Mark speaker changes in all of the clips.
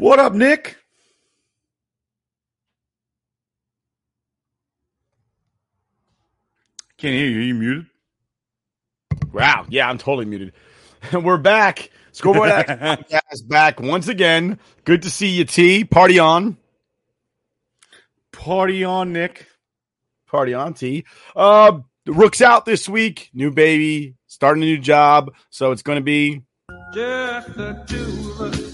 Speaker 1: What up, Nick? Can't hear you. Are you muted?
Speaker 2: Wow. Yeah, I'm totally muted. We're back. Scoreboard X podcast back once again. Good to see you, T. Party on.
Speaker 1: Party on, Nick.
Speaker 2: Party on, T. Uh, Rook's out this week. New baby, starting a new job. So it's going to be
Speaker 3: Just the two of us.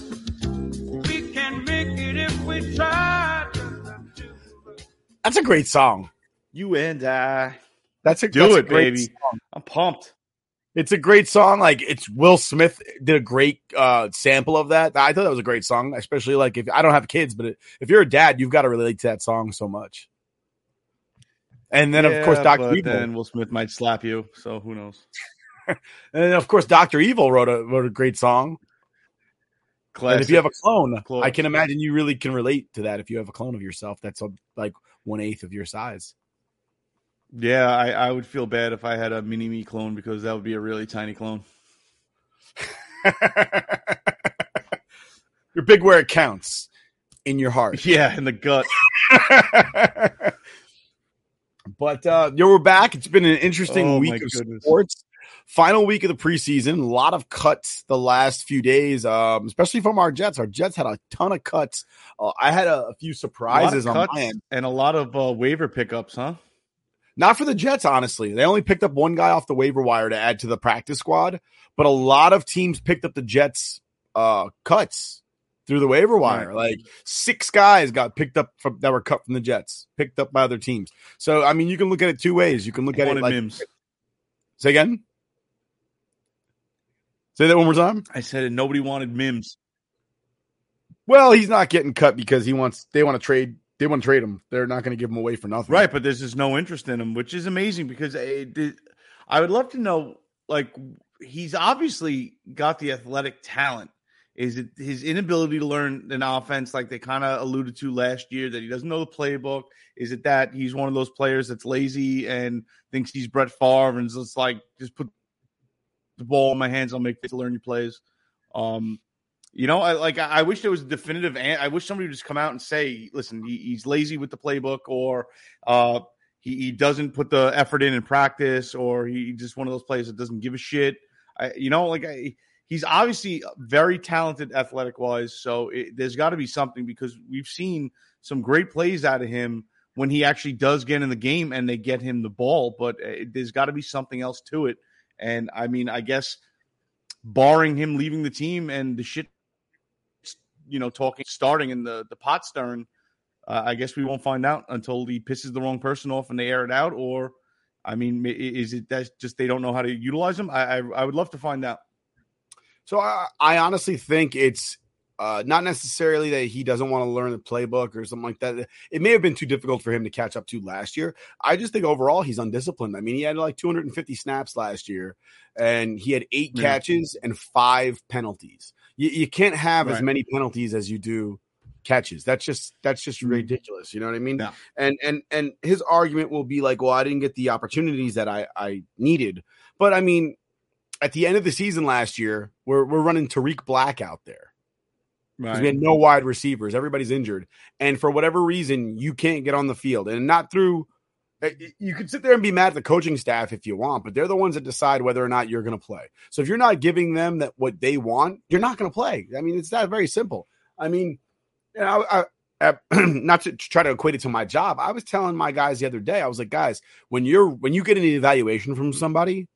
Speaker 3: We can make it if we try. Just the two of us.
Speaker 2: that's a great song.
Speaker 1: You and I.
Speaker 2: That's a
Speaker 1: Do
Speaker 2: that's a
Speaker 1: it,
Speaker 2: great
Speaker 1: baby.
Speaker 2: song.
Speaker 1: I'm pumped.
Speaker 2: It's a great song. Like it's Will Smith did a great uh sample of that. I thought that was a great song, especially like if I don't have kids, but if you're a dad, you've got to relate to that song so much. And then of course
Speaker 1: Yeah,
Speaker 2: Doctor Evil,
Speaker 1: Then Will Smith might slap you, so who knows?
Speaker 2: and then of course Doctor Evil wrote a wrote a great song. And if you have a clone,
Speaker 1: Close.
Speaker 2: I can imagine you really can relate to that. If you have a clone of yourself, that's a, like one eighth of your size.
Speaker 1: yeah, I, I would feel bad if I had a mini me clone because that would be a really tiny clone.
Speaker 2: You're big where it counts in your heart.
Speaker 1: Yeah, in the gut.
Speaker 2: but uh yeah, we're back. It's been an interesting
Speaker 1: Oh,
Speaker 2: week of
Speaker 1: goodness.
Speaker 2: sports. Final week of the preseason. A lot of cuts the last few days, um, especially from our Jets. Our Jets had a ton of cuts. Uh, I had a, a few
Speaker 1: A
Speaker 2: surprises on my end.
Speaker 1: and a lot of uh, waiver pickups, huh?
Speaker 2: Not for the Jets, honestly. They only picked up one guy off the waiver wire to add to the practice squad, but a lot of teams picked up the Jets uh cuts through the waiver wire. Like six guys got picked up from that were cut from the Jets, picked up by other teams. So I mean, you can look at it two ways. You can look at it like
Speaker 1: Mims.
Speaker 2: say again. Say that one more time.
Speaker 1: I said it. Nobody wanted Mims.
Speaker 2: Well, he's not getting cut because he wants. They want to trade. They want to trade him. They're not going to give him away for nothing.
Speaker 1: Right, but there's just no interest in him, which is amazing because eh, it, did- I would love to know. Like, he's obviously got the athletic talent. Is it his inability to learn an offense, like they kind of alluded to last year, that he doesn't know the playbook? Is it that he's one of those players that's lazy and thinks he's Brett Favre and just like just put the ball in my hands, I'll make it to learn your plays. Um, you know, I like. I wish there was a definitive. An- I wish somebody would just come out and say, "Listen, he, he's lazy with the playbook," or uh, he, he doesn't put the effort in in practice, or he just one of those players that doesn't give a shit. I, you know, like I, he's obviously very talented, athletic wise. So it, there's got to be something because we've seen some great plays out of him when he actually does get in the game and they get him the ball. But uh, there's got to be something else to it. And I mean, I guess barring him leaving the team and the shit, you know, talking, starting in the the pot stirring, uh, I guess we won't find out until he pisses the wrong person off and they air it out. Or, I mean, is it that just they don't know how to utilize him? I I, I would love to find out.
Speaker 2: So I, I honestly think it's Uh, not necessarily that he doesn't want to learn the playbook or something like that. It may have been too difficult for him to catch up to last year. I just think overall he's undisciplined. I mean, he had like 250 snaps last year, and he had eight
Speaker 1: Yeah.
Speaker 2: catches and five penalties. You, you can't have as many penalties as you do catches. That's just that's just
Speaker 1: Mhm.
Speaker 2: ridiculous. You know what I mean?
Speaker 1: Yeah.
Speaker 2: And and and his argument will be like, well, I didn't get the opportunities that I I needed. But I mean, at the end of the season last year, we're we're running Tarik Black out there because we had no wide receivers. Everybody's injured, and for whatever reason, you can't get on the field, and not through. uh, You could sit there and be mad at the coaching staff if you want, but they're the ones that decide whether or not you're going to play. So if you're not giving them that what they want, you're not going to play. I mean, it's that very simple. I mean, you know, I, I, not to try to equate it to my job. I was telling my guys the other day. I was like, guys, when you're when you get an evaluation from somebody,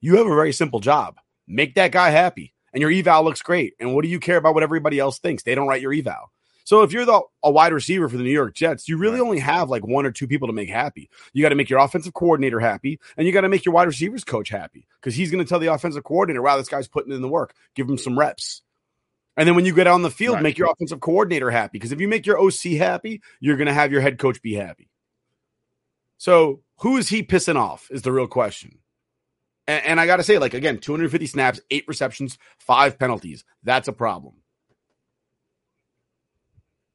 Speaker 2: you have a very simple job: make that guy happy, and your eval looks great. And what do you care about what everybody else thinks? They don't write your eval. So if you're the a wide receiver for the New York Jets, you really
Speaker 1: Right.
Speaker 2: only have like one or two people to make happy. You got to make your offensive coordinator happy, and you got to make your wide receivers coach happy because he's going to tell the offensive coordinator, "Wow, this guy's putting in the work. Give him some reps." And then when you get on the field,
Speaker 1: Right.
Speaker 2: make your offensive coordinator happy because if you make your OC happy, you're going to have your head coach be happy. So who is he pissing off? Is the real question. And, and I got to say, like again, 250 snaps, eight receptions, five penalties. That's a problem.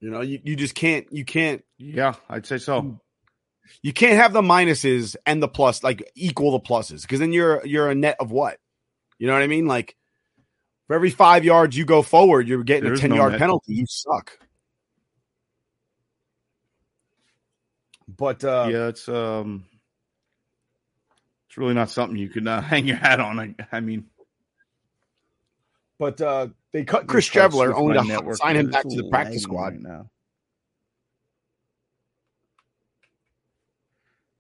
Speaker 2: You know, you, you just can't you can't
Speaker 1: Yeah, I'd say so.
Speaker 2: you can't have the minuses and the plus like equal the pluses because then you're you're a net of what? You know what I mean? Like for every five yards you go forward, you're getting
Speaker 1: There
Speaker 2: a 10
Speaker 1: no
Speaker 2: yard
Speaker 1: net.
Speaker 2: penalty. You suck. But uh
Speaker 1: yeah, it's um, it's really not something you can uh, hang your hat on. I, I mean,
Speaker 2: but uh they cut Chris
Speaker 1: Streveler
Speaker 2: only to
Speaker 1: Network,
Speaker 2: sign him back to the practice squad.
Speaker 1: right now.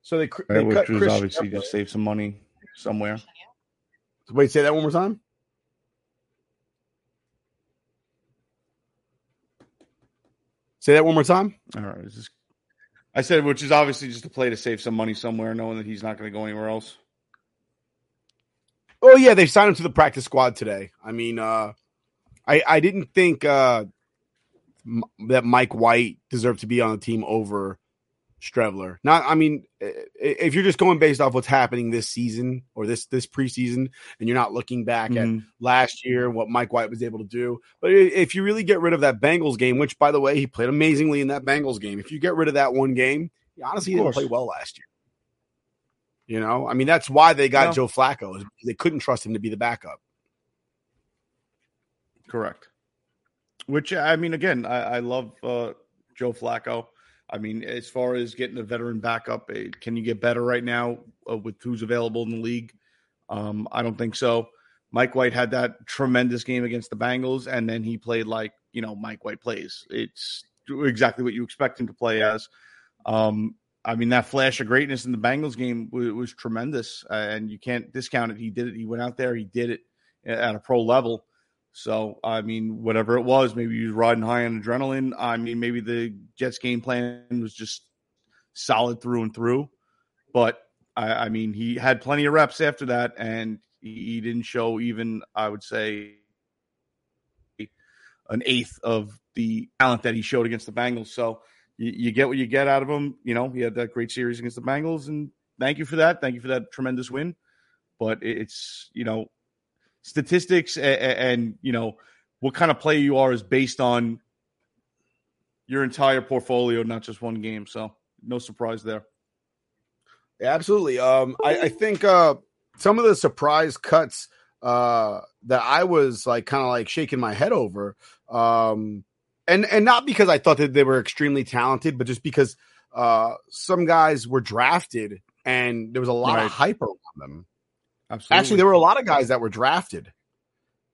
Speaker 2: So they, cr-
Speaker 1: Right,
Speaker 2: they
Speaker 1: which
Speaker 2: cut
Speaker 1: was
Speaker 2: Chris
Speaker 1: obviously
Speaker 2: Streveler.
Speaker 1: to save some money somewhere.
Speaker 2: Wait, say that one more time. Say that one more time.
Speaker 1: All right, is this, I said, which is obviously just a play to save some money somewhere, knowing that he's not going to go anywhere else.
Speaker 2: Oh yeah, they signed him to the practice squad today. I mean, uh, I I didn't think uh, m- that Mike White deserved to be on the team over Streveler. Not, I mean, if you're just going based off what's happening this season or this this preseason, and you're not looking back at
Speaker 1: Mhm.
Speaker 2: last year and what Mike White was able to do. But if you really get rid of that Bengals game, which by the way he played amazingly in that Bengals game, if you get rid of that one game, he honestly didn't play well last year. You know, I mean that's why they got. Joe Flacco they couldn't trust him to be the backup.
Speaker 1: Correct. Which I mean, again, I, I love uh, Joe Flacco. I mean, as far as getting a veteran backup, eh, can you get better right now uh, with who's available in the league? Um, I don't think so. Mike White had that tremendous game against the Bengals, and then he played like you know Mike White plays. It's exactly what you expect him to play as. Um, I mean, that flash of greatness in the Bengals game was, was tremendous, uh, and you can't discount it. He did it. He went out there. He did it at a pro level. So, I mean, whatever it was, maybe he was riding high on adrenaline. I mean, maybe the Jets game plan was just solid through and through. But I, I mean, he had plenty of reps after that, and he, he didn't show even, I would say, an eighth of the talent that he showed against the Bengals. So you, you get what you get out of him. You know, he had that great series against the Bengals, and thank you for that. Thank you for that tremendous win. But it's, you know, statistics and, and you know what kind of player you are is based on your entire portfolio, not just one game. So no surprise there.
Speaker 2: Yeah, absolutely. Um, I, I think uh, some of the surprise cuts uh, that I was like kind of like shaking my head over, um, and and not because I thought that they were extremely talented, but just because uh, some guys were drafted and there was a lot
Speaker 1: Right.
Speaker 2: of hype around them.
Speaker 1: Absolutely.
Speaker 2: Actually, there were a lot of guys that were drafted.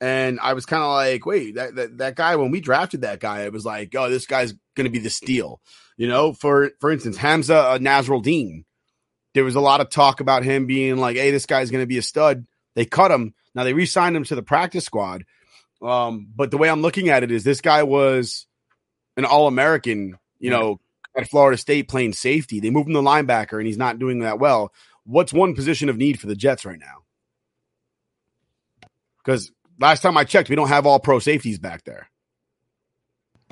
Speaker 2: And I was kind of like, wait, that, that that guy when we drafted that guy, it was like, oh, this guy's going to be the steal. You know, for for instance, Hamsah uh, Nasirildeen. There was a lot of talk about him being like, hey, this guy's going to be a stud. They cut him. Now they re-signed him to the practice squad. Um, but the way I'm looking at it is this guy was an all-American, you know, at Florida State playing safety. They moved him to linebacker and he's not doing that well. What's one position of need for the Jets right now? Because last time I checked, we don't have all pro safeties back there.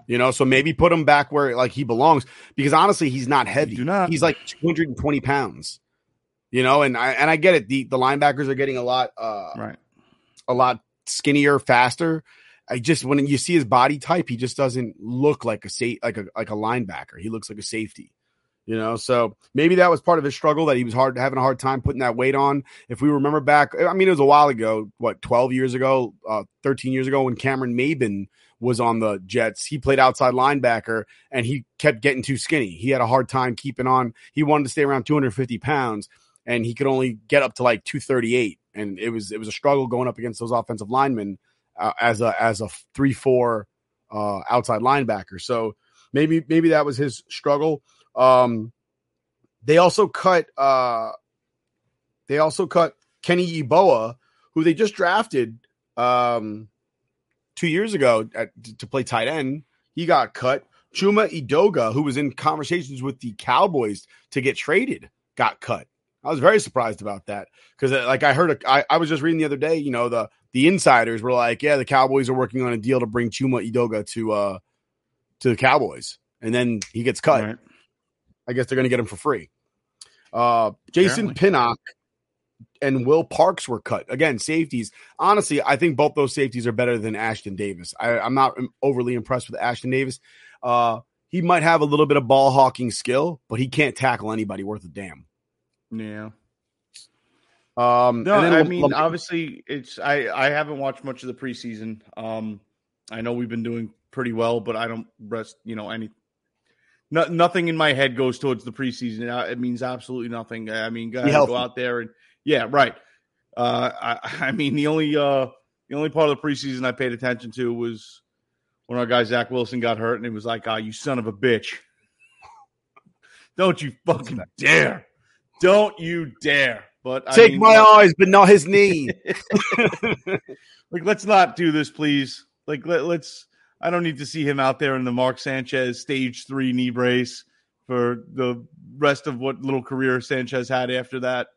Speaker 2: You know, so maybe put him back where like he belongs because honestly, he's not heavy.
Speaker 1: do not.
Speaker 2: He's like 220 pounds. You know, and I and I get it. The the linebackers are getting a lot uh
Speaker 1: Right.
Speaker 2: a lot skinnier, faster. I just when you see his body type, he just doesn't look like a safe like a like a linebacker. He looks like a safety. You know, so maybe that was part of his struggle that he was hard having a hard time putting that weight on. If we remember back, I mean, it was a while ago, what, 12 years ago, uh, 13 years ago when Cameron Maben was on the Jets. He played outside linebacker and he kept getting too skinny. He had a hard time keeping on. He wanted to stay around 250 pounds and he could only get up to like 238. And it was, it was a struggle going up against those offensive linemen uh, as a, as a three, four uh, outside linebacker. So maybe, maybe that was his struggle. Um, they also cut, uh, they also cut Kenny Yeboah, who they just drafted, um, two years ago at, to play tight end. He got cut. Chuma Edoga, who was in conversations with the Cowboys to get traded, got cut. I was very surprised about that because, like, I heard, a, I, I was just reading the other day. You know, the the insiders were like, "Yeah, the Cowboys are working on a deal to bring Chuma Edoga to uh to the Cowboys," and then he gets cut.
Speaker 1: Right.
Speaker 2: I guess they're going to get him for free. Uh, Jason
Speaker 1: Apparently.
Speaker 2: Pinnock and Will Parks were cut again. Safeties. Honestly, I think both those safeties are better than Ashtyn Davis. I, I'm not overly impressed with Ashtyn Davis. Uh, he might have a little bit of ball hawking skill, but he can't tackle anybody worth a damn.
Speaker 1: Yeah.
Speaker 2: Um,
Speaker 1: No, I mean, obviously, it's I I haven't watched much of the preseason. Um, I know we've been doing pretty well, but I don't rest. You know, any no, nothing in my head goes towards the preseason. Uh, It means absolutely nothing. I mean, guys
Speaker 2: healthy.
Speaker 1: go out there and yeah, right. Uh, I I mean, the only uh the only part of the preseason I paid attention to was when our guy Zach Wilson got hurt, and it was like, "Ah, you son of a bitch! Don't you fucking dare! Don't you dare!" But I
Speaker 2: take
Speaker 1: mean,
Speaker 2: my
Speaker 1: look-
Speaker 2: eyes, but not his knee.
Speaker 1: like let's not do this please like let, let's i don't need to see him out there in the mark sanchez stage three knee brace for the rest of what little career sanchez had after that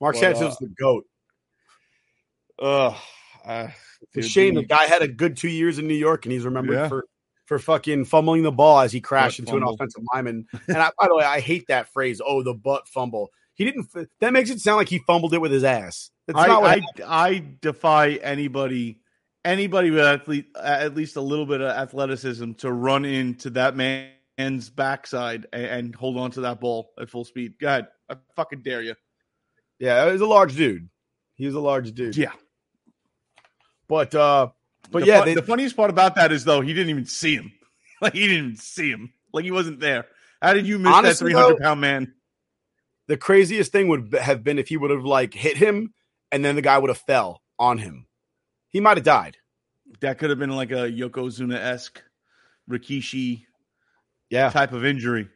Speaker 2: Mark
Speaker 1: But,
Speaker 2: Sanchez
Speaker 1: uh,
Speaker 2: is the goat.
Speaker 1: Ugh. uh,
Speaker 2: It's a shame the
Speaker 1: the-
Speaker 2: guy had a good two years in New York, and he's remembered
Speaker 1: Yeah.
Speaker 2: for for fucking fumbling the ball as he crashed
Speaker 1: Butt
Speaker 2: into an offensive lineman. And I, by the way, I hate that phrase. Oh, the butt fumble. He didn't. That makes it sound like he fumbled it with his ass. That's
Speaker 1: I,
Speaker 2: not what.
Speaker 1: I. I defy anybody anybody with at least, at least a little bit of athleticism to run into that man's backside and, and hold on to that ball at full speed go ahead i fucking dare you
Speaker 2: yeah, he's a large dude. He was a large dude.
Speaker 1: yeah
Speaker 2: But uh, but
Speaker 1: the
Speaker 2: yeah,
Speaker 1: fun-
Speaker 2: they,
Speaker 1: the funniest part about that is though he didn't even see him. Like he didn't even see him. Like he wasn't there. How did you miss
Speaker 2: Honestly,
Speaker 1: that three hundred pound man?
Speaker 2: the craziest thing would have been if he would have like hit him, and then the guy would have fell on him. He might have died.
Speaker 1: That could have been like a Yokozuna esque Rikishi
Speaker 2: Yeah,
Speaker 1: type of injury.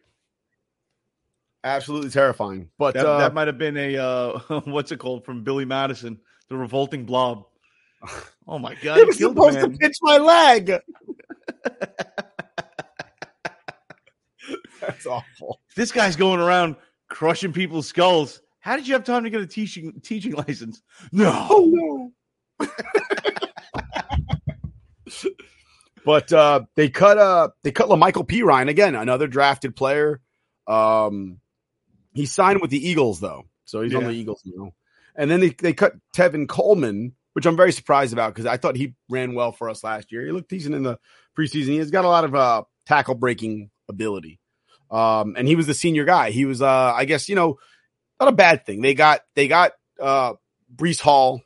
Speaker 2: absolutely terrifying. But
Speaker 1: That,
Speaker 2: uh,
Speaker 1: that might have been a uh, what's it called from Billy Madison, the revolting blob. Oh my god,
Speaker 2: he was supposed to pinch my leg. That's awful.
Speaker 1: This guy's going around crushing people's skulls. How did you have time to get a teaching teaching license? No.
Speaker 2: Oh no. but uh they cut uh they cut La'Mical Perine again, another drafted player. Um he signed with the Eagles though. So he's on the Eagles now. And then they, they cut Tevin Coleman, which I'm very surprised about because I thought he ran well for us last year. He looked decent in the preseason. He's got a lot of uh tackle breaking ability. Um and he was the senior guy. He was uh I guess, you know, not a bad thing. They got they got uh Breece Hall.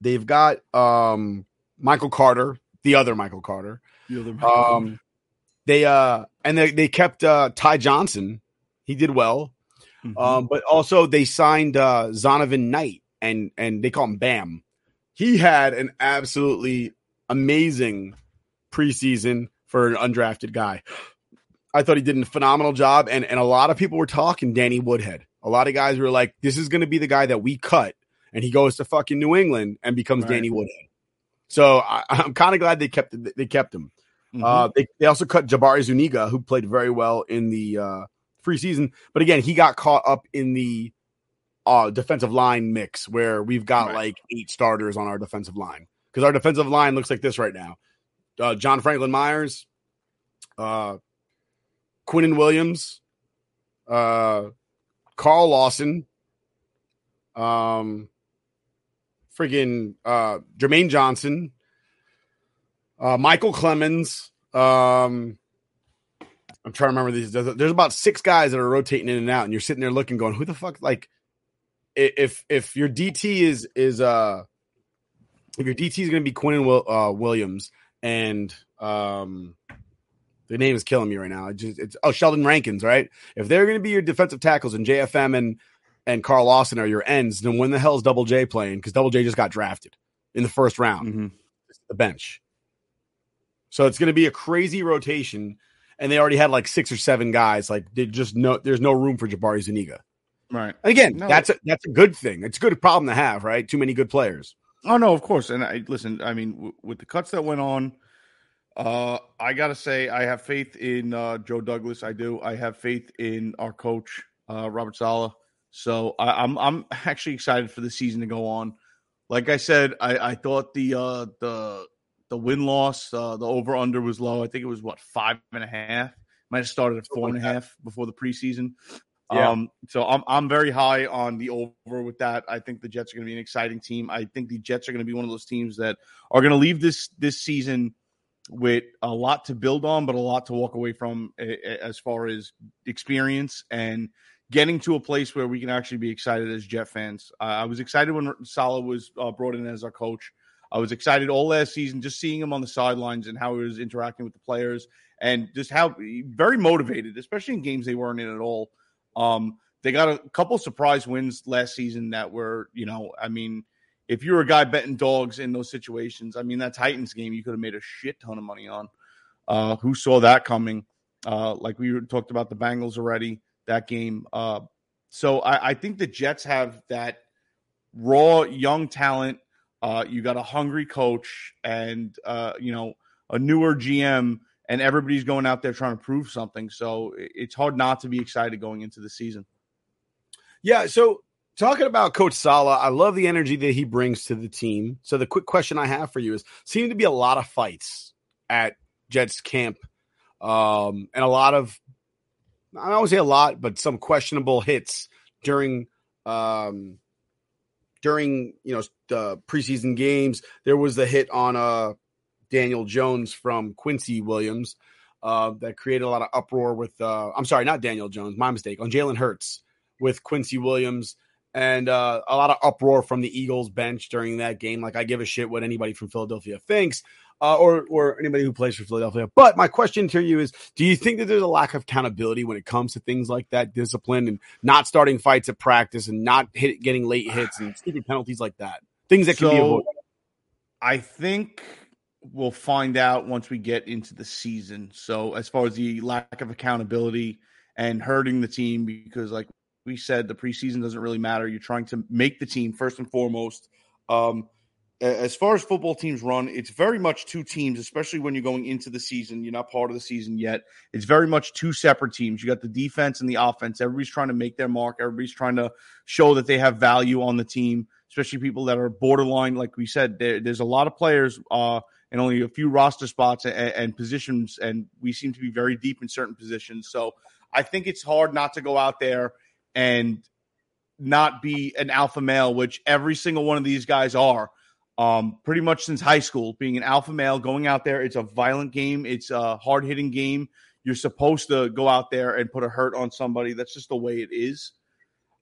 Speaker 2: They've got um Michael Carter, the other Michael Carter.
Speaker 1: The other-
Speaker 2: Um they uh and they they kept uh Ty Johnson. He did well.
Speaker 1: Mhm.
Speaker 2: Um but also they signed uh Zonovan Knight and and they call him Bam. He had an absolutely amazing preseason for an undrafted guy. I thought he did a phenomenal job and and a lot of people were talking Danny Woodhead. A lot of guys were like this is going to be the guy that we cut and he goes to fucking New England and becomes
Speaker 1: Right.
Speaker 2: Danny Woodhead. So I, I'm kind of glad they kept they kept him.
Speaker 1: Mhm.
Speaker 2: Uh, they, they also cut Jabari Zuniga, who played very well in the uh, preseason. But again, he got caught up in the uh, defensive line mix where we've got
Speaker 1: Right.
Speaker 2: like eight starters on our defensive line because our defensive line looks like this right now uh, John Franklin Myers, uh, Quinnen Williams, uh, Carl Lawson, um, freaking uh, Jermaine Johnson, uh, Micheal Clemons. Um, I'm trying to remember these. There's, about six guys that are rotating in and out, and you're sitting there looking, going, "Who the fuck?" Like, if if your DT is is uh if your DT is going to be Quinn Will, uh, Williams and um the name is killing me right now. It just it's oh Sheldon Rankins, right? If they're going to be your defensive tackles and JFM and and Carl Lawson are your ends, then when the hell is Double J playing? Because Double J just got drafted in the first round,
Speaker 1: Mhm.
Speaker 2: the bench. So it's going to be a crazy rotation, and they already had like six or seven guys. Like they just no, there's no room for Jabari Zuniga.
Speaker 1: Right.
Speaker 2: Again,
Speaker 1: No.
Speaker 2: that's a that's a good thing. It's a good problem to have, right? Too many good players.
Speaker 1: Oh no, of course. And I listen. I mean, w- with the cuts that went on, uh, I gotta say I have faith in uh, Joe Douglas. I do. I have faith in our coach, uh, Robert Saleh. So I, I'm I'm actually excited for the season to go on. Like I said, I, I thought the uh, the the win loss, uh, the over under was low. I think it was what five and a half. Might have started at four and a half before the preseason.
Speaker 2: Yeah.
Speaker 1: Um, so I'm I'm very high on the over with that. I think the Jets are going to be an exciting team. I think the Jets are going to be one of those teams that are going to leave this this season with a lot to build on, but a lot to walk away from as far as experience and getting to a place where we can actually be excited as Jet fans. Uh, I was excited when Saleh was uh, brought in as our coach. I was excited all last season just seeing him on the sidelines and how he was interacting with the players and just how very motivated, especially in games they weren't in at all. Um, they got a couple surprise wins last season that were, you know, I mean, if you're a guy betting dogs in those situations, I mean, that Titans game you could have made a shit ton of money on. Uh, who saw that coming? Uh, like we talked about the Bengals already, that game. Uh, so I, I think the Jets have that raw young talent. Uh, you got a hungry coach and uh, you know a newer GM, and everybody's going out there trying to prove something. So it's hard not to be excited going into the season.
Speaker 2: Yeah. So talking about Coach Saleh, I love the energy that he brings to the team. So the quick question I have for you is: seem to be a lot of fights at Jets camp, um, and a lot of I don't say a lot, but some questionable hits during um, during you know the preseason games. There was the hit on uh Daniel Jones from Quincy Williams uh, that created a lot of uproar with. Uh, I'm sorry, not Daniel Jones. My mistake. On Jalen Hurts with Quincy Williams and uh, a lot of uproar from the Eagles bench during that game. Like I give a shit what anybody from Philadelphia thinks, uh, or or anybody who plays for Philadelphia. But my question to you is: Do you think that there's a lack of accountability when it comes to things like that, discipline, and not starting fights at practice, and not hit, getting late hits and stupid penalties like that? Things that can be avoided.
Speaker 1: I think we'll find out once we get into the season. So as far as the lack of accountability and hurting the team, because like we said, the preseason doesn't really matter. You're trying to make the team first and foremost. Um, as far as football teams run, it's very much two teams, especially when you're going into the season. You're not part of the season yet. It's very much two separate teams. You got the defense and the offense. Everybody's trying to make their mark. Everybody's trying to show that they have value on the team, especially people that are borderline. Like we said, there, there's a lot of players uh, and only a few roster spots and, and positions, and we seem to be very deep in certain positions. So I think it's hard not to go out there and not be an alpha male, which every single one of these guys are. Um, pretty much since high school, being an alpha male, going out there, it's a violent game, it's a hard hitting game. You're supposed to go out there and put a hurt on somebody. That's just the way it is.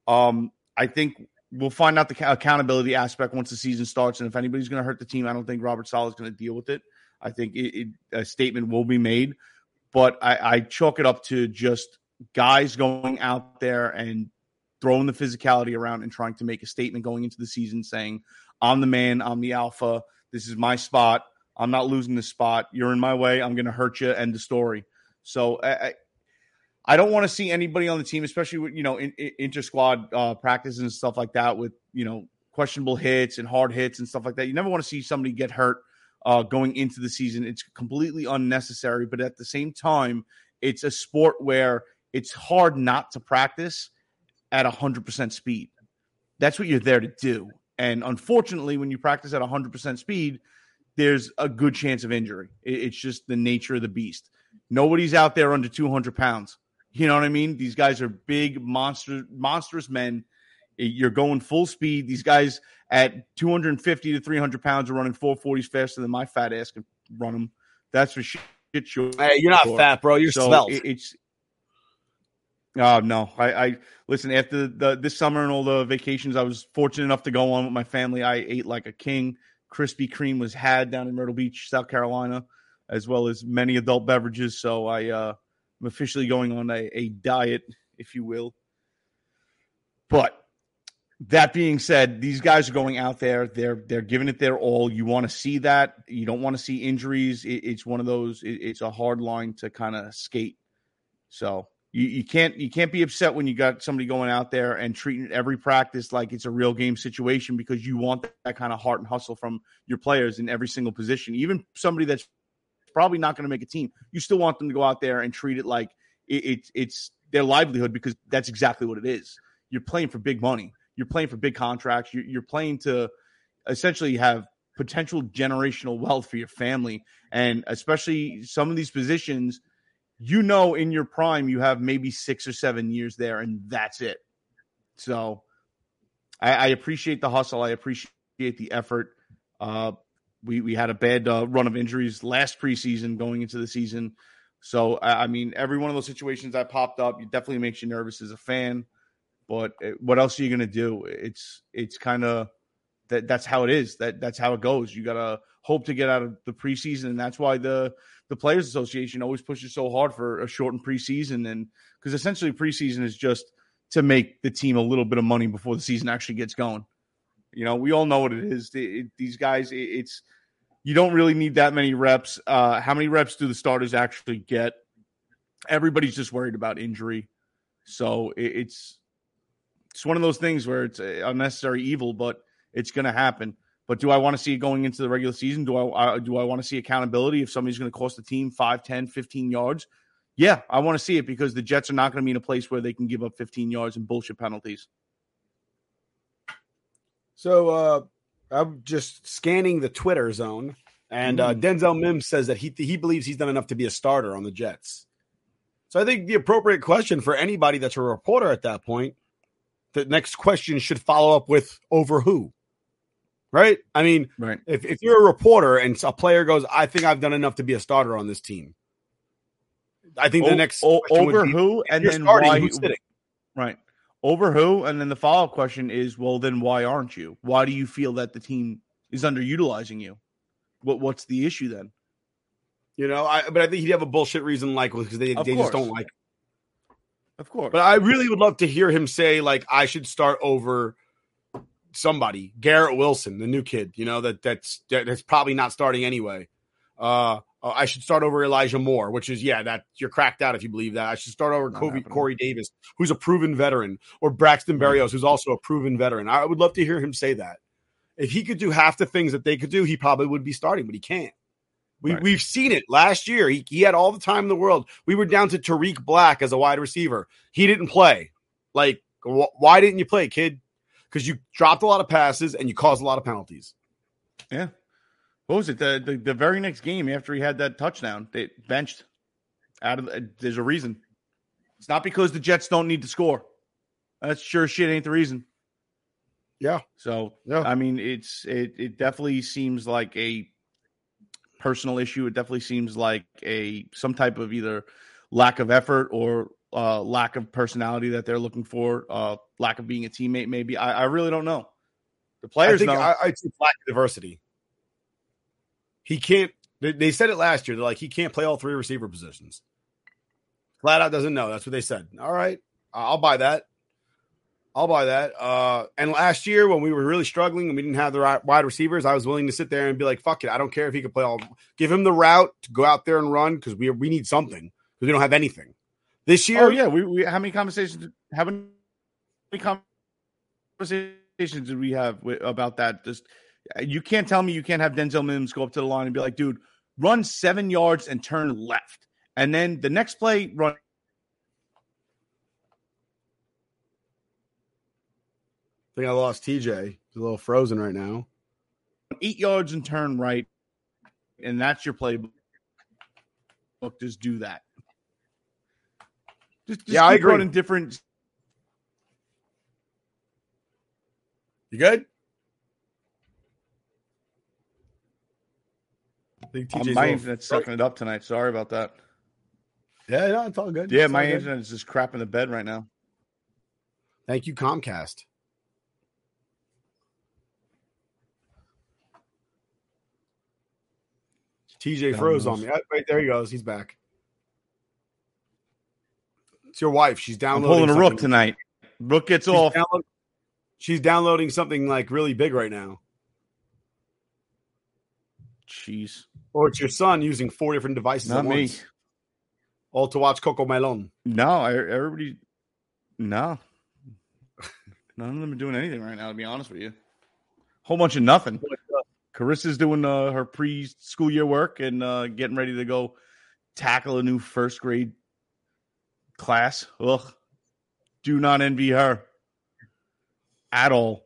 Speaker 1: Um, I think we'll find out the accountability aspect once the season starts, and if anybody's going to hurt the team, I don't think Robert Saleh is going to deal with it. I think it, it, a statement will be made, but I, I chalk it up to just guys going out there and throwing the physicality around and trying to make a statement going into the season saying, I'm the man, I'm the alpha, this is my spot, I'm not losing this spot, you're in my way, I'm going to hurt you, end the story. So I, I, don't want to see anybody on the team, especially with, you know, in, in, inter squad uh, practices and stuff like that with, you know, questionable hits and hard hits and stuff like that. You never want to see somebody get hurt uh, going into the season. It's completely unnecessary, but at the same time, it's a sport where it's hard not to practice at 100% speed. That's what you're there to do. And unfortunately, when you practice at 100% speed, there's a good chance of injury. It's just the nature of the beast. Nobody's out there under 200 pounds. You know what I mean? These guys are big, monster, monstrous men. You're going full speed. These guys at 250 to 300 pounds are running 440s faster than my fat ass can run them. That's for shit. Sure.
Speaker 2: Hey, you're not
Speaker 1: Sure.
Speaker 2: fat, bro. You're
Speaker 1: So
Speaker 2: svelte.
Speaker 1: it- it's Oh no! I, I listen after the this summer and all the vacations I was fortunate enough to go on with my family. I ate like a king. Krispy Kreme was had down in Myrtle Beach, South Carolina, as well as many adult beverages. So I uh, am officially going on a, a diet, if you will. But that being said, these guys are going out there. They're they're giving it their all. You want to see that. You don't want to see injuries. It, it's one of those. It, it's a hard line to kind of skate. So you, you can't you can't be upset when you got somebody going out there and treating every practice like it's a real game situation because you want that kind of heart and hustle from your players in every single position. Even somebody that's probably not going to make a team, you still want them to go out there and treat it like it, it, it's their livelihood because that's exactly what it is. You're playing for big money. You're playing for big contracts. You're, you're playing to essentially have potential generational wealth for your family, and especially some of these positions you know in your prime you have maybe six or seven years there and that's it so i, I appreciate the hustle i appreciate the effort uh we we had a bad uh, run of injuries last preseason going into the season. So I, mean every one of those situations that popped up it definitely makes you nervous as a fan. But uh, what else are you going to do? It's it's kind of that that's how it is. That that's how it goes. You got to hope to get out of the preseason and that's why the the players association always pushes so hard for a shortened preseason and because essentially preseason is just to make the team a little bit of money before the season actually gets going. You know we all know what it is. It- it- these guys it, it's you don't really need that many reps uh how many reps do the starters actually get everybody's just worried about injury so it, it's it's one of those things where it's unnecessary evil but it's going to happen but do I want to see it going into the regular season? Do I, I do I want to see accountability if somebody's going to cost the team 5, 10, 15 yards? Yeah, I want to see it because the Jets are not going to be in a place where they can give up 15 yards and bullshit penalties.
Speaker 2: So uh, I'm just scanning the Twitter zone, and uh, Denzel Mims says that he he believes he's done enough to be a starter on the Jets. So I think the appropriate question for anybody that's a reporter at that point, the next question should follow up with over who, right? I mean,
Speaker 1: Right.
Speaker 2: if if you're a reporter and a player goes, I think I've done enough to be a starter on this team. I think the
Speaker 1: O-
Speaker 2: next
Speaker 1: o- over
Speaker 2: be,
Speaker 1: who and then why
Speaker 2: who's sitting?
Speaker 1: Right. Over who? And then the follow up question is, well, then why aren't you? Why do you feel that the team is underutilizing you? What What's the issue then?
Speaker 2: You know, I but I think he'd have a bullshit reason like because they,
Speaker 1: Of
Speaker 2: they just don't like
Speaker 1: Of course.
Speaker 2: But I really would love to hear him say, like, I should start over somebody, Garrett Wilson, the new kid. You know that that's that's probably not starting anyway. Uh, uh, I should start over Elijah Moore, which is yeah, that you're cracked out if you believe that. I should start over Kobe. Corey Davis, who's a proven veteran, or Braxton Berrios, who's also a proven veteran. I would love to hear him say that. If he could do half the things that they could do, he probably would be starting, but he can't. We,
Speaker 1: Right.
Speaker 2: We've seen it last year. He, he had all the time in the world. We were down to Tarik Black as a wide receiver. He didn't play. Like, wh- why didn't you play, kid? Because you dropped a lot of passes and you caused a lot of penalties.
Speaker 1: yeah. What was it? The, the the very next game after he had that touchdown, they benched. Out of the, there's a reason. It's not because the Jets don't need to score. That's sure shit ain't the reason.
Speaker 2: Yeah.
Speaker 1: So
Speaker 2: Yeah.
Speaker 1: I mean, it's it it definitely seems like a personal issue. It definitely seems like a some type of either lack of effort or uh, lack of personality that they're looking for, uh, lack of being a teammate. Maybe I, I really don't know. The
Speaker 2: I
Speaker 1: players
Speaker 2: think
Speaker 1: know.
Speaker 2: I, say lack of diversity. He can't. They, they said it last year. They're like he can't play all three receiver positions. Flat out doesn't know. That's what they said. All right, I'll buy that. I'll buy that. Uh, and last year when we were really struggling and we didn't have the right wide receivers, I was willing to sit there and be like, "Fuck it, I don't care if he could play all. Give him the route to go out there and run because we we need something because we don't have anything." This year,
Speaker 1: oh yeah, we, we how many conversations? How many conversations did we have with, about that? Just Uh, you can't tell me you can't have Denzel Mims go up to the line and be like, dude, run seven yards and turn left, and then the next play run
Speaker 2: I think I lost TJ. He's a little frozen right now.
Speaker 1: eight yards and turn right, and that's your playbook. Just do that. Just, just
Speaker 2: Yeah, I
Speaker 1: keep
Speaker 2: agree.
Speaker 1: running different.
Speaker 2: You good? Think
Speaker 1: uh,
Speaker 2: TJ's
Speaker 1: my internet's sucking it up tonight. Sorry about that.
Speaker 2: Yeah, no, it's all good.
Speaker 1: Yeah,
Speaker 2: It's
Speaker 1: my
Speaker 2: all good.
Speaker 1: internet is just crapping the bed right now.
Speaker 2: Thank you, Comcast. TJ
Speaker 1: God
Speaker 2: froze
Speaker 1: knows.
Speaker 2: on me. Right there he goes. He's back. It's your wife. She's
Speaker 1: I'm
Speaker 2: downloading.
Speaker 1: pulling a rook tonight. Rook gets
Speaker 2: She's,
Speaker 1: off.
Speaker 2: she's downloading something like really big right now.
Speaker 1: Jeez,
Speaker 2: Or it's your son using four different devices
Speaker 1: not
Speaker 2: at
Speaker 1: me.
Speaker 2: once, all to watch Cocomelon.
Speaker 1: No, I, everybody. No, none of them are doing anything right now. To be honest with you, whole bunch of nothing. Carissa's doing uh, her pre-school year work and uh, getting ready to go tackle a new first grade class. Ugh, do not envy her at all.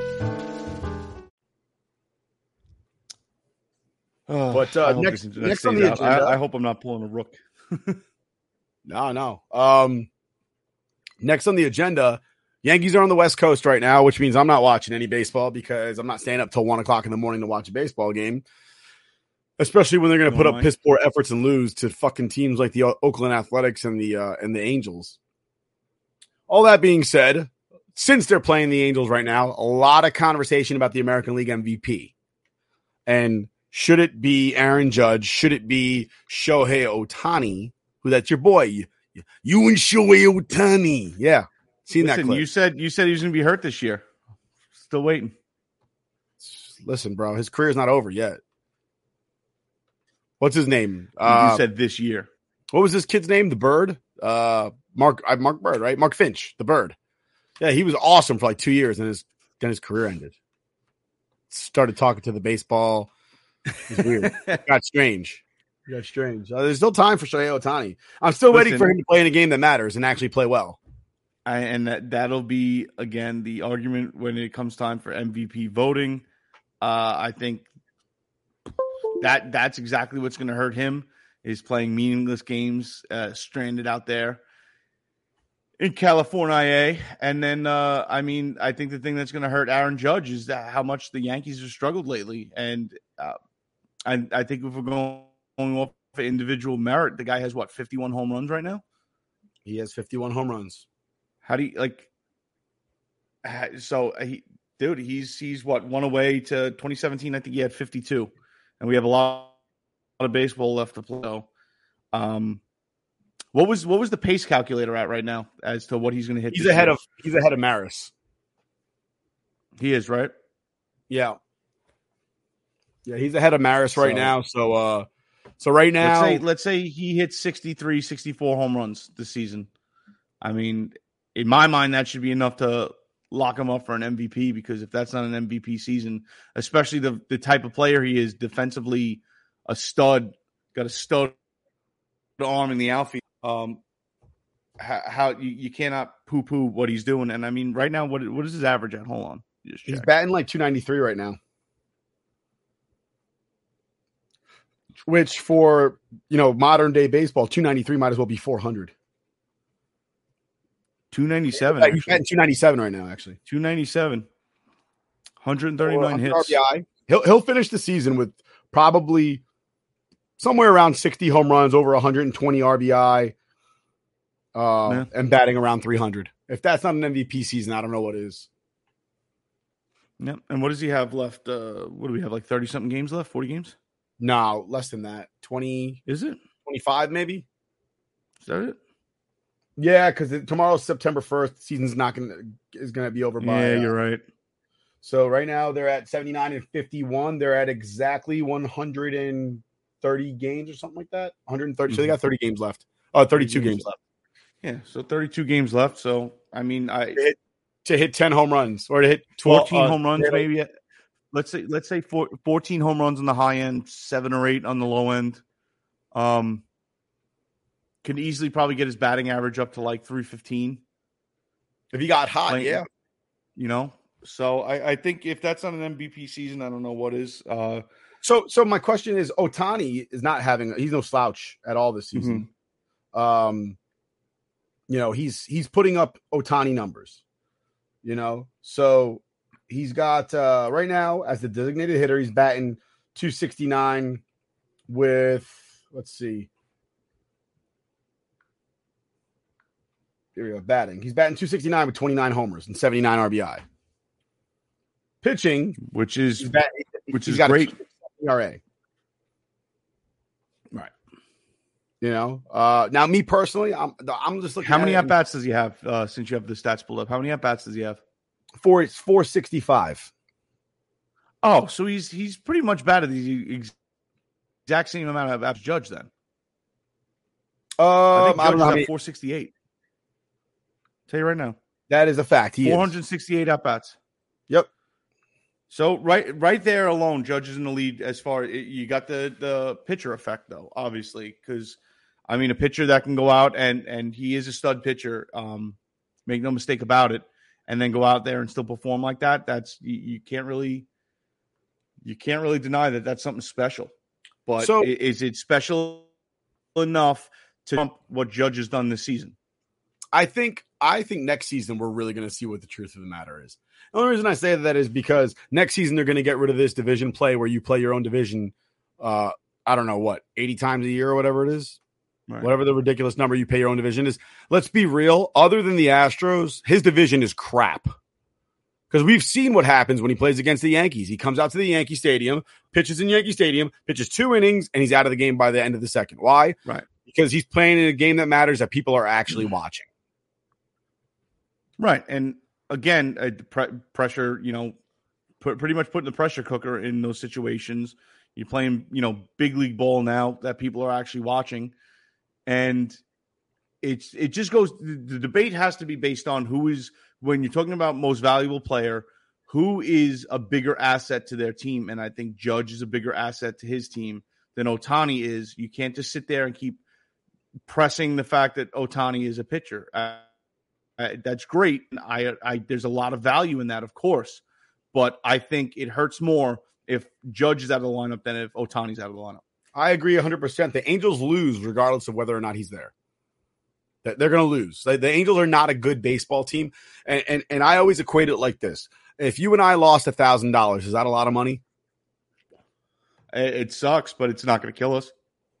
Speaker 1: Oh,
Speaker 2: But, uh,
Speaker 1: I hope
Speaker 2: next- next on the
Speaker 1: out. I, I, hope I'm not pulling a rook.
Speaker 2: No, no. Um, next on the agenda, Yankees are on the West Coast right now, which means I'm not watching any baseball because I'm not staying up till one o'clock in the morning to watch a baseball game. Especially when they're going to put up piss poor efforts and lose to fucking teams like the Oakland Athletics and the uh, and the Angels. All that being said, since they're playing the Angels right now, a lot of conversation about the American League MVP. And should it be Aaron Judge? Should it be Shohei Ohtani? Who that's your boy? You, you and Shohei Ohtani. Yeah. Seen that clip.
Speaker 1: you said you said he was going to be hurt this year. Still waiting.
Speaker 2: Listen, bro, his career's not over yet. What's his name?
Speaker 1: you
Speaker 2: Uh,
Speaker 1: said this year.
Speaker 2: what was this kid's name? The Bird? Uh, Mark, uh, Mark Bird, right? Mark Fidrych, the Bird. Yeah, he was awesome for like two years, and his then his career ended. Started talking to the baseball. It was weird. got strange. It got strange. Uh, there's still time for Shohei Ohtani. I'm still waiting for him to play in a game that matters and actually play well.
Speaker 1: I, and that that'll be again the argument when it comes time for MVP voting. Uh, I think that that's exactly what's going to hurt him is playing meaningless games, uh, stranded out there in California. And then, uh, I mean, I think the thing that's going to hurt Aaron Judge is that how much the Yankees have struggled lately. And uh, I, I think if we're going off of individual merit, the guy has what 51 home runs right now.
Speaker 2: He has 51 home runs.
Speaker 1: How do you like? So he, dude, he's he's what one away to 2017. I think he had 52, and we have a lot, lot of baseball left to play. So, um, what was what was the pace calculator at right now as to what he's going to hit?
Speaker 2: He's ahead
Speaker 1: year?
Speaker 2: of he's ahead of Maris.
Speaker 1: he is right.
Speaker 2: Yeah. Yeah, he's ahead of Maris right
Speaker 1: So-
Speaker 2: now. So uh so right now
Speaker 1: let's say let's say he hits 63, 64 home runs this season. I mean, in my mind, that should be enough to lock him up for an MVP because if that's not an MVP season, especially the the type of player he is, defensively a stud, got a stud arm in the outfield. Um, how, how you, you cannot poo poo what he's doing. And I mean, right now, what what is his average at? Hold on,
Speaker 2: he's batting like 293 right now. Which for you know modern day baseball, 293 might as well be 400.
Speaker 1: two ninety seven.
Speaker 2: Yeah, he's batting 297 right now, actually.
Speaker 1: Two ninety seven. 139 hits.
Speaker 2: RBI. He'll he'll finish the season with probably somewhere around 60 home runs, over 120 RBI, uh,
Speaker 1: Yeah.
Speaker 2: and batting around 300. If that's not an MVP season, I don't know what is.
Speaker 1: Yep. And what does he have left? Uh, what do we have? Like thirty something games left? Forty games?
Speaker 2: No, less than that. 20,
Speaker 1: Is it?
Speaker 2: 25 maybe.
Speaker 1: Is that it?
Speaker 2: Yeah, because tomorrow's September 1st. Season's not going to is going to be over by.
Speaker 1: Yeah,
Speaker 2: uh,
Speaker 1: you're right.
Speaker 2: So right now they're at 79 and 51. They're at exactly 130 games or something like that. 130. So they got 30 games left. Oh, 32
Speaker 1: games
Speaker 2: games left
Speaker 1: Yeah. So 32 games left. So I mean, I
Speaker 2: to hit 10 home runs or to hit 12
Speaker 1: 14
Speaker 2: uh,
Speaker 1: home runs, maybe. Let's say let's say four, 14 home runs on the high end, seven or eight on the low end. Um, can easily probably get his batting average up to like 315.
Speaker 2: If he got hot,
Speaker 1: Playing-
Speaker 2: yeah.
Speaker 1: You know, so I, I think if that's not an MVP season, I don't know what is. Uh,
Speaker 2: So so my question is Ohtani is not having he's no slouch at all this season. Um you know, he's he's putting up Ohtani numbers. You know, so he's got uh right now as the designated hitter, he's batting 269 with let's see. Here we go, batting. He's batting 269 with 29 homers and 79 RBI. Pitching,
Speaker 1: which is
Speaker 2: batting,
Speaker 1: which is
Speaker 2: got
Speaker 1: great.
Speaker 2: 260 ERA.
Speaker 1: Right.
Speaker 2: You know, uh, now me personally, I'm I'm just looking.
Speaker 1: How many
Speaker 2: at
Speaker 1: at bats does he have? Uh, since you have the stats pulled up, how many at bats does he have?
Speaker 2: Four, it's four sixty five.
Speaker 1: Oh, so he's he's pretty much batted the exact same amount of apps judge then. I
Speaker 2: Um,
Speaker 1: think
Speaker 2: I,
Speaker 1: Judge
Speaker 2: don't know
Speaker 1: at 468. Tell you right now,
Speaker 2: that is a fact. He
Speaker 1: 468 at bats.
Speaker 2: Yep.
Speaker 1: So right right there alone, Judge is in the lead as far you got the the pitcher effect though, obviously, because I mean a pitcher that can go out and and he is a stud pitcher. Um, make no mistake about it, and then go out there and still perform like that. That's you, you can't really you can't really deny that that's something special. But
Speaker 2: So-
Speaker 1: is it special enough to trump what Judge has done this season?
Speaker 2: I think I think next season we're really going to see what the truth of the matter is. The only reason I say that is because next season they're going to get rid of this division play where you play your own division. Uh, I don't know what eighty times a year or whatever it is.
Speaker 1: Right.
Speaker 2: Whatever the ridiculous number you pay your own division is. Let's be real. Other than the Astros, his division is crap. Because we've seen what happens when he plays against the Yankees. He comes out to the Yankee Stadium, pitches in Yankee Stadium, pitches two innings, and he's out of the game by the end of the second. Why?
Speaker 1: Right.
Speaker 2: Because he's playing in a game that matters that people are actually watching.
Speaker 1: Right. And again, uh, pre- pressure, you know, put, pretty much putting the pressure cooker in those situations. You're playing, you know, big league ball now that people are actually watching. And it's it just goes the, debate has to be based on who is when you're talking about most valuable player, who is a bigger asset to their team. And I think Judge is a bigger asset to his team than Ohtani is. You can't just sit there and keep pressing the fact that Ohtani is a pitcher. Uh, that's great. I, I, there's a lot of value in that, of course, but I think it hurts more if Judge is out of the lineup than if Ohtani's out of the lineup.
Speaker 2: I agree 100%. The Angels lose regardless of whether or not he's there. That They're going to lose. The, Angels are not a good baseball team. And, and, and I always equate it like this if you and I lost a $1,000, is that a lot of money?
Speaker 1: It, sucks, but it's not going to kill us.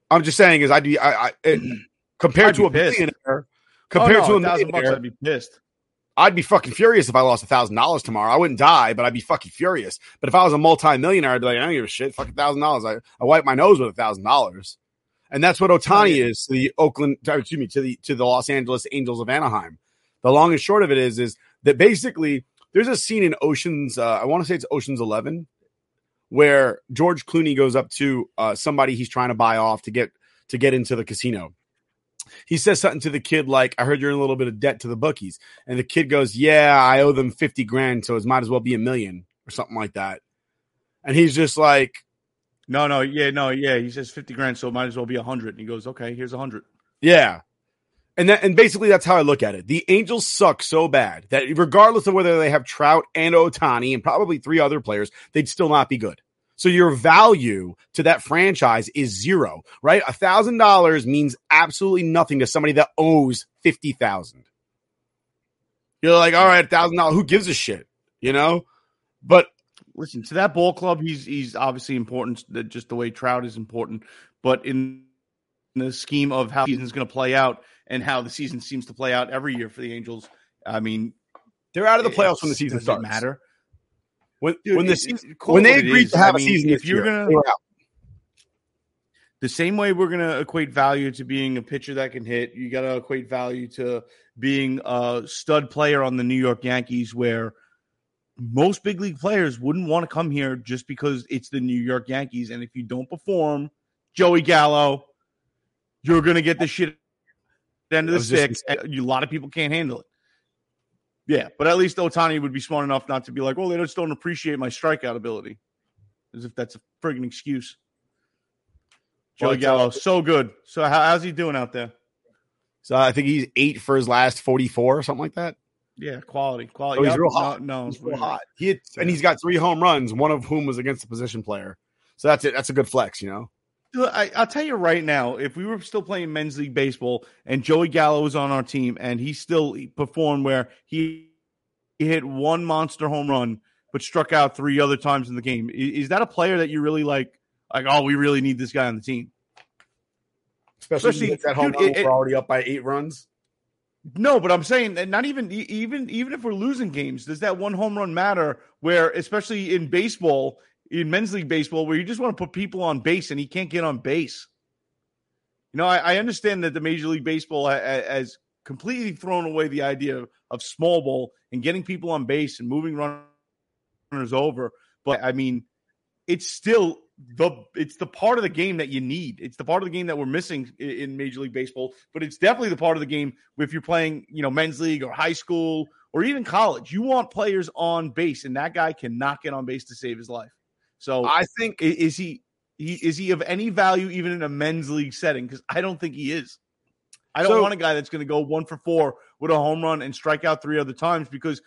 Speaker 2: I'm just saying, is I'd be, I, I, it, compared
Speaker 1: I'd
Speaker 2: to
Speaker 1: be
Speaker 2: a
Speaker 1: pissed.
Speaker 2: millionaire, compared
Speaker 1: oh, no,
Speaker 2: to a
Speaker 1: thousand bucks, I'd be pissed.
Speaker 2: I'd be fucking furious if I lost a thousand dollars tomorrow. I wouldn't die, but I'd be fucking furious. But if I was a multi-millionaire, I'd be like, I don't give a shit. Fucking thousand dollars. I I wipe my nose with a thousand dollars. And that's what Ohtani is to the Oakland, excuse me, to the to the Los Angeles Angels of Anaheim. The long and short of it is, is that basically there's a scene in Ocean's, uh, I want to say it's Ocean's Eleven, where George Clooney goes up to uh, somebody he's trying to buy off to get to get into the casino he says something to the kid like, I heard you're in a little bit of debt to the bookies. And the kid goes, Yeah, I owe them 50 grand, so it might as well be a million or something like that. And he's just like,
Speaker 1: No, no, yeah, no, yeah. He says 50 grand, so it might as well be 100. And he goes, okay, here's 100.
Speaker 2: Yeah. And that, and basically that's how I look at it. The Angels suck so bad that regardless of whether they have Trout and Ohtani and probably three other players, they'd still not be good. So your value to that franchise is zero, right? A thousand dollars means absolutely nothing to somebody that owes fifty thousand. You're like, all right, thousand dollars. Who gives a shit? You know? But
Speaker 1: Listen, to that ball club, he's he's obviously important, that just the way Trout is important. but in the scheme of how the season's going to play out and how the season seems to play out every year for the Angels, I mean,
Speaker 2: They're out of the playoffs when the season
Speaker 1: does it
Speaker 2: starts.
Speaker 1: matter.
Speaker 2: When,
Speaker 1: Dude,
Speaker 2: when the season, when they agreed
Speaker 1: is.
Speaker 2: to have
Speaker 1: I
Speaker 2: a
Speaker 1: mean,
Speaker 2: season,
Speaker 1: if you're
Speaker 2: year,
Speaker 1: gonna-
Speaker 2: they were out.
Speaker 1: the same way we're going to equate value to being a pitcher that can hit, you got to equate value to being a stud player on the New York Yankees, where most big league players wouldn't want to come here just because it's the New York Yankees. And if you don't perform, Joey Gallo, you're going to get the shit at the end of the
Speaker 2: just
Speaker 1: six. A lot of people can't handle it. Yeah, but at least Ohtani would be smart enough not to be like, well, they just don't appreciate my strikeout ability. As if that's a friggin' excuse. Joey Gallo, so good. So how, how's he doing out there?
Speaker 2: So I think he's eight for his last 44 or something like that.
Speaker 1: Yeah, quality, quality.
Speaker 2: Oh, he's real hot.
Speaker 1: No,
Speaker 2: He's real hot. He hit, and he's got three home runs, one of whom was against a position player. So that's it. That's a good flex, you know.
Speaker 1: I, I'll tell you right now, if we were still playing men's league baseball and Joey Gallo was on our team and he still performed where he, he hit one monster home run but struck out three other times in the game, i- is, that a player that you really like? Like, oh, we really need this guy on the team.
Speaker 2: Especially,
Speaker 1: Especially-
Speaker 2: if that home
Speaker 1: dude,
Speaker 2: run,
Speaker 1: it- it-
Speaker 2: we're already up by eight runs.
Speaker 1: No, but I'm saying that not even even even if we're losing games, does that one home run matter? Where especially in baseball, in men's league baseball, where you just want to put people on base and he can't get on base. You know, I, I understand that the Major League Baseball ha- ha- has completely thrown away the idea of, of small ball and getting people on base and moving runners over. But I mean, it's still the it's the part of the game that you need. It's the part of the game that we're missing i- in Major League Baseball. But it's definitely the part of the game if you're playing, you know, men's league or high school or even college. You want players on base, and that guy cannot get on base to save his life. So
Speaker 2: I think
Speaker 1: is he, he is he of any value even in a men's league setting? Because I don't think he is. I don't
Speaker 2: So-
Speaker 1: want a guy that's going to go one for four with a home run and strike out three other times because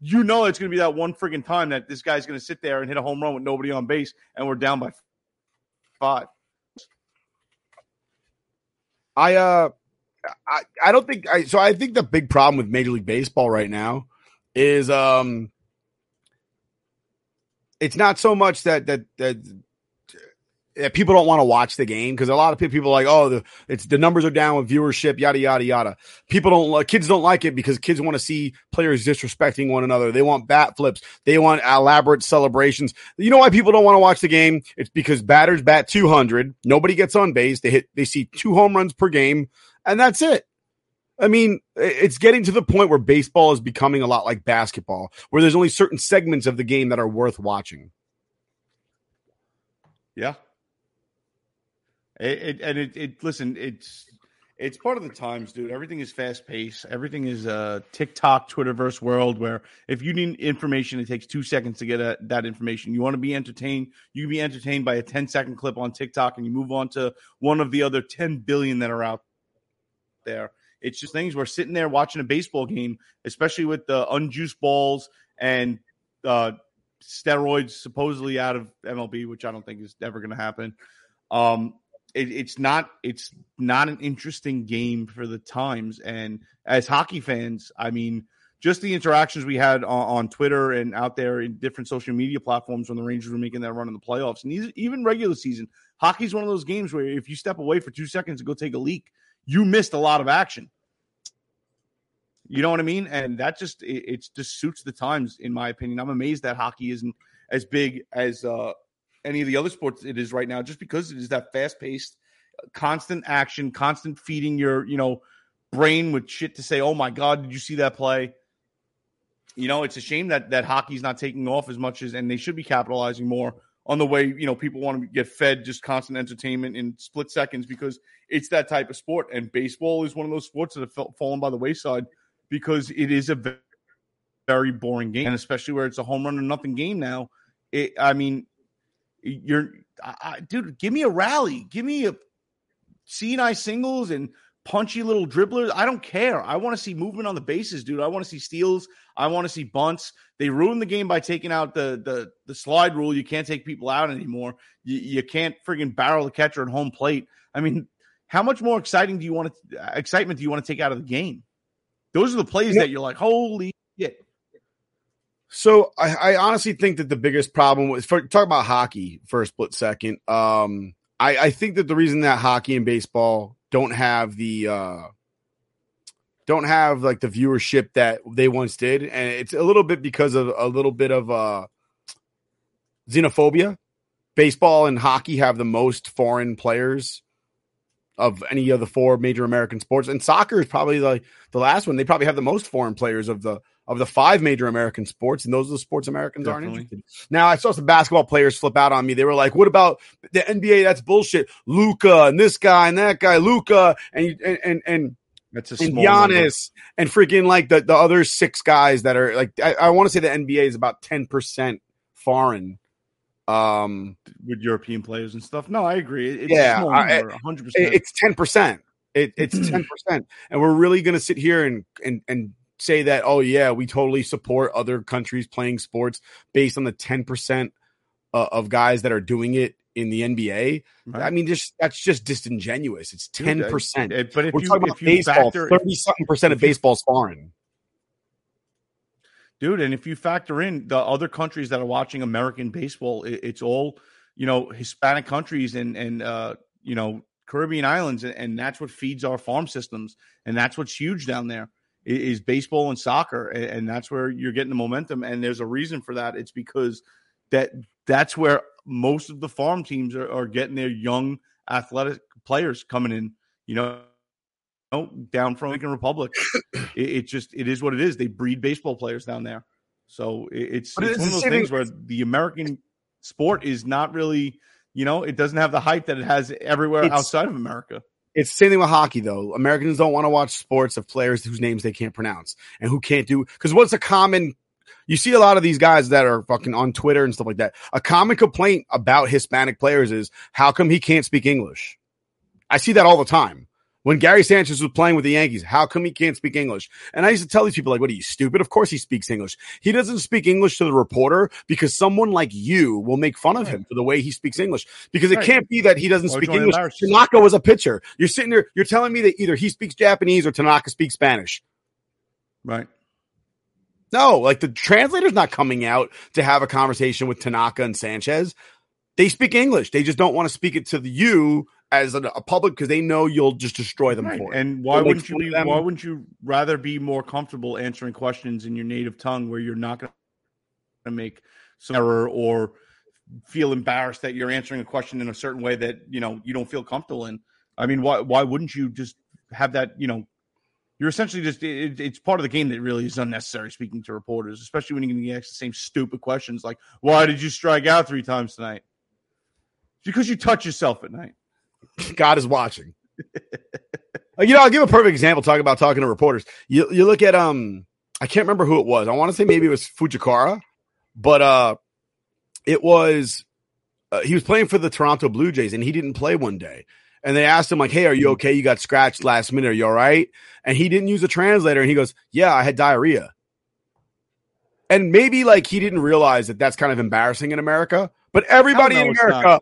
Speaker 1: you know it's going to be that one friggin' time that this guy's going to sit there and hit a home run with nobody on base and we're down by five.
Speaker 2: I uh I, I don't think I so I think the big problem with Major League Baseball right now is um it's not so much that that that, that people don't want to watch the game because a lot of people are like oh the it's the numbers are down with viewership yada yada yada. People don't kids don't like it because kids want to see players disrespecting one another. They want bat flips. They want elaborate celebrations. You know why people don't want to watch the game? It's because batters bat 200 nobody gets on base. They hit they see two home runs per game and that's it I mean, it's getting to the point where baseball is becoming a lot like basketball, where there's only certain segments of the game that are worth watching.
Speaker 1: Yeah. It, it and it, it listen, it's it's part of the times, dude. Everything is fast paced. Everything is a TikTok, Twitterverse world where if you need information, it takes two seconds to get a, that information. You want to be entertained, you can be entertained by a 10 second clip on TikTok and you move on to one of the other 10 billion that are out there. It's just things we're sitting there watching a baseball game, especially with the unjuiced balls and uh, steroids supposedly out of MLB, which I don't think is ever going to happen. Um, it, it's not it's not an interesting game for the times. And as hockey fans, I mean, just the interactions we had on, on Twitter and out there in different social media platforms when the Rangers were making that run in the playoffs, and even regular season, hockey's one of those games where if you step away for two seconds and go take a leak, you missed a lot of action. You know what I mean? And that just it, it just suits the times, in my opinion. I'm amazed that hockey isn't as big as uh, any of the other sports it is right now, just because it is that fast paced, constant action, constant feeding your you know brain with shit to say. Oh my god, did you see that play? You know, it's a shame that that hockey's not taking off as much as, and they should be capitalizing more on the way you know people want to get fed just constant entertainment in split seconds because it's that type of sport. And baseball is one of those sports that have fallen by the wayside because it is a very boring game, and especially where it's a home run or nothing game now. It, I mean, you're, I, I, dude, give me a rally, give me a CNI singles and punchy little dribblers. I don't care. I want to see movement on the bases, dude. I want to see steals. I want to see bunts. They ruined the game by taking out the the the slide rule. You can't take people out anymore. You, you can't friggin' barrel the catcher at home plate. I mean, how much more exciting do you want to excitement do you want to take out of the game? Those are the plays that you're like, holy shit.
Speaker 2: So I, I honestly think that the biggest problem was for talk about hockey for a split second. Um, I, I think that the reason that hockey and baseball don't have the uh don't have like the viewership that they once did, and it's a little bit because of a little bit of uh xenophobia. Baseball and hockey have the most foreign players of any of the four major American sports, and soccer is probably the the last one. They probably have the most foreign players of the of the five major American sports, and those are the sports Americans aren't interested. Now, I saw some basketball players flip out on me. They were like, "What about the NBA? That's bullshit. Luka and this guy and that guy, Luka and and and and,
Speaker 1: That's a
Speaker 2: and
Speaker 1: small number.
Speaker 2: Giannis and freaking like the the other six guys that are like I, I want to say the NBA is about ten percent foreign. Um,
Speaker 1: with European players and stuff. No, I agree. It's
Speaker 2: Yeah,
Speaker 1: a small
Speaker 2: I-
Speaker 1: number, hundred percent.
Speaker 2: it- it's ten percent. It, it's ten percent, and we're really going to sit here and and and say that oh yeah, we totally support other countries playing sports based on the ten percent uh, of guys that are doing it in the NBA. I mean, just that's just disingenuous. It's ten
Speaker 1: I-
Speaker 2: percent.
Speaker 1: it- but if
Speaker 2: we're
Speaker 1: you-
Speaker 2: talking about
Speaker 1: you
Speaker 2: baseball,
Speaker 1: factor-
Speaker 2: thirty something percent of baseball's foreign.
Speaker 1: dude. And if you factor in the other countries that are watching American baseball, it, it's all you know Hispanic countries and and uh, you know Caribbean islands, and, that's what feeds our farm systems, and that's what's huge down there is baseball and soccer, and, that's where you're getting the momentum. And there's a reason for that. It's because that that's where most of the farm teams are, are getting their young athletic players coming in. You know, down from Dominican Republic. it, it just it is what it is. They breed baseball players down there, so it, it's it's
Speaker 2: it's
Speaker 1: one of those things where the American sport is not really, you know, it doesn't have the hype that it has everywhere outside of America.
Speaker 2: It's the same thing with hockey, though. Americans don't want to watch sports of players whose names they can't pronounce and who can't do. Because what's a common? You see a lot of these guys that are fucking on Twitter and stuff like that. A common complaint about Hispanic players is how come he can't speak English? I see that all the time. When Gary Sanchez was playing with the Yankees, how come he can't speak English? And I used to tell these people, like, what are you stupid? Of course he speaks English. He doesn't speak English to the reporter because someone like you will make fun of him for the way he speaks English. Because it
Speaker 1: Right.
Speaker 2: can't be that he doesn't
Speaker 1: Or
Speaker 2: speak English. Tanaka was a pitcher. You're sitting there, you're telling me that either he speaks Japanese or Tanaka speaks Spanish.
Speaker 1: Right.
Speaker 2: No, like the translator's not coming out to have a conversation with Tanaka and Sanchez. They speak English. They just don't want to speak it to the you as a, a public because they know you'll just destroy them
Speaker 1: Right.
Speaker 2: for it.
Speaker 1: And why wouldn't you be? Why wouldn't you rather be more comfortable answering questions in your native tongue where you're not going to make some error or feel embarrassed that you're answering a question in a certain way that you know you don't feel comfortable in? I mean, why why wouldn't you just have that? You know, you're essentially just it, it's part of the game that really is unnecessary speaking to reporters, especially when you're going to get the same stupid questions like, "Why did you strike out three times tonight?" Because you touch yourself at night.
Speaker 2: God is watching. Uh, you know, I'll give a perfect example talking about talking to reporters. You you look at um I can't remember who it was. I want to say maybe it was Fujikara, but uh it was uh, he was playing for the Toronto Blue Jays and he didn't play one day. And they asked him like, "Hey, are you okay? You got scratched last minute. Are you all right?" And he didn't use a translator and he goes, "Yeah, I had diarrhea." And maybe like he didn't realize that that's kind of embarrassing in America, but everybody in America.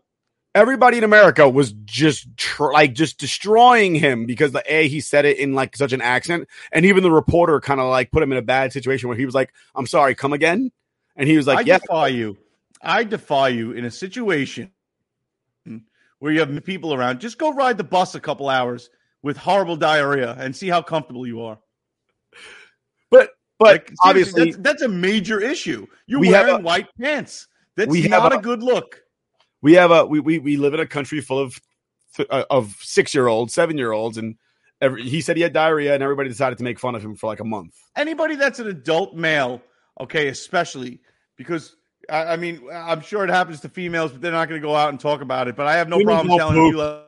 Speaker 2: Everybody in America was just tr- like just destroying him because the a he said it in like such an accent, and even the reporter kind of like put him in a bad situation where he was like, "I'm sorry, come again," and he was like,
Speaker 1: I
Speaker 2: "Yeah."
Speaker 1: defy you. I defy you in a situation where you have people around. Just go ride the bus a couple hours with horrible diarrhea and see how comfortable you are.
Speaker 2: But but
Speaker 1: Like,
Speaker 2: obviously,
Speaker 1: that's, that's a major issue. You're wearing
Speaker 2: a-
Speaker 1: white pants. That's
Speaker 2: we
Speaker 1: not
Speaker 2: a-
Speaker 1: a, good look.
Speaker 2: We have a we we we live in a country full of uh, of six year olds, seven year olds, and every, he said he had diarrhea, and everybody decided to make fun of him for like a month.
Speaker 1: Anybody that's an adult male, okay, especially because I, I mean, I'm sure it happens to females, but they're not going to go out and talk about it. But I have no
Speaker 2: Women
Speaker 1: problem telling
Speaker 2: poop.
Speaker 1: you, like,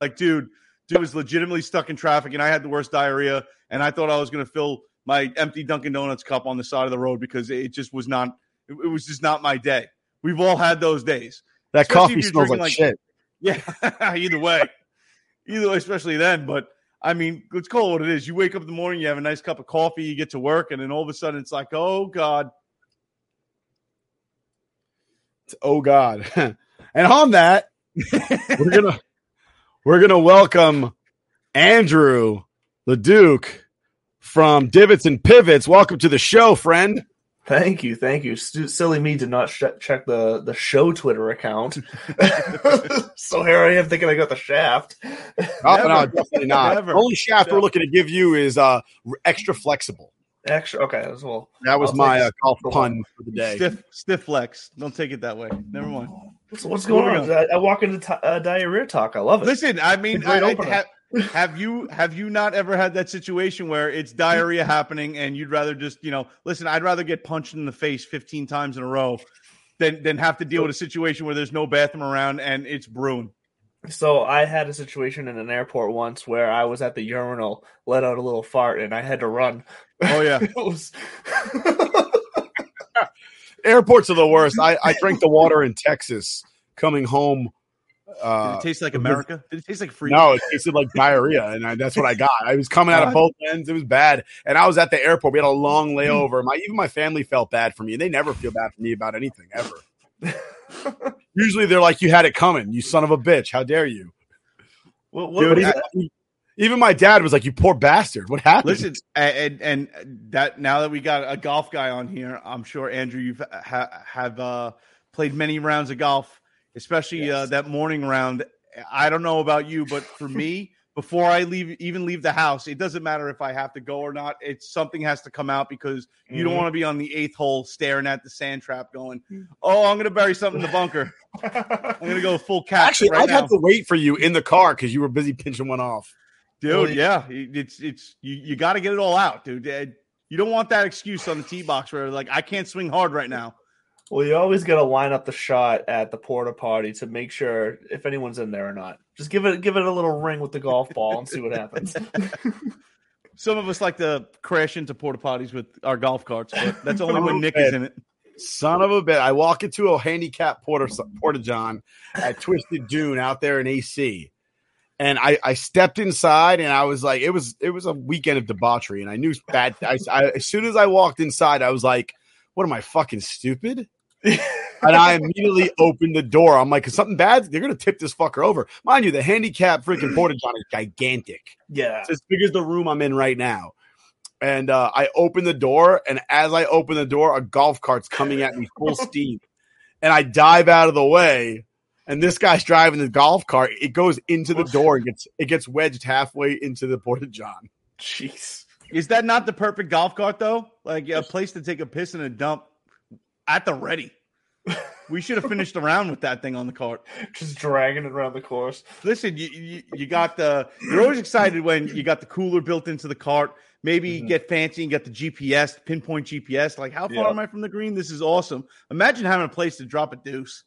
Speaker 1: like, dude, dude was legitimately stuck in traffic, and I had the worst diarrhea, and I thought I was going to fill my empty Dunkin' Donuts cup on the side of the road because it just was not. It was just not my day. We've all had those days.
Speaker 2: That
Speaker 1: Especially
Speaker 2: coffee smells like,
Speaker 1: drinking,
Speaker 2: shit.
Speaker 1: Yeah, either way, either way, especially then. But I mean, let's call it what it is. You wake up in the morning, you have a nice cup of coffee, you get to work, and then all of a sudden it's like, oh god,
Speaker 2: Oh God! and on that, we're gonna we're gonna welcome Andrew Leduc from Divots and Pivots. Welcome to the show, friend.
Speaker 4: Thank you, thank you. Stu- silly me did not sh- check the the show Twitter account, so here I am thinking I got the shaft.
Speaker 2: Oh, no, definitely not.
Speaker 1: Never.
Speaker 2: The only shaft we're looking to give you is uh extra flexible.
Speaker 4: Extra, okay, as well.
Speaker 2: That was
Speaker 4: I'll
Speaker 2: my uh, golf
Speaker 4: the
Speaker 2: pun for the day.
Speaker 1: Stiff, stiff flex. Don't take it that way. Never mind.
Speaker 4: What's, what's going on? I, I walk into t- uh, diarrhea talk. I love it.
Speaker 1: Listen, I mean,
Speaker 4: It's a great
Speaker 1: I- I-
Speaker 4: opener.
Speaker 1: Have, have you have you not ever had that situation where it's diarrhea happening and you'd rather just you know listen? I'd rather get punched in the face fifteen times in a row than than have to deal with a situation where there's no bathroom around and it's brewing.
Speaker 4: So I had a situation in an airport once where I was at the urinal, let out a little fart, and I had to run.
Speaker 1: Oh yeah,
Speaker 4: was-
Speaker 2: Airports are the worst. I, I drank the water in Texas coming home.
Speaker 1: Did
Speaker 2: Uh,
Speaker 1: it taste like America? Did it taste like free?
Speaker 2: no, it tasted like diarrhea, and I, that's what I got. I was coming out of both ends. It was bad, and I was at the airport. We had a long layover. My even my family felt bad for me, and they never feel bad for me about anything ever. Usually, they're like, "You had it coming, you son of a bitch! How dare you?"
Speaker 4: what, what
Speaker 2: Dude,
Speaker 4: was
Speaker 2: even, even my dad was like, "You poor bastard! What happened?"
Speaker 1: Listen, and, and and that now that we got a golf guy on here, I'm sure Andrew you've ha, have uh, played many rounds of golf, especially uh, that morning round. I don't know about you, but for me, before I leave, even leave the house, it doesn't matter if I have to go or not. It's something has to come out because you don't
Speaker 4: Mhm.
Speaker 1: want to be on the eighth hole staring at the sand trap, going, "Oh, I'm going to bury something in the bunker. I'm going to go full catch."
Speaker 2: Actually,
Speaker 1: right now.
Speaker 2: had to wait for you in the car because you were busy pinching one off.
Speaker 1: dude.
Speaker 4: Well,
Speaker 1: yeah, it's it's you, you got to get it all out, dude. Uh, You don't want that excuse on the tee box where like I can't swing hard right now.
Speaker 4: Well, you always got to line up the shot at the porta potty to make sure if anyone's in there or not. Just give it give it a little ring with the golf ball and see what happens.
Speaker 1: Some of us like to crash into porta potties with our golf carts, but that's only when Nick is in it.
Speaker 2: Son of a bit. I walk into a handicap porta porta john at Twisted Dune out there in AC. And I, I stepped inside and I was like, it was it was a weekend of debauchery. And I knew bad. I, I, as soon as I walked inside, I was like, what am I fucking stupid? And I immediately opened the door. I'm like, is something bad? They're gonna tip this fucker over. Mind you, the handicap freaking porta john is gigantic.
Speaker 4: yeah.
Speaker 2: It's as big as the room I'm in right now. And uh, I open the door, and as I open the door, a golf cart's coming at me full steam. And I dive out of the way, and this guy's driving the golf cart. It goes into the door and gets it gets wedged halfway into the porta john.
Speaker 4: Jeez.
Speaker 1: Is that not the perfect golf cart though? Like a place to take a piss and a dump at the ready. We should have finished around with that thing on the cart.
Speaker 4: Just dragging it around the course.
Speaker 1: Listen, you, you you got the you're always excited when you got the cooler built into the cart. Maybe
Speaker 4: Mhm.
Speaker 1: get fancy and get the GPS, pinpoint GPS. Like, how far
Speaker 4: Yeah.
Speaker 1: am I from the green? This is awesome. Imagine having a place to drop a deuce.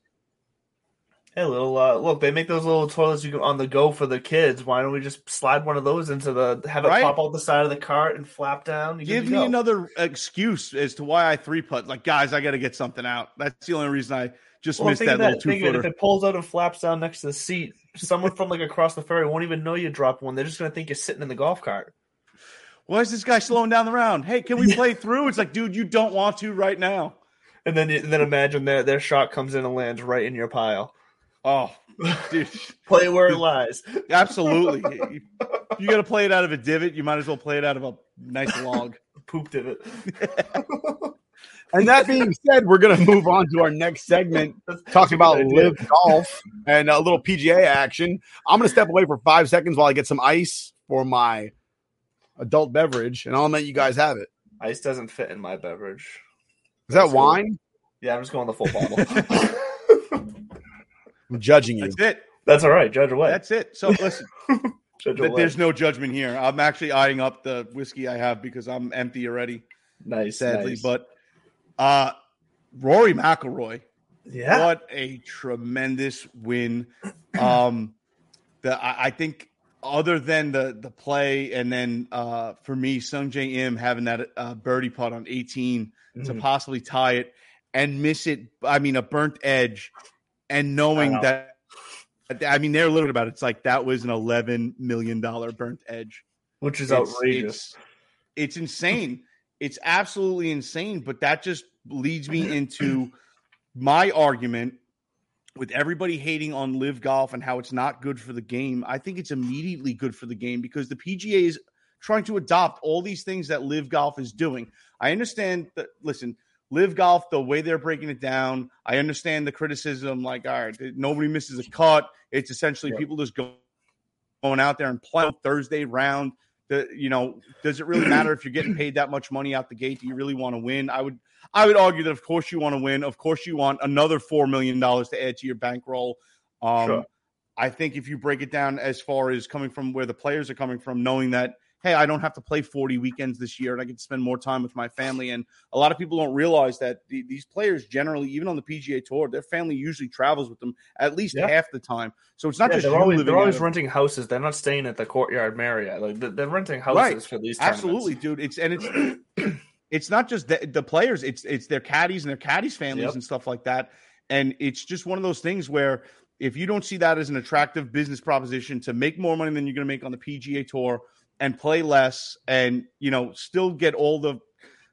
Speaker 4: Hey, little uh, look, they make those little toilets you can on the go for the kids. Why don't we just slide one of those into the have it
Speaker 1: Right.
Speaker 4: pop out the side of the cart and flap down? You're
Speaker 1: Give me
Speaker 4: go.
Speaker 1: another excuse as to why I three putt. Like, guys, I got to get something out. That's the only reason I just
Speaker 4: Well,
Speaker 1: missed
Speaker 4: think
Speaker 1: that little two
Speaker 4: it. If it pulls out and flaps down next to the seat, someone from like across the ferry won't even know you dropped one. They're just gonna think you're sitting in the golf cart.
Speaker 1: Why is this guy slowing down the round? Hey, can we play through? It's like, dude, you don't want to right now.
Speaker 4: And then, then imagine their their shot comes in and lands right in your pile.
Speaker 1: Oh, dude,
Speaker 4: Play where it lies.
Speaker 1: absolutely. you you got to play it out of a divot. You might as well play it out of a nice log.
Speaker 4: Pooped in it.
Speaker 2: And that being said, we're gonna move on to our next segment, talking about LIV Golf and a little PGA action. I'm gonna step away for five seconds while I get some ice for my adult beverage, and I'll let you guys have it.
Speaker 4: Ice doesn't fit in my beverage.
Speaker 2: Is that
Speaker 4: That's cool.
Speaker 2: wine?
Speaker 4: Yeah, I'm just going the full bottle.
Speaker 2: I'm judging you.
Speaker 1: That's it.
Speaker 4: That's all right. Judge away.
Speaker 1: That's it. So listen,
Speaker 4: Judge
Speaker 1: th-
Speaker 4: away.
Speaker 1: there's no judgment here. I'm actually eyeing up the whiskey I have because I'm empty already,
Speaker 4: nice,
Speaker 1: sadly.
Speaker 4: nice.
Speaker 1: But uh Rory McIlroy,
Speaker 4: yeah,
Speaker 1: what a tremendous win. Um, the I, I think other than the the play, and then uh, for me, Sungjae Im having that uh, birdie putt on 18 to
Speaker 4: Mhm.
Speaker 1: possibly tie it and miss it. I mean, a burnt edge, and knowing that. I mean, they're literally about it. It's like that was an eleven million dollar burnt edge.
Speaker 4: which is
Speaker 1: It's-
Speaker 4: outrageous.
Speaker 1: It's, it's insane. It's absolutely insane. But that just leads me into my argument with everybody hating on LIV Golf and how it's not good for the game. I think it's immediately good for the game because the PGA is trying to adopt all these things that LIV Golf is doing. I understand that. Listen, LIV Golf, the way they're breaking it down, I understand the criticism. Like, all right, nobody misses a cut. It's essentially people just go, going out there and playing Thursday round. The, you know, does it really matter if you're getting paid that much money out the gate? Do you really want to win? I would, I would argue that of course you want to win. Of course you want another four million dollars to add to your bankroll. Um,
Speaker 4: Sure.
Speaker 1: I think if you break it down as far as coming from where the players are coming from, knowing that hey, I don't have to play 40 weekends this year and I get to spend more time with my family. And a lot of people don't realize that the, these players generally, even on the PGA Tour, their family usually travels with them at least
Speaker 4: Yeah.
Speaker 1: half the time. So it's not
Speaker 4: Yeah,
Speaker 1: just
Speaker 4: they're
Speaker 1: you
Speaker 4: always, they're always renting houses. They're not staying at the Courtyard Marriott. Like they're, they're renting houses
Speaker 1: Right.
Speaker 4: for these.
Speaker 1: Absolutely, dude. It's and it's it's not just the, the players. It's it's their caddies and their caddies families
Speaker 4: Yep.
Speaker 1: and stuff like that. And it's just one of those things where if you don't see that as an attractive business proposition to make more money than you're going to make on the PGA Tour and play less, and you know still get all the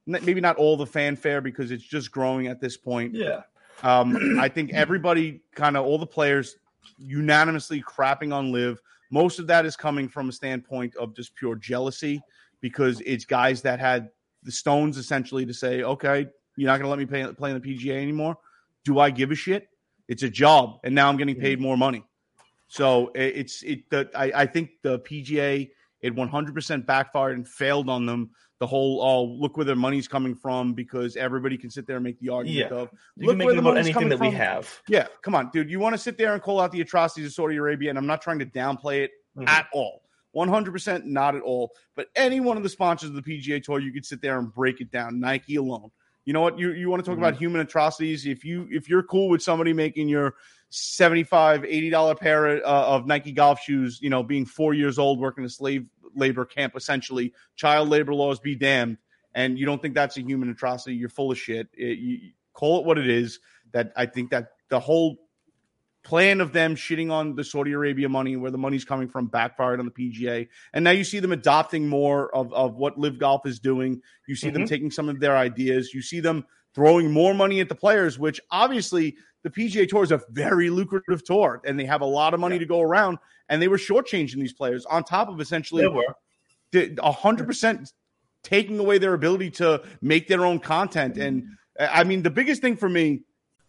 Speaker 1: maybe not all the fanfare because it's just growing at this point.
Speaker 4: Yeah.
Speaker 1: Um, I think everybody, kind of all the players, unanimously crapping on LIV. Most of that is coming from a standpoint of just pure jealousy because it's guys that had the stones essentially to say, okay, you're not going to let me play, play in the PGA anymore. Do I give a shit? It's a job, and now I'm getting paid more money. So it's it. The, I, I think the PGA it 100% backfired and failed on them. The whole oh look where their money's coming from because everybody can sit there and make the argument
Speaker 4: Yeah.
Speaker 1: of
Speaker 4: You
Speaker 1: look
Speaker 4: can make
Speaker 1: where
Speaker 4: it about anything that we have.
Speaker 1: Yeah, come on, dude. You want to sit there and call out the atrocities of Saudi Arabia, and I'm not trying to downplay it
Speaker 4: Mhm.
Speaker 1: at all. 100% not at all. But any one of the sponsors of the PGA Tour, you could sit there and break it down. Nike alone. You know what? You you want to talk about human atrocities? If you if you're cool with somebody making your 75 80 dollar pair uh, of Nike golf shoes, you know, being 4 years old working a slave labor camp essentially, child labor laws be damned, and you don't think that's a human atrocity, you're full of shit. It- you, call it what it is. That I think that the whole plan of them shitting on the Saudi Arabia money, where the money's coming from, backfired on the PGA. And now you see them adopting more of, of what LIV Golf is doing. You see them
Speaker 4: Mhm.
Speaker 1: taking some of their ideas. You see them throwing more money at the players, which obviously the PGA Tour is a very lucrative tour, and they have a lot of money to go around. And they were shortchanging these players on top of essentially
Speaker 4: were.
Speaker 1: a hundred percent taking away their ability to make their own content. And uh, I mean, the biggest thing for me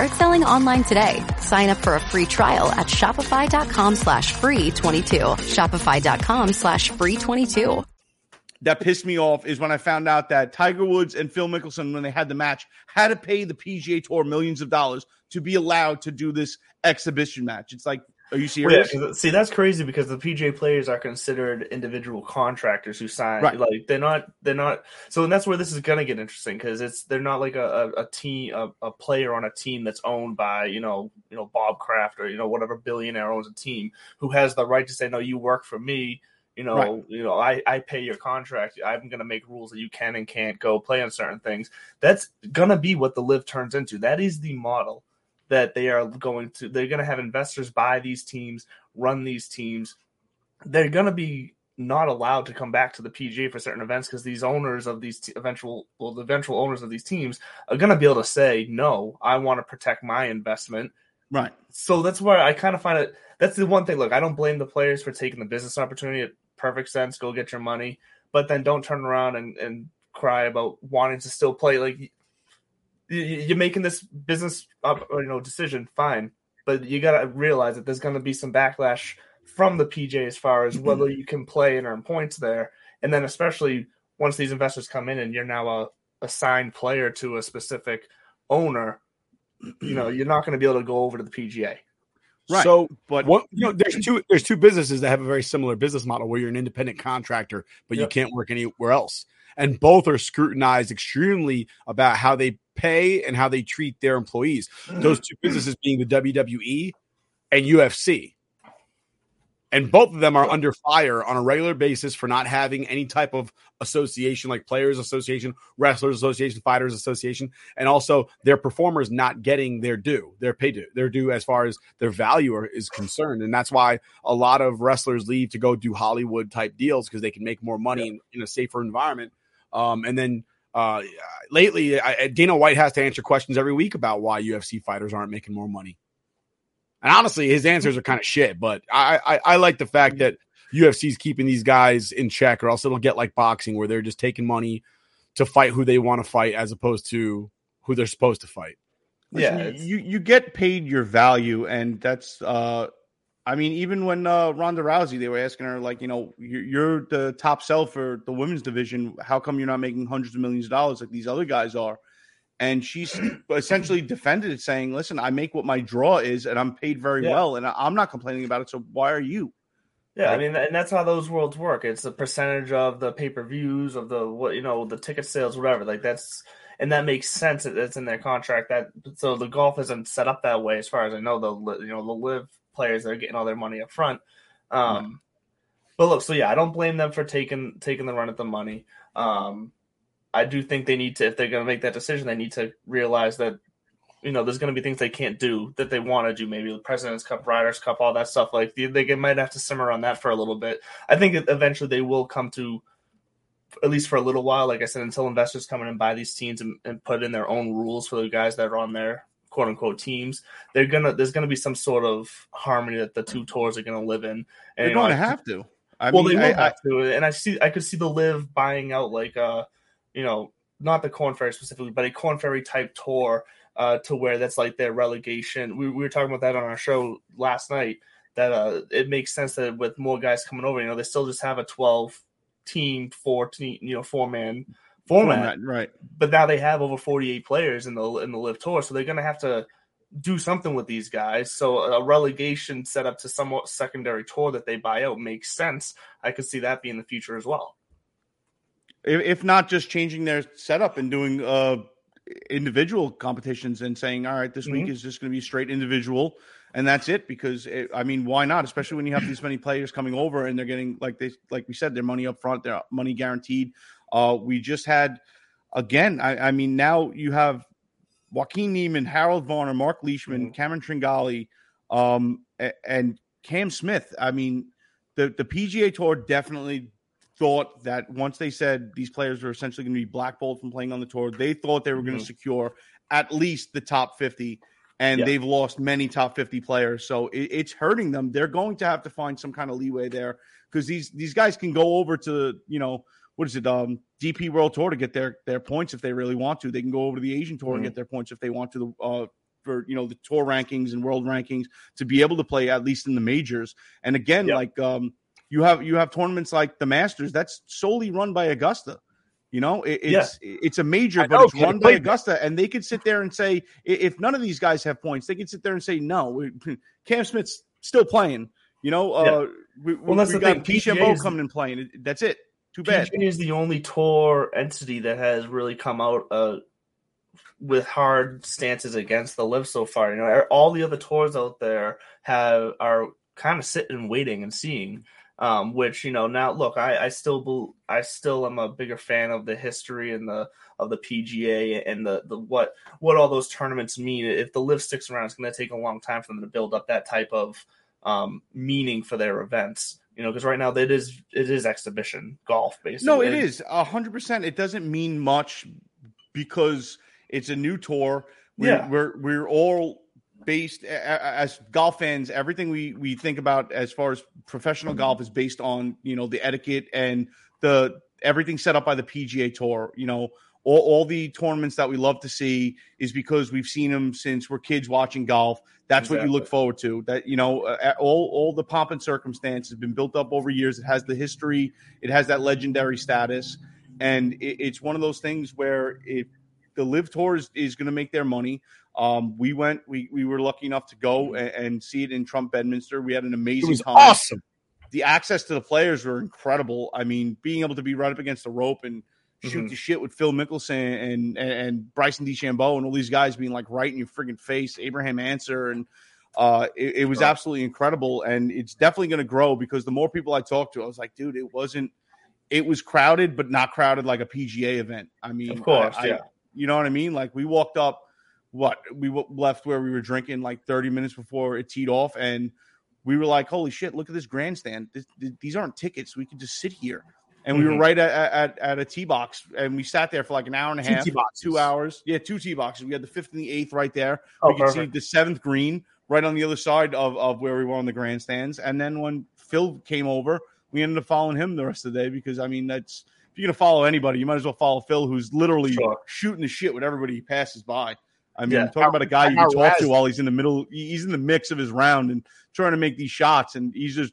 Speaker 5: Start selling online today. Sign up for a free trial at shopify.com slash free 22. Shopify.com slash free 22.
Speaker 1: that pissed me off is when I found out that Tiger Woods and Phil Mickelson, when they had the match, had to pay the PGA Tour millions of dollars to be allowed to do this exhibition match. It's like, are you
Speaker 4: yeah,
Speaker 1: serious?
Speaker 4: 'cause- see, that's crazy because the PGA players are considered individual contractors who sign.
Speaker 1: Right.
Speaker 4: Like they're not. They're not. So and that's where this is gonna get interesting because it's they're not like a, a, a team, a, a player on a team that's owned by you know you know Bob Kraft or you know whatever billionaire owns a team who has the right to say no, you work for me. You know,
Speaker 1: Right.
Speaker 4: you know, I, I pay your contract. I'm going to make rules that you can and can't go play on certain things. That's going to be what the LIV turns into. That is the model that they are going to they're going to have investors buy these teams run these teams they're going to be not allowed to come back to the PGA for certain events because these owners of these t- eventual well the eventual owners of these teams are going to be able to say no I want to protect my investment
Speaker 1: Right.
Speaker 4: So that's where I kind of find it. That's the one thing. Look, I don't blame the players for taking the business opportunity. It perfect sense. Go get your money, but then don't turn around and, and cry about wanting to still play. Like you're making this business up, you know, decision. Fine, but you got to realize that there's going to be some backlash from the PJ as far as whether you can play and earn points there, and then especially once these investors come in and you're now a assigned player to a specific owner. You know, you're not going to be able to go over to the PGA.
Speaker 1: Right.
Speaker 2: So,
Speaker 1: but
Speaker 2: what, you know, there's two there's two businesses that have a very similar business model where you're an independent contractor, but you can't work anywhere else. And both are scrutinized extremely about how they pay and how they treat their employees. Mm. Those two businesses being the WWE and UFC. And both of them are under fire on a regular basis for not having any type of association like Players Association, Wrestlers Association, Fighters Association, and also their performers not getting their due, their pay due, their due as far as their value are- is concerned. And that's why a lot of wrestlers leave to go do Hollywood type deals because they can make more money in, in a safer environment. Um, and then uh, lately, I, Dana White has to answer questions every week about why UFC fighters aren't making more money. And honestly, his answers are kind of shit. But I, I, I like the fact that UFC's keeping these guys in check, or else it'll get like boxing, where they're just taking money to fight who they want to fight, as opposed to who they're supposed to fight.
Speaker 1: Listen, you you get paid your value, and that's uh, I mean, even when uh, Ronda Rousey, they were asking her like, you know, you're, you're the top sell for the women's division. How come you're not making hundreds of millions of dollars like these other guys are? And she's essentially defended it, saying, "Listen, I make what my draw is, and I'm paid very
Speaker 4: Yeah.
Speaker 1: well, and I'm not complaining about it. So why are you?"
Speaker 4: Yeah, I mean, and that's how those worlds work. It's the percentage of the pay per views of the what you know the ticket sales, whatever. Like that's and that makes sense. that That's in their contract. That so the golf isn't set up that way, as far as I know. The you know the LIV players that are getting all their money up front. Um, But look, so yeah, I don't blame them for taking taking the run at the money. Um, I do think they need to, if they're going to make that decision, they need to realize that you know, there's going to be things they can't do that they want to do. Maybe the President's Cup, Ryder's Cup, all that stuff. Like they, they might have to simmer on that for a little bit. I think eventually they will come to, at least for a little while. Like I said, until investors come in and buy these teams and, and put in their own rules for the guys that are on their quote unquote teams, they're gonna there's gonna be some sort of harmony that the two tours are gonna live in. And,
Speaker 1: They're going to
Speaker 4: I-
Speaker 1: have to. I
Speaker 4: well,
Speaker 1: mean,
Speaker 4: they
Speaker 1: I-
Speaker 4: will have to, and I see I could see the LIV buying out like uh, you know, not the Korn Ferry specifically, but a Korn Ferry type tour uh, to where that's like their relegation. We, we were talking about that on our show last night. That uh, it makes sense that with more guys coming over, you know, they still just have a twelve team, four team, you know, four man format,
Speaker 1: Format, right.
Speaker 4: But now they have over forty eight players in the in the LIV tour, so they're gonna have to do something with these guys. So a relegation set up to somewhat secondary tour that they buy out makes sense. I could see that being the future as well.
Speaker 1: if, if not just changing their setup and doing uh individual competitions and saying all right this week
Speaker 4: Mhm.
Speaker 1: is just going to be straight individual and that's it because it, i mean why not especially when you have these many players coming over and they're getting like they like we said their money up front their money guaranteed uh we just had again i, I mean now you have Joaquin Niemann harold varner Marc Leishman Cameron Tringale um and cam smith i mean the the pga tour definitely thought that once they said these players were essentially going to be blackballed from playing on the tour, they thought they were going to secure at least the top 50. And
Speaker 4: Yeah.
Speaker 1: they've lost many top 50 players. So it, it's hurting them. They're going to have to find some kind of leeway there because these these guys can go over to, you know, what is it, um, DP World Tour to get their their points if they really want to. They can go over to the Asian Tour and
Speaker 4: Mhm.
Speaker 1: get their points if they want to. The uh, for you know the tour rankings and world rankings to be able to play at least in the majors. And again,
Speaker 4: Yep.
Speaker 1: like um, you have you have tournaments like the Masters that's solely run by Augusta. You know, it, it's it's a major, but
Speaker 2: know,
Speaker 1: it's run by Augusta, and they could sit there and say, if none of these guys have points, they could sit there and say, no, we, Cam Smith's still playing. You know, uh,
Speaker 4: Yeah.
Speaker 1: we,
Speaker 4: Well, that's
Speaker 1: we
Speaker 4: the
Speaker 1: got
Speaker 4: thing,
Speaker 1: coming and playing. That's it. Too bad.
Speaker 4: Is the only tour entity that has really come out uh, with hard stances against the LIV so far. You know, all the other tours out there have are kind of sitting waiting and seeing. Um, which you know now look, I, I still bel I still am a bigger fan of the history and the of the PGA and the the what what all those tournaments mean. If the LIV sticks around, it's going to take a long time for them to build up that type of um, meaning for their events. You know, because right now it is it is exhibition golf basically.
Speaker 1: No, it is a hundred percent. It doesn't mean much because it's a new tour. We're,
Speaker 4: Yeah.
Speaker 1: we're we're all based as golf fans. Everything we we think about as far as professional golf is based on you know the etiquette and the everything set up by the PGA Tour. You know, all, all the tournaments that we love to see is because we've seen them since we're kids watching golf. That's what you look forward to. That you know, uh, all all the pomp and circumstance has been built up over years. It has the history. It has that legendary status, and it, it's one of those things where if the LIV Tour is, is going to make their money. Um, we went. We we were lucky enough to go and, and see it in Trump Bedminster. We had an amazing
Speaker 2: was
Speaker 1: time.
Speaker 2: awesome.
Speaker 1: The access to the players were incredible. I mean, being able to be right up against the rope and shoot
Speaker 4: Mhm.
Speaker 1: the shit with Phil Mickelson and, and and Bryson DeChambeau and all these guys being like right in your friggin' face, Abraham Ancer, and uh, it, it was absolutely incredible. And it's definitely going to grow because the more people I talked to, I was like, dude, it wasn't. It was crowded, but not crowded like a PGA event. I mean,
Speaker 4: Of course,
Speaker 1: I- I-
Speaker 4: yeah.
Speaker 1: you know what I mean? Like we walked up, what we w- left where we were drinking like 30 minutes before it teed off, and we were like, "Holy shit! Look at this grandstand. This, th- these aren't tickets. We could just sit here." And we were
Speaker 4: Mhm.
Speaker 1: right at, at at a tee box, and we sat there for like an hour and a
Speaker 2: Two
Speaker 1: half, two hours. Yeah, two tee boxes. We had the fifth and the eighth right there.
Speaker 4: Oh,
Speaker 1: we could see
Speaker 4: perfect.
Speaker 1: the seventh green right on the other side of, of where we were on the grandstands. And then when Phil came over, we ended up following him the rest of the day because I mean that's if you're gonna follow anybody, you might as well follow Phil, who's literally
Speaker 4: Sure.
Speaker 1: shooting the shit with everybody he passes by. I mean,
Speaker 4: Yeah.
Speaker 1: talking about a guy you can talk to while he's in the middle, he's in the mix of his round and trying to make these shots, and he's just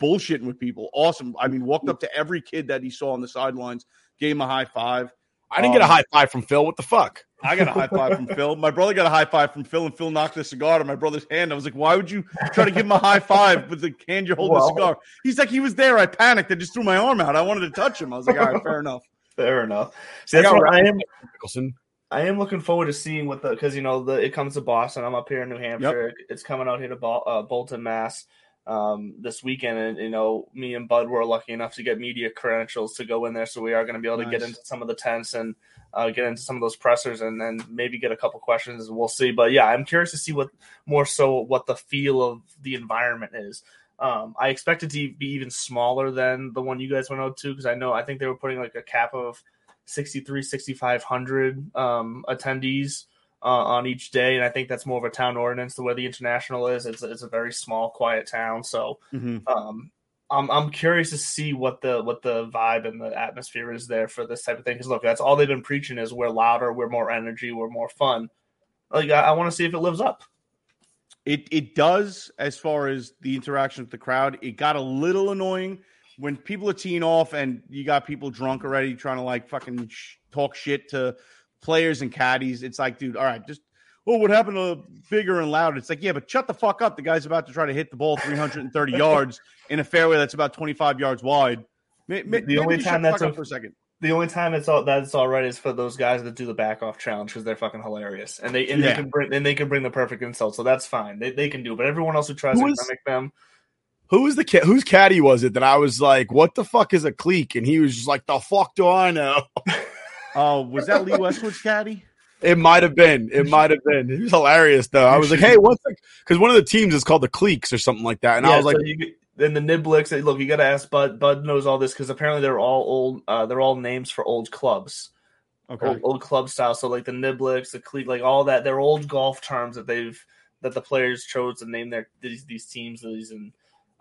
Speaker 1: bullshitting with people. Awesome. I mean, walked up to every kid that he saw on the sidelines, gave him a high five.
Speaker 2: I didn't get a
Speaker 1: Um,
Speaker 2: high five from Phil. What the fuck?
Speaker 1: I got a high five from Phil. My brother got a high five from Phil, and Phil knocked the cigar to my brother's hand. I was like, "Why would you try to give him a high five with the hand you're holding
Speaker 4: Well-
Speaker 1: the cigar?" He's like, "He was there. I panicked. I just threw my arm out. I wanted to touch him." I was like, "All right, fair enough."
Speaker 4: Fair enough. See,
Speaker 2: I
Speaker 4: that's what I am.
Speaker 2: Nicholson.
Speaker 4: I am looking forward to seeing what the because you know the it comes to Boston. I'm up here in New Hampshire. It's coming out here to Bol- uh, Bolton, Mass. Um, this weekend, and you know, me and Bud were lucky enough to get media credentials to go in there, so we are going to be able to get into some of the tents and uh, get into some of those pressers, and then maybe get a couple questions. We'll see, but yeah, I'm curious to see what more so what the feel of the environment is. Um, I expect it to be even smaller than the one you guys went out to because I know I think they were putting like a cap of 63 6500 um attendees uh, on each day and i think that's more of a town ordinance the way the international is it's, it's a very small quiet town so
Speaker 1: Mhm.
Speaker 4: um I'm, I'm curious to see what the what the vibe and the atmosphere is there for this type of thing because look that's all they've been preaching is we're louder we're more energy we're more fun like i, I want to see if it lives up
Speaker 1: It it does as far as the interaction with the crowd. It got a little annoying when people are teeing off and you got people drunk already trying to like fucking sh- talk shit to players and caddies. It's like, dude, all right, just oh, what happened to bigger and louder? It's like, yeah, but shut the fuck up. The guy's about to try to hit the ball 330 yards in a fairway that's about 25 yards wide.
Speaker 4: The
Speaker 1: maybe
Speaker 4: only time that's a-
Speaker 1: for a second.
Speaker 4: the only time it's all that's all right is for those guys that do the back off challenge because they're fucking hilarious and they and
Speaker 1: Yeah.
Speaker 4: they can bring and they can bring the perfect insult so that's fine they, they can do it. but everyone else who tries
Speaker 2: Who
Speaker 4: to
Speaker 2: is-
Speaker 4: mimic them
Speaker 2: Who was the ca- whose caddy was it that I was like, "What the fuck is a cleek?" And he was just like, "The fuck do I know?"
Speaker 1: Oh, was that Lee Westwood's caddy?
Speaker 2: It might have been. It might have been. He was hilarious though. I was like, "Hey, what's the?" Because one of the teams is called the Cleeks or something like that, and I
Speaker 4: Yeah,
Speaker 2: was like,
Speaker 4: so you, then the Niblicks. Look, you got to ask Bud. Bud knows all this because apparently they're all old. Uh, they're all names for old clubs,
Speaker 1: Okay.
Speaker 4: old, old club style. So like the Niblicks, the Cleek, like all that. They're old golf terms that they've that the players chose to name their these these teams. These and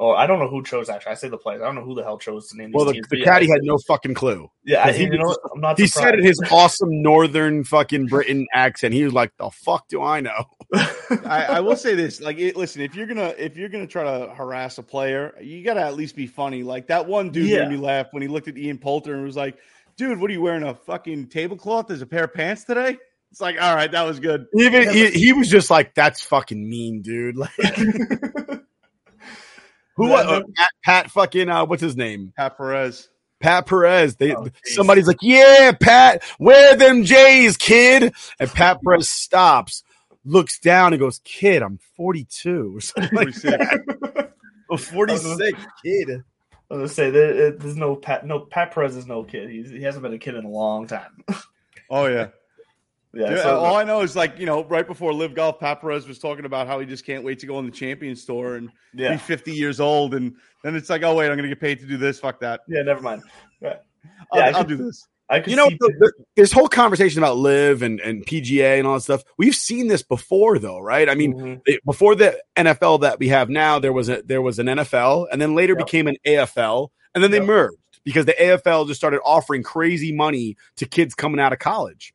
Speaker 4: or I don't know who chose actually. I say the players. I don't know who the hell chose to name these
Speaker 2: "Well, the,
Speaker 4: teams.
Speaker 2: the
Speaker 4: but yeah,
Speaker 2: caddy had no fucking clue."
Speaker 4: Yeah, I,
Speaker 2: 'Cause he
Speaker 4: you know. I'm not.
Speaker 2: He
Speaker 4: surprised.
Speaker 2: said in his awesome northern fucking Britain accent. He was like, "The fuck do I know?"
Speaker 1: I, I will say this: like, it, listen, if you're gonna if you're gonna try to harass a player, you gotta at least be funny. Like that one dude
Speaker 4: Yeah.
Speaker 1: made me laugh when he looked at Ian Poulter and was like, "Dude, what are you wearing? A fucking tablecloth? There's a pair of pants today." It's like, all right, that was good.
Speaker 2: Even he, he was just like, "That's fucking mean, dude." Like, who?
Speaker 4: Yeah,
Speaker 2: uh, Pat, Pat fucking uh, what's his name?
Speaker 1: Pat Perez.
Speaker 2: Pat Perez. They
Speaker 4: Oh,
Speaker 2: somebody's like, "Yeah, Pat, wear them J's, kid." And Pat Perez stops, looks down, and goes, "Kid, I'm 42 or something like
Speaker 1: 46.
Speaker 2: that." Oh, 46, kid.
Speaker 4: I was gonna say there, there's no Pat. No Pat Perez is no kid. He's, he hasn't been a kid in a long time.
Speaker 1: Oh yeah.
Speaker 4: Yeah.
Speaker 1: Yeah,
Speaker 4: so-
Speaker 1: all I know is like you know, right before LIV Golf, Pat Perez was talking about how he just can't wait to go in the champion store and
Speaker 4: yeah.
Speaker 1: be 50 years old, and then it's like, oh wait, I'm gonna get paid to do this. Fuck that.
Speaker 4: Yeah. Never mind. Yeah.
Speaker 1: I'll,
Speaker 4: Yeah, I
Speaker 1: I'll
Speaker 4: should-
Speaker 1: do this.
Speaker 4: I could
Speaker 2: you know the, the, this whole conversation about LIV and, and PGA and all that stuff. We've seen this before, though, right? I mean,
Speaker 4: Mhm.
Speaker 2: it- before the NFL that we have now, there was a there was an NFL, and then later
Speaker 4: Yep.
Speaker 2: became an AFL, and then they merged because the AFL just started offering crazy money to kids coming out of college.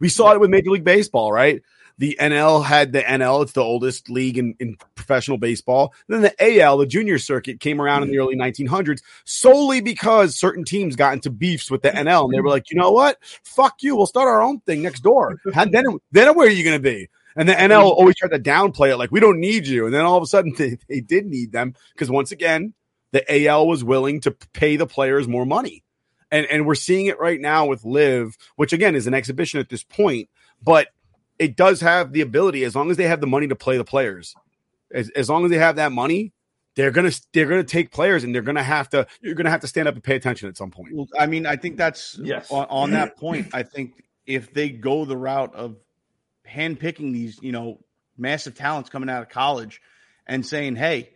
Speaker 2: We saw it with Major League Baseball, right? The NL had the NL, it's the oldest league in, in professional baseball. then the AL, the junior circuit, came around in the mm. early 1900s solely because certain teams got into beefs with the NL and they were like, you know what? Fuck you. We'll start our own thing next door. And then, then where are you going to be? And the NL mm. always tried to downplay it like, we don't need you. And then all of a sudden they, they did need them because once again, the AL was willing to pay the players more money. And, and we're seeing it right now with LIV, which again is an exhibition at this point, but it does have the ability as long as they have the money to play the players. As, as long as they have that money, they're gonna they're gonna take players and they're gonna have to you're gonna have to stand up and pay attention at some point.
Speaker 1: Well, I mean, I think that's
Speaker 4: Yes.
Speaker 1: on, on that point. I think if they go the route of handpicking these, you know, massive talents coming out of college and saying, "Hey,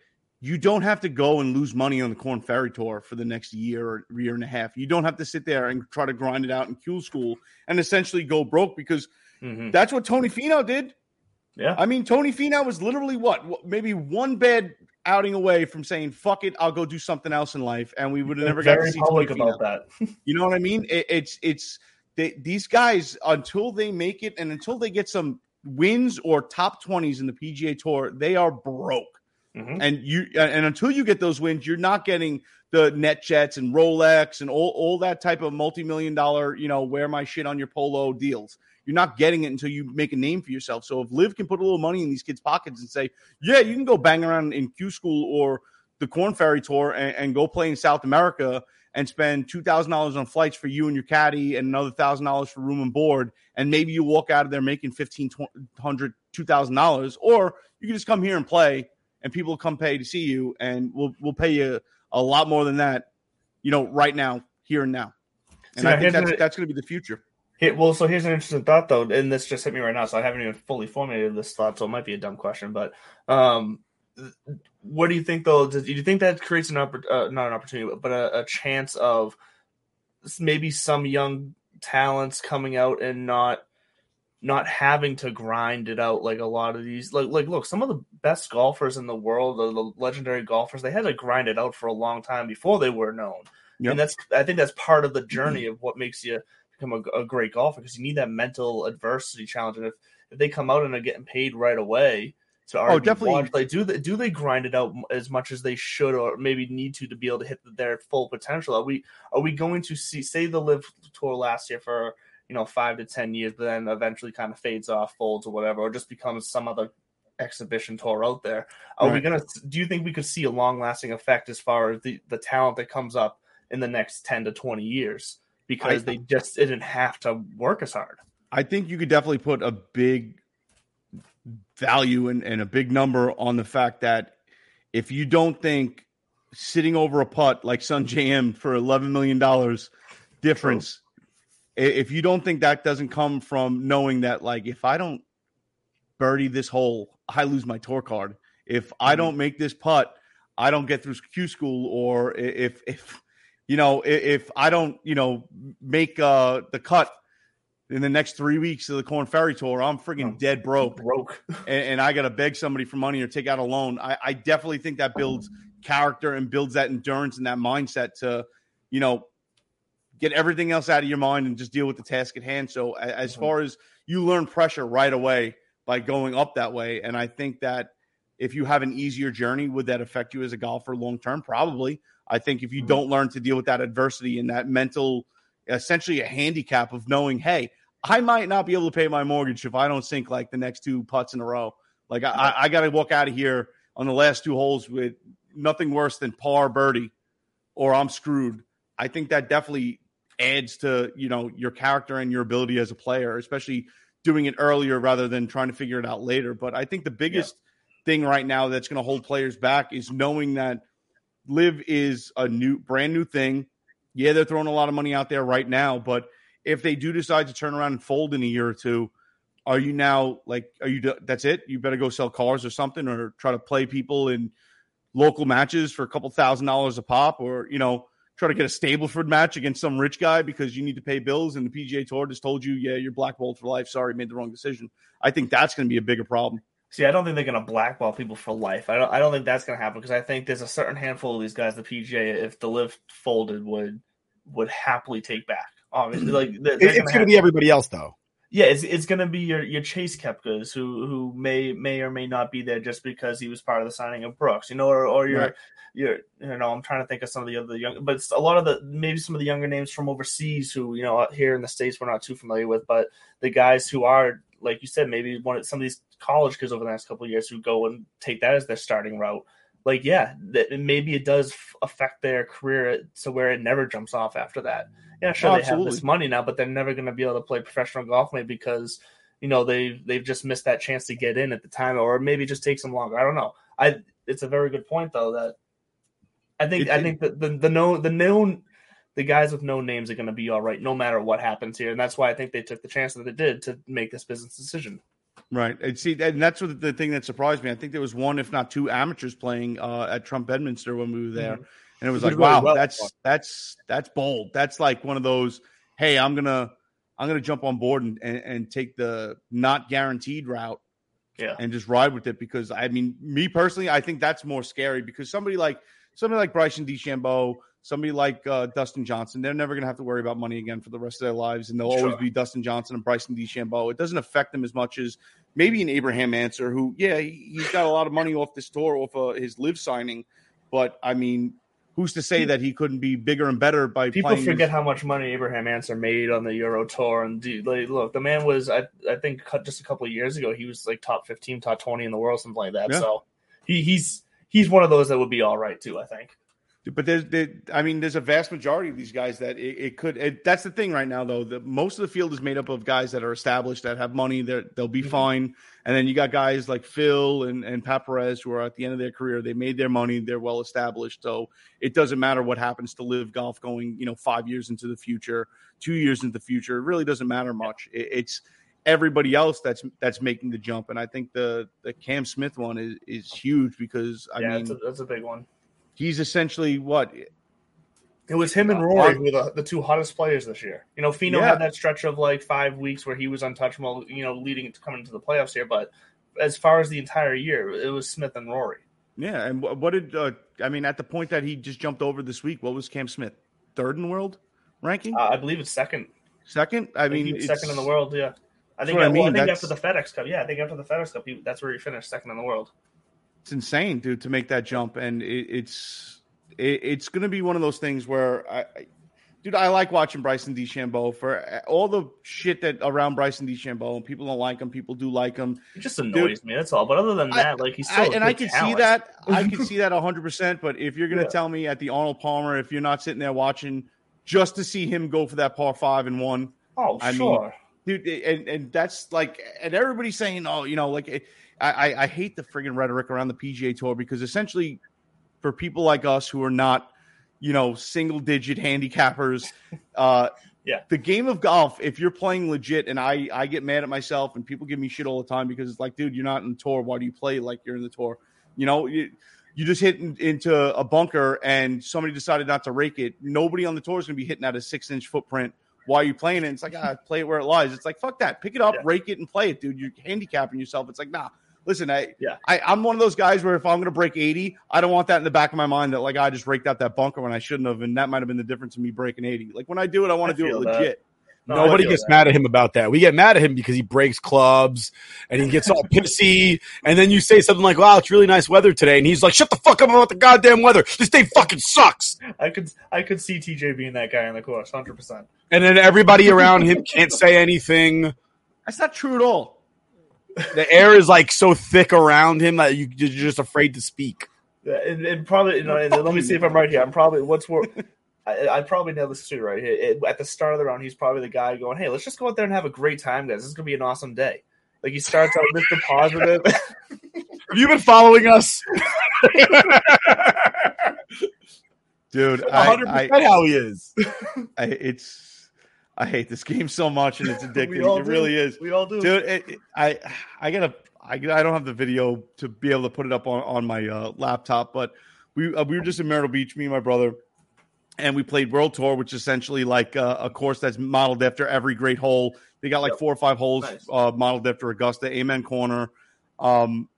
Speaker 1: you don't have to go and lose money on the Korn Ferry Tour for the next year or year and a half. You don't have to sit there and try to grind it out in Q school and essentially go broke because
Speaker 4: Mhm.
Speaker 1: that's what Tony Finau did.
Speaker 4: Yeah.
Speaker 1: I mean, Tony Finau was literally what, what maybe one bad outing away from saying "fuck it," I'll go do something else in life, and we would have never got to see
Speaker 4: public
Speaker 1: Tony
Speaker 4: about
Speaker 1: Finau.
Speaker 4: that.
Speaker 1: You know what I mean? It, it's it's they, these guys until they make it and until they get some wins or top twenties in the PGA Tour, they are broke.
Speaker 4: Mhm.
Speaker 1: And you and until you get those wins, you're not getting the NetJets and Rolex and all, all that type of multi-million dollar, you know, wear my shit on your polo deals. You're not getting it until you make a name for yourself. So if LIV can put a little money in these kids' pockets and say, yeah, you can go bang around in Q school or the Korn Ferry Tour and, and go play in South America and spend two thousand dollars on flights for you and your caddy and another thousand dollars for room and board, and maybe you walk out of there making fifteen hundred, two thousand dollars, or you can just come here and play, and people come pay to see you, and we'll we'll pay you a lot more than that, you know, right now, here and now. And
Speaker 4: So
Speaker 1: I think that's that's going to be the future.
Speaker 4: Here, well, so here's an interesting thought though, and this just hit me right now, so I haven't even fully formulated this thought, so it might be a dumb question, but um, what do you think though? Do you think that creates an oppor- uh, not an opportunity, but a, a chance of maybe some young talents coming out and not not having to grind it out like a lot of these like like look some of the best golfers in the world the, the legendary golfers they had to grind it out for a long time before they were known
Speaker 1: Yep.
Speaker 4: and that's i think that's part of the mm-hmm. journey of what makes you become a, a great golfer because you need that mental adversity challenge and if, if they come out and are getting paid right away to
Speaker 1: Oh, definitely.
Speaker 4: watch, like do they do they grind it out as much as they should or maybe need to to be able to hit their full potential are we are we going to see say the LIV tour last year for you know five to ten years but then eventually kind of fades off folds or whatever or just becomes some other exhibition tour out there. Are we gonna do you think we could see a long lasting effect as far as the the talent that comes up in the next 10 to 20 years? Because
Speaker 1: I-
Speaker 4: they just didn't have to work as hard.
Speaker 1: I think you could definitely put a big value and, and a big number on the fact that if you don't think sitting over a putt like Sungjae Im for $11 million difference, i- if you don't think that doesn't come from knowing that, like, if I don't birdie this hole, I lose my tour card. If I don't make this putt, I don't get through Q school, or if, if, you know, if I don't, you know, make uh, the cut in the next three weeks of the Korn Ferry Tour, I'm freaking dead broke,
Speaker 4: broke,
Speaker 1: and, and I got to beg somebody for money or take out a loan. I, I definitely think that builds character and builds that endurance and that mindset to, you know, get everything else out of your mind and just deal with the task at hand. So as mm-hmm. far as you learn pressure right away by going up that way, and I think that if you have an easier journey, would that affect you as a golfer long term? Probably. I think if you mm-hmm. don't learn to deal with that adversity and that mental, essentially a handicap of knowing, hey, I might not be able to pay my mortgage if I don't sink like the next two putts in a row. Like I, I got to walk out of here on the last two holes with nothing worse than par birdie, or I'm screwed. I think that definitely adds to you know your character and your ability as a player, especially doing it earlier rather than trying to figure it out later. But I think the biggest thing right now that's going to hold players back is knowing that LIV is a new brand new thing. Yeah they're throwing a lot of money out there right now but if they do decide to turn around and fold in a year or two are you now like are you that's it? You better go sell cars or something or try to play people in local matches for a couple thousand dollars a pop or you know try to get a Stableford match against some rich guy because you need to pay bills, and the PGA Tour just told you, yeah, you're blackballed for life. Sorry, made the wrong decision. I think that's going to be a bigger problem.
Speaker 4: See, I don't think they're going to blackball people for life. I don't. I don't think that's going to happen because I think there's a certain handful of these guys, the PGA, if the LIV folded, would would happily take back. Obviously, like they're, they're
Speaker 2: it's going to be everybody else though.
Speaker 4: Yeah, it's it's gonna be your your Chase Koepkas who who may may or may not be there just because he was part of the signing of Brooks, you know, or or your
Speaker 1: Right.
Speaker 4: You know I'm trying to think of some of the other young, but a lot of the maybe some of the younger names from overseas who you know out here in the states we're not too familiar with, but the guys who are like you said maybe one of some of these college kids over the next couple of years who go and take that as their starting route. Like yeah, that maybe it does affect their career to where it never jumps off after that. Yeah, sure
Speaker 1: Oh,
Speaker 4: they have this money now, but they're never going to be able to play professional golf maybe because you know they've they've just missed that chance to get in at the time, or maybe it just takes them longer. I don't know. I it's a very good point though that I think
Speaker 1: It-
Speaker 4: I think that the the known the known the guys with no names are going to be all right no matter what happens here, and that's why I think they took the chance that they did to make this business decision.
Speaker 1: Right. And see, and that's what the thing that surprised me. I think there was one, if not two, amateurs playing uh, at Trump Bedminster when we were there,
Speaker 4: Mhm.
Speaker 1: and it was like,
Speaker 2: really
Speaker 1: wow,
Speaker 2: well.
Speaker 1: that's that's that's bold. That's like one of those. Hey, I'm gonna I'm gonna jump on board and, and, and take the not guaranteed route
Speaker 4: Yeah,
Speaker 1: and just ride with it because I mean, me personally, I think that's more scary because somebody like somebody like Bryson DeChambeau, somebody like uh, Dustin Johnson, they're never going to have to worry about money again for the rest of their lives, and they'll always be Dustin Johnson and Bryson DeChambeau. It doesn't affect them as much as maybe an Abraham Ancer, who yeah, he, he's got a lot of money off this tour, off uh, his LIV signing, but I mean. Who's to say that he couldn't be bigger and better by
Speaker 4: people forget how much money Abraham Ancer made on the Euro Tour, and dude, like, look, the man was I I think just a couple of years ago he was like top fifteen, top twenty in the world, something like that.
Speaker 1: Yeah.
Speaker 4: So he he's he's one of those that would be all right too. I think.
Speaker 1: But there's, there, I mean, there's a vast majority of these guys that it, it could. It, that's the thing right now, though. The most of the field is made up of guys that are established, that have money, they're, they'll be mm-hmm. fine. And then you got guys like Phil and and Pat Perez who are at the end of their career. They made their money, they're well established. So it doesn't matter what happens to LIV golf going, you know, five years into the future, two years into the future. It really doesn't matter much. It, it's everybody else that's that's making the jump. And I think the the Cam Smith one is is huge because I
Speaker 4: yeah,
Speaker 1: mean
Speaker 4: that's, a, that's a big one.
Speaker 1: he's essentially what
Speaker 4: It was him and
Speaker 1: Uh,
Speaker 4: Rory who were the, the two hottest players this year. You know, Finau
Speaker 1: Yeah.
Speaker 4: had that stretch of like five weeks where he was untouchable. You know, leading it to coming into the playoffs here, but as far as the entire year, it was Smith and Rory.
Speaker 1: Yeah, and what did uh, I mean at the point that he just jumped over this week? What was Cam Smith? Third in world ranking?
Speaker 4: Uh, I believe it's second.
Speaker 1: Second? I
Speaker 4: I
Speaker 1: mean, it's-
Speaker 4: second in the world. Yeah, I think.
Speaker 1: I
Speaker 4: well, I think
Speaker 1: that's-
Speaker 4: after the FedEx Cup. Yeah, I think after the FedEx Cup, he, that's where he finished second in the world.
Speaker 1: It's insane, dude, to make that jump, and it, it's it, it's going to be one of those things where I, I, dude, I like watching Bryson DeChambeau for uh, all the shit that around Bryson DeChambeau, and people don't like him, people do like him.
Speaker 4: He just annoys me. That's all. But other than
Speaker 1: I-
Speaker 4: that, like he's
Speaker 1: I,
Speaker 4: still
Speaker 1: and I can see that. I can see that 100%. But if you're going to
Speaker 4: Yeah.
Speaker 1: tell me at the Arnold Palmer, if you're not sitting there watching just to see him go for that par five and one,
Speaker 4: Oh,
Speaker 1: I mean,
Speaker 4: sure.
Speaker 1: Dude, and, and that's like, and everybody's saying, oh, you know, like, it- I, I, hate the friggin' rhetoric around the PGA Tour because essentially, for people like us who are not, you know, single digit handicappers, uh,
Speaker 4: Yeah.
Speaker 1: the game of golf, if you're playing legit, and I, I get mad at myself and people give me shit all the time because it's like, dude, you're not in the tour. Why do you play like you're in the tour? You know, you, you just hit in- into a bunker and somebody decided not to rake it. Nobody on the tour is going to be hitting at a six inch footprint. Why are you playing it? It's like, ah, play it where it lies. It's like, fuck that. Pick it up,
Speaker 4: Yeah.
Speaker 1: rake it, and play it, dude. You're handicapping yourself. It's like, nah. Listen, I,
Speaker 4: Yeah.
Speaker 1: I, I'm one of those guys where if I'm going to break 80, I don't want that in the back of my mind that like I just raked out that bunker when I shouldn't have, and that might have been the difference in me breaking 80. Like when I do it, I want to do it
Speaker 4: feel that.
Speaker 1: legit.
Speaker 4: No,
Speaker 2: Nobody gets
Speaker 4: that.
Speaker 2: mad at him about that. We get mad at him because he breaks clubs and he gets all pissy. And then you say something like, "Wow, it's really nice weather today," and he's like, "Shut the fuck up about the goddamn weather. This day fucking sucks."
Speaker 4: I could I could see TJ being that guy on the course, hundred percent.
Speaker 2: And then everybody around him can't say anything.
Speaker 1: That's not true at all.
Speaker 2: The air is like so thick around him that you, you're just afraid to speak.
Speaker 4: And, and probably, you know, and let me see if I'm right here. I'm probably what's more. I, I probably nailed this too right here. It- at the start of the round, he's probably the guy going, "Hey, let's just go out there and have a great time, guys. This is gonna be an awesome day." Like he starts out Mr. Positive.
Speaker 2: Have you been following us?
Speaker 1: Dude, I,
Speaker 2: 100
Speaker 1: I,
Speaker 2: percent how he is.
Speaker 1: I, it's, I hate this game so much and it's addictive. It
Speaker 4: do.
Speaker 1: really is.
Speaker 4: We all do.
Speaker 1: dude it, it- i i gotta I, I don't have the video to be able to put it up on, on my uh, laptop but we uh, we were just in Myrtle Beach me and my brother and we played World Tour, which is essentially like a, a course that's modeled after every great hole. They got like four or five holes
Speaker 4: Nice.
Speaker 1: uh, modeled after Augusta, Amen Corner, um,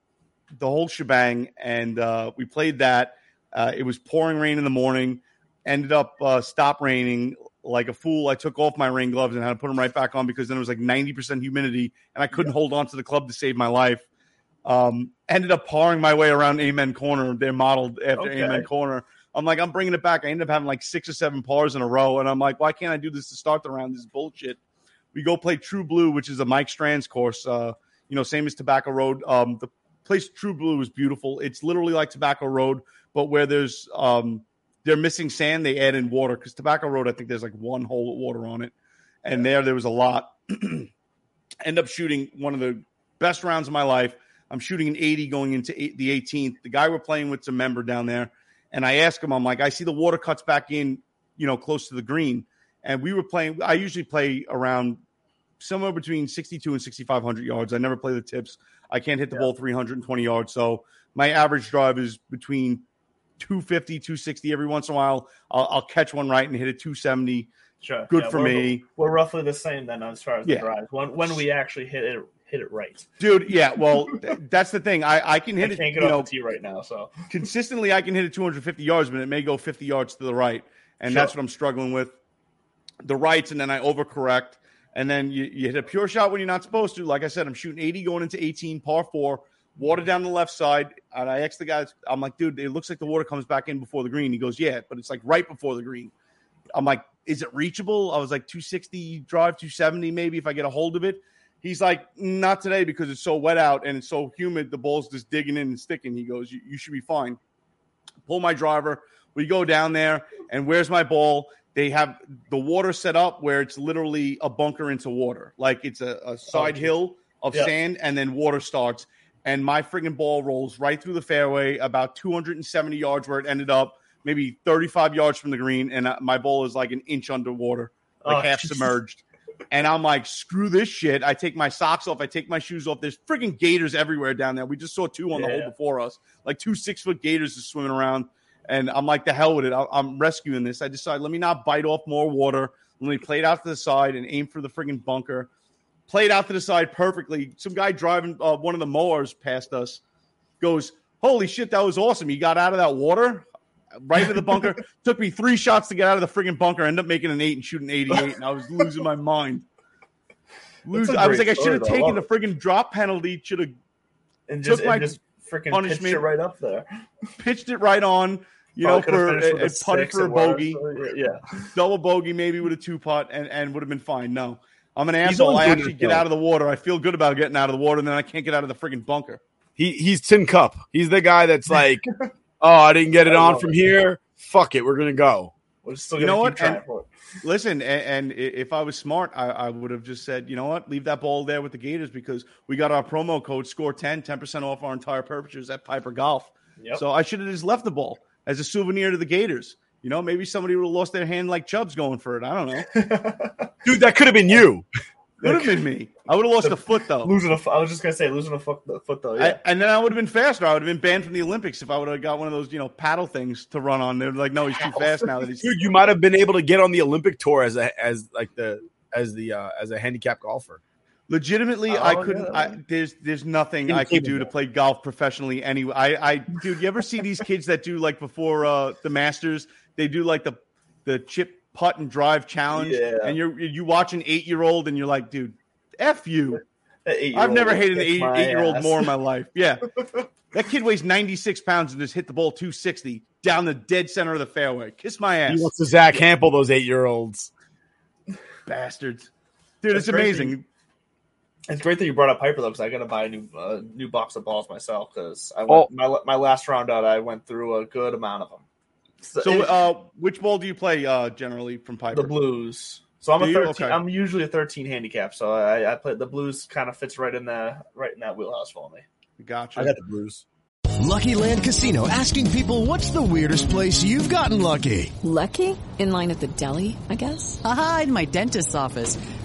Speaker 1: the whole shebang, and uh, we played that. Uh, it was pouring rain in the morning. Ended up uh, stop raining like a fool. I took off my rain gloves and had to put them right back on because then it was like ninety percent humidity, and I couldn't hold on to the club to save my life. Um, ended up pawing my way around Amen Corner. They're modeled after
Speaker 4: Okay.
Speaker 1: Amen Corner. I'm like, I'm bringing it back. I ended up having like six or seven pars in a row, and I'm like, why can't I do this to start the round? This is bullshit. We go play True Blue, which is a Mike Strantz course. Uh, you know, same as Tobacco Road. Um, the place True Blue is beautiful. It's literally like Tobacco Road, but where there's um, they're missing sand, they add in water because Tobacco Road, I think there's like one hole of water on it, and there there was a lot. End up shooting one of the best rounds of my life. I'm shooting an 80 going into eight, the 18th. The guy we're playing with's a member down there, and I ask him, I'm like, I see the water cuts back in, you know, close to the green, and we were playing. I usually play around somewhere between 62 and 6,500 yards. I never play the tips. I can't hit the ball 320 yards, so my average drive is between 250, 260 every once in a while. I'll, I'll catch one right and hit a 270.
Speaker 4: Sure.
Speaker 1: Good
Speaker 4: Yeah,
Speaker 1: for
Speaker 4: we're-
Speaker 1: me.
Speaker 4: We're roughly the same then as far as
Speaker 1: Yeah.
Speaker 4: the drive. When when we actually hit it hit it right.
Speaker 1: Dude, yeah, well, th- that's the thing. I, I can
Speaker 4: I
Speaker 1: hit it,
Speaker 4: can't
Speaker 1: you
Speaker 4: get
Speaker 1: know,
Speaker 4: the tee right now, so
Speaker 1: consistently I can hit it 250 yards, but it may go 50 yards to the right. And
Speaker 4: Sure.
Speaker 1: that's what I'm struggling with. The rights, and then I overcorrect. And then you, you hit a pure shot when you're not supposed to. Like I said, I'm shooting 80 going into 18, par four, water down the left side. And I asked the guys, I'm like, dude, it looks like the water comes back in before the green. He goes, yeah, but it's like right before the green. I'm like, is it reachable? I was like 260 drive, 270 maybe if I get a hold of it. He's like, not today because it's so wet out and it's so humid. The ball's just digging in and sticking. He goes, you, should be fine. Pull my driver. We go down there, and where's my ball? They have the water set up where it's literally a bunker into water. Like it's a, a side oh,
Speaker 4: geez.
Speaker 1: hill of
Speaker 4: Yeah.
Speaker 1: sand, and then water starts. And my friggin' ball rolls right through the fairway, about 270 yards where it ended up, maybe 35 yards from the green. And uh, my ball is like an inch underwater, like
Speaker 4: Oh,
Speaker 1: half
Speaker 4: Jesus.
Speaker 1: submerged. And I'm like, screw this shit. I take my socks off. I take my shoes off. There's freaking gators everywhere down there. We just saw two on the
Speaker 4: Yeah.
Speaker 1: hole before us, like two six foot gators just swimming around. And I'm like, the hell with it. I'm rescuing this. I decide, let me not bite off more water. Let me play it out to the side and aim for the friggin' bunker. Played out to the side perfectly. Some guy driving uh, one of the mowers past us goes, Holy shit, that was awesome. You got out of that water right into the bunker. Took me three shots to get out of the friggin' bunker. Ended up making an eight and shooting 88, and I was losing my mind. Lose,
Speaker 4: a
Speaker 1: I was like, I should have
Speaker 4: story, though. I
Speaker 1: taken the
Speaker 4: love
Speaker 1: friggin' drop penalty. Should have
Speaker 4: and
Speaker 1: took
Speaker 4: just,
Speaker 1: my
Speaker 4: and just freaking pitched it right up there.
Speaker 1: pitched it right on. You
Speaker 4: Probably
Speaker 1: know, for a,
Speaker 4: a
Speaker 1: putted for a bogey,
Speaker 4: Yeah.
Speaker 1: double bogey, maybe with a two putt, and, and would have been fine. No, I'm an asshole. I
Speaker 2: doing
Speaker 1: actually get out of the water. I feel good about getting out of the water, and then I can't get out of the friggin' bunker.
Speaker 2: He he's Tin Cup. He's the guy that's like, oh, I didn't get it on from
Speaker 4: it.
Speaker 2: here. Fuck it, we're gonna go.
Speaker 4: We're still
Speaker 1: You
Speaker 4: gonna
Speaker 1: know what? And- Listen, and, and if I was smart, I, I would have just said, you know what, leave that ball there with the Gators because we got our promo code score 10, 10% off our entire purchases at Piper Golf.
Speaker 4: Yep.
Speaker 1: So I should have just left the ball as a souvenir to the Gators. You know, maybe somebody would have lost their hand like Chubb's going for it. I don't know.
Speaker 2: Dude, that could have been you.
Speaker 1: Could have been me. I would have lost a foot though.
Speaker 4: losing a foot. I was just gonna say losing a foot, the foot though. Yeah.
Speaker 1: I, and then I would have been faster. I would have been banned from the Olympics if I would have got one of those, you know, paddle things to run on. They're like, no, he's too fast now that he's
Speaker 2: Dude, you might have been able to get on the Olympic tour as a as like the as the uh as a handicap golfer.
Speaker 1: legitimately
Speaker 4: Oh,
Speaker 1: I couldn't.
Speaker 4: yeah.
Speaker 1: I, there's there's nothing I can do to play golf professionally. Anyway, I I dude, you ever see these kids that do like before uh the Masters? They do like the the chip putt and drive challenge,
Speaker 4: Yeah.
Speaker 1: and you're you watch an eight year old and you're like, dude, f you. I've never hated an eight, eight year old more in my life. Yeah. That kid weighs 96 pounds and just hit the ball 260 down the dead center of the fairway. Kiss my ass,
Speaker 2: He wants to Zack Hample those eight year olds.
Speaker 1: bastards. Dude, it's
Speaker 4: That's crazy.
Speaker 1: amazing.
Speaker 4: It's great that you brought up Piper though, because I got to buy a new uh, new box of balls myself. Because I
Speaker 2: Oh.
Speaker 4: my my last round out, I went through a good amount of them. So,
Speaker 1: So, uh, which ball do you play uh, generally from Piper?
Speaker 4: the blues. So I'm
Speaker 1: do
Speaker 4: a 13.
Speaker 1: Okay.
Speaker 4: I'm usually a 13 handicap. So I, I play the blues. Kind of fits right in the right in that wheelhouse for me.
Speaker 1: Gotcha.
Speaker 2: I got the blues.
Speaker 6: Lucky Land Casino asking people what's the weirdest place you've gotten lucky?
Speaker 7: Lucky? In line at the deli, I guess?
Speaker 8: Aha, in my dentist's office.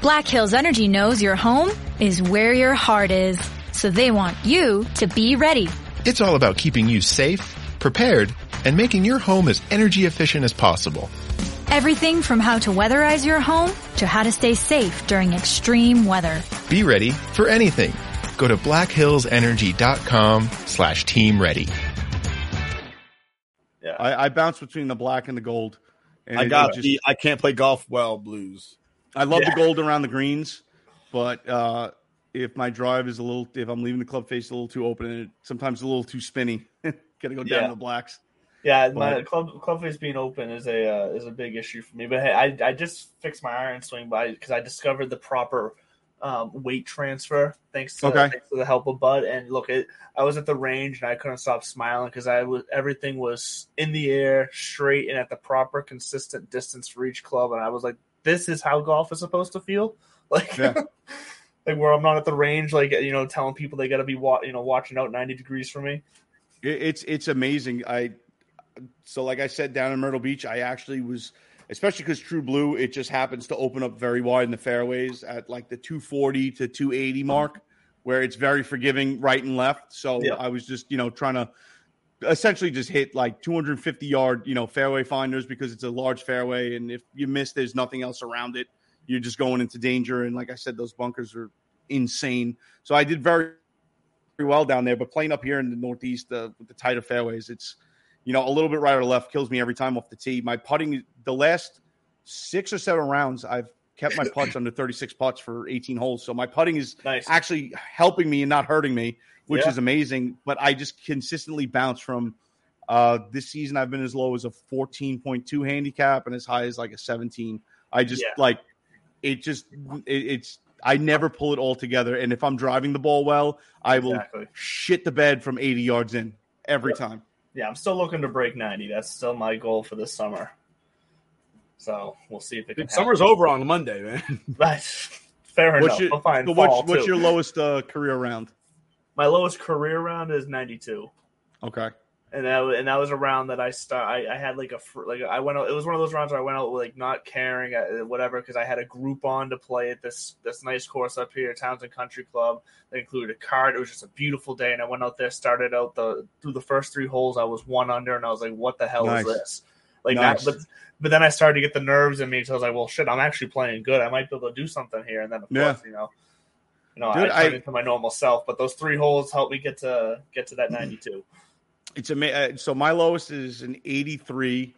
Speaker 9: Black Hills Energy knows your home is where your heart is. So they want you to be ready.
Speaker 10: It's all about keeping you safe, prepared, and making your home as energy efficient as possible.
Speaker 9: Everything from how to weatherize your home to how to stay safe during extreme weather.
Speaker 10: Be ready for anything. Go to blackhillsenergy.com slash team ready.
Speaker 1: Yeah, I, I bounce between the black and the gold. And
Speaker 2: I
Speaker 1: it-
Speaker 2: got
Speaker 1: it just-
Speaker 2: the I can't play golf well blues.
Speaker 1: I love
Speaker 2: Yeah.
Speaker 1: the gold around the greens, but uh, if my drive is a little, if I'm leaving the club face a little too open, and it, sometimes a little too spinny, gotta go down
Speaker 4: Yeah.
Speaker 1: to the blacks.
Speaker 4: Yeah, my
Speaker 1: But-
Speaker 4: club club face being open is a uh, is a big issue for me. But hey, I I just fixed my iron swing by because I discovered the proper um, weight transfer thanks to
Speaker 1: Okay.
Speaker 4: thanks to the help of Bud. And look, it I was at the range and I couldn't stop smiling because I was everything was in the air, straight, and at the proper consistent distance for each club. And I was like, this is how golf is supposed to feel. Like. Like where I'm not at the range, like you know, telling people they got to be wa- you know watching out 90 degrees for me.
Speaker 1: It, it's it's amazing. I so like I said down in Myrtle Beach, I actually was especially because True Blue, it just happens to open up very wide in the fairways at like the 240 to 280 mark, where it's very forgiving right and left. So
Speaker 4: Yeah.
Speaker 1: I was just you know trying to essentially just hit like 250 yard you know fairway finders because it's a large fairway, and if you miss, there's nothing else around it. You're just going into danger, and like I said, those bunkers are insane. So I did very very well down there, but playing up here in the Northeast uh, with the tighter fairways, it's you know a little bit right or left kills me every time off the tee. My putting, the last six or seven rounds, I've kept my putts under 36 putts for 18 holes. So my putting is actually helping me and not hurting me, which
Speaker 4: Yeah.
Speaker 1: is amazing. But I just consistently bounce from. Uh, this season, I've been as low as a 14.2 handicap and as high as like a 17. I just
Speaker 4: Yeah.
Speaker 1: like it. Just it, it's I never pull it all together. And if I'm driving the ball well, I will
Speaker 4: Exactly.
Speaker 1: shit the bed from 80 yards in every time.
Speaker 4: Yeah, I'm still looking to break 90. That's still my goal for this summer. So we'll see if it can.
Speaker 2: Dude, summer's
Speaker 4: happen.
Speaker 2: over on Monday, man.
Speaker 4: Right. Fair
Speaker 1: What's
Speaker 4: enough.
Speaker 1: your,
Speaker 4: we'll find
Speaker 1: so what's,
Speaker 4: fall,
Speaker 1: what's
Speaker 4: too.
Speaker 1: your lowest uh, career round?
Speaker 4: My lowest career round is 92.
Speaker 1: Okay.
Speaker 4: and that and that was a round that I start. I, I had like a like I went out. It was one of those rounds where I went out like not caring uh, whatever because I had a group on to play at this this nice course up here, Townsend Country Club. That included a card. It was just a beautiful day, and I went out there. Started out the through the first three holes. I was one under, and I was like, "What the hell
Speaker 1: Nice.
Speaker 4: is this?" Like
Speaker 1: Nice.
Speaker 4: that, but but then I started to get the nerves in me. So I was like, "Well, shit, I'm actually playing good. I might be able to do something here." And then of
Speaker 1: Yeah.
Speaker 4: course, you know. Know,
Speaker 1: Dude,
Speaker 4: I turned
Speaker 1: I-
Speaker 4: into my normal self, but those three holes helped me get to get to that mm-hmm. 92.
Speaker 1: It's amazing. Uh, so my lowest is an 83.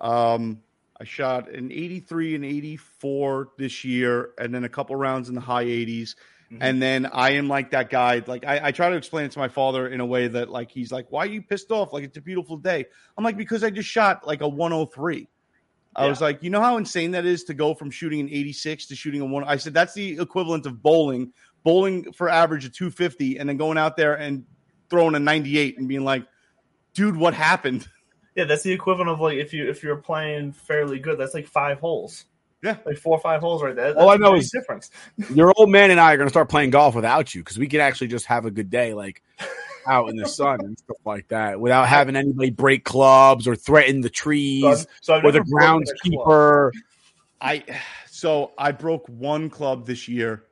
Speaker 1: Um, I shot an 83 and 84 this year, and then a couple rounds in the high 80s. Mm-hmm. And then I am like that guy. Like I, I try to explain it to my father in a way that like he's like, "Why are you pissed off? Like it's a beautiful day." I'm like, "Because I just shot like a 103." I was like, "You know how insane that is to go from shooting an 86 to shooting a one." I said that's the equivalent of bowling, bowling for average of 250, and then going out there and throwing a 98 and being like, "Dude, what happened?"
Speaker 4: Yeah, that's the equivalent of like if you if you're playing fairly good, that's like five holes.
Speaker 1: Yeah,
Speaker 4: like four or five holes right there.
Speaker 2: All I know
Speaker 4: big
Speaker 2: is
Speaker 4: difference.
Speaker 2: Your old man and I are going to start playing golf without you because we can actually just have a good day, like out in the sun and stuff like that, without having anybody break clubs or threaten the trees
Speaker 1: So I've- so I've
Speaker 2: or the
Speaker 1: never broken
Speaker 2: groundskeeper.
Speaker 1: I so I broke one club this year.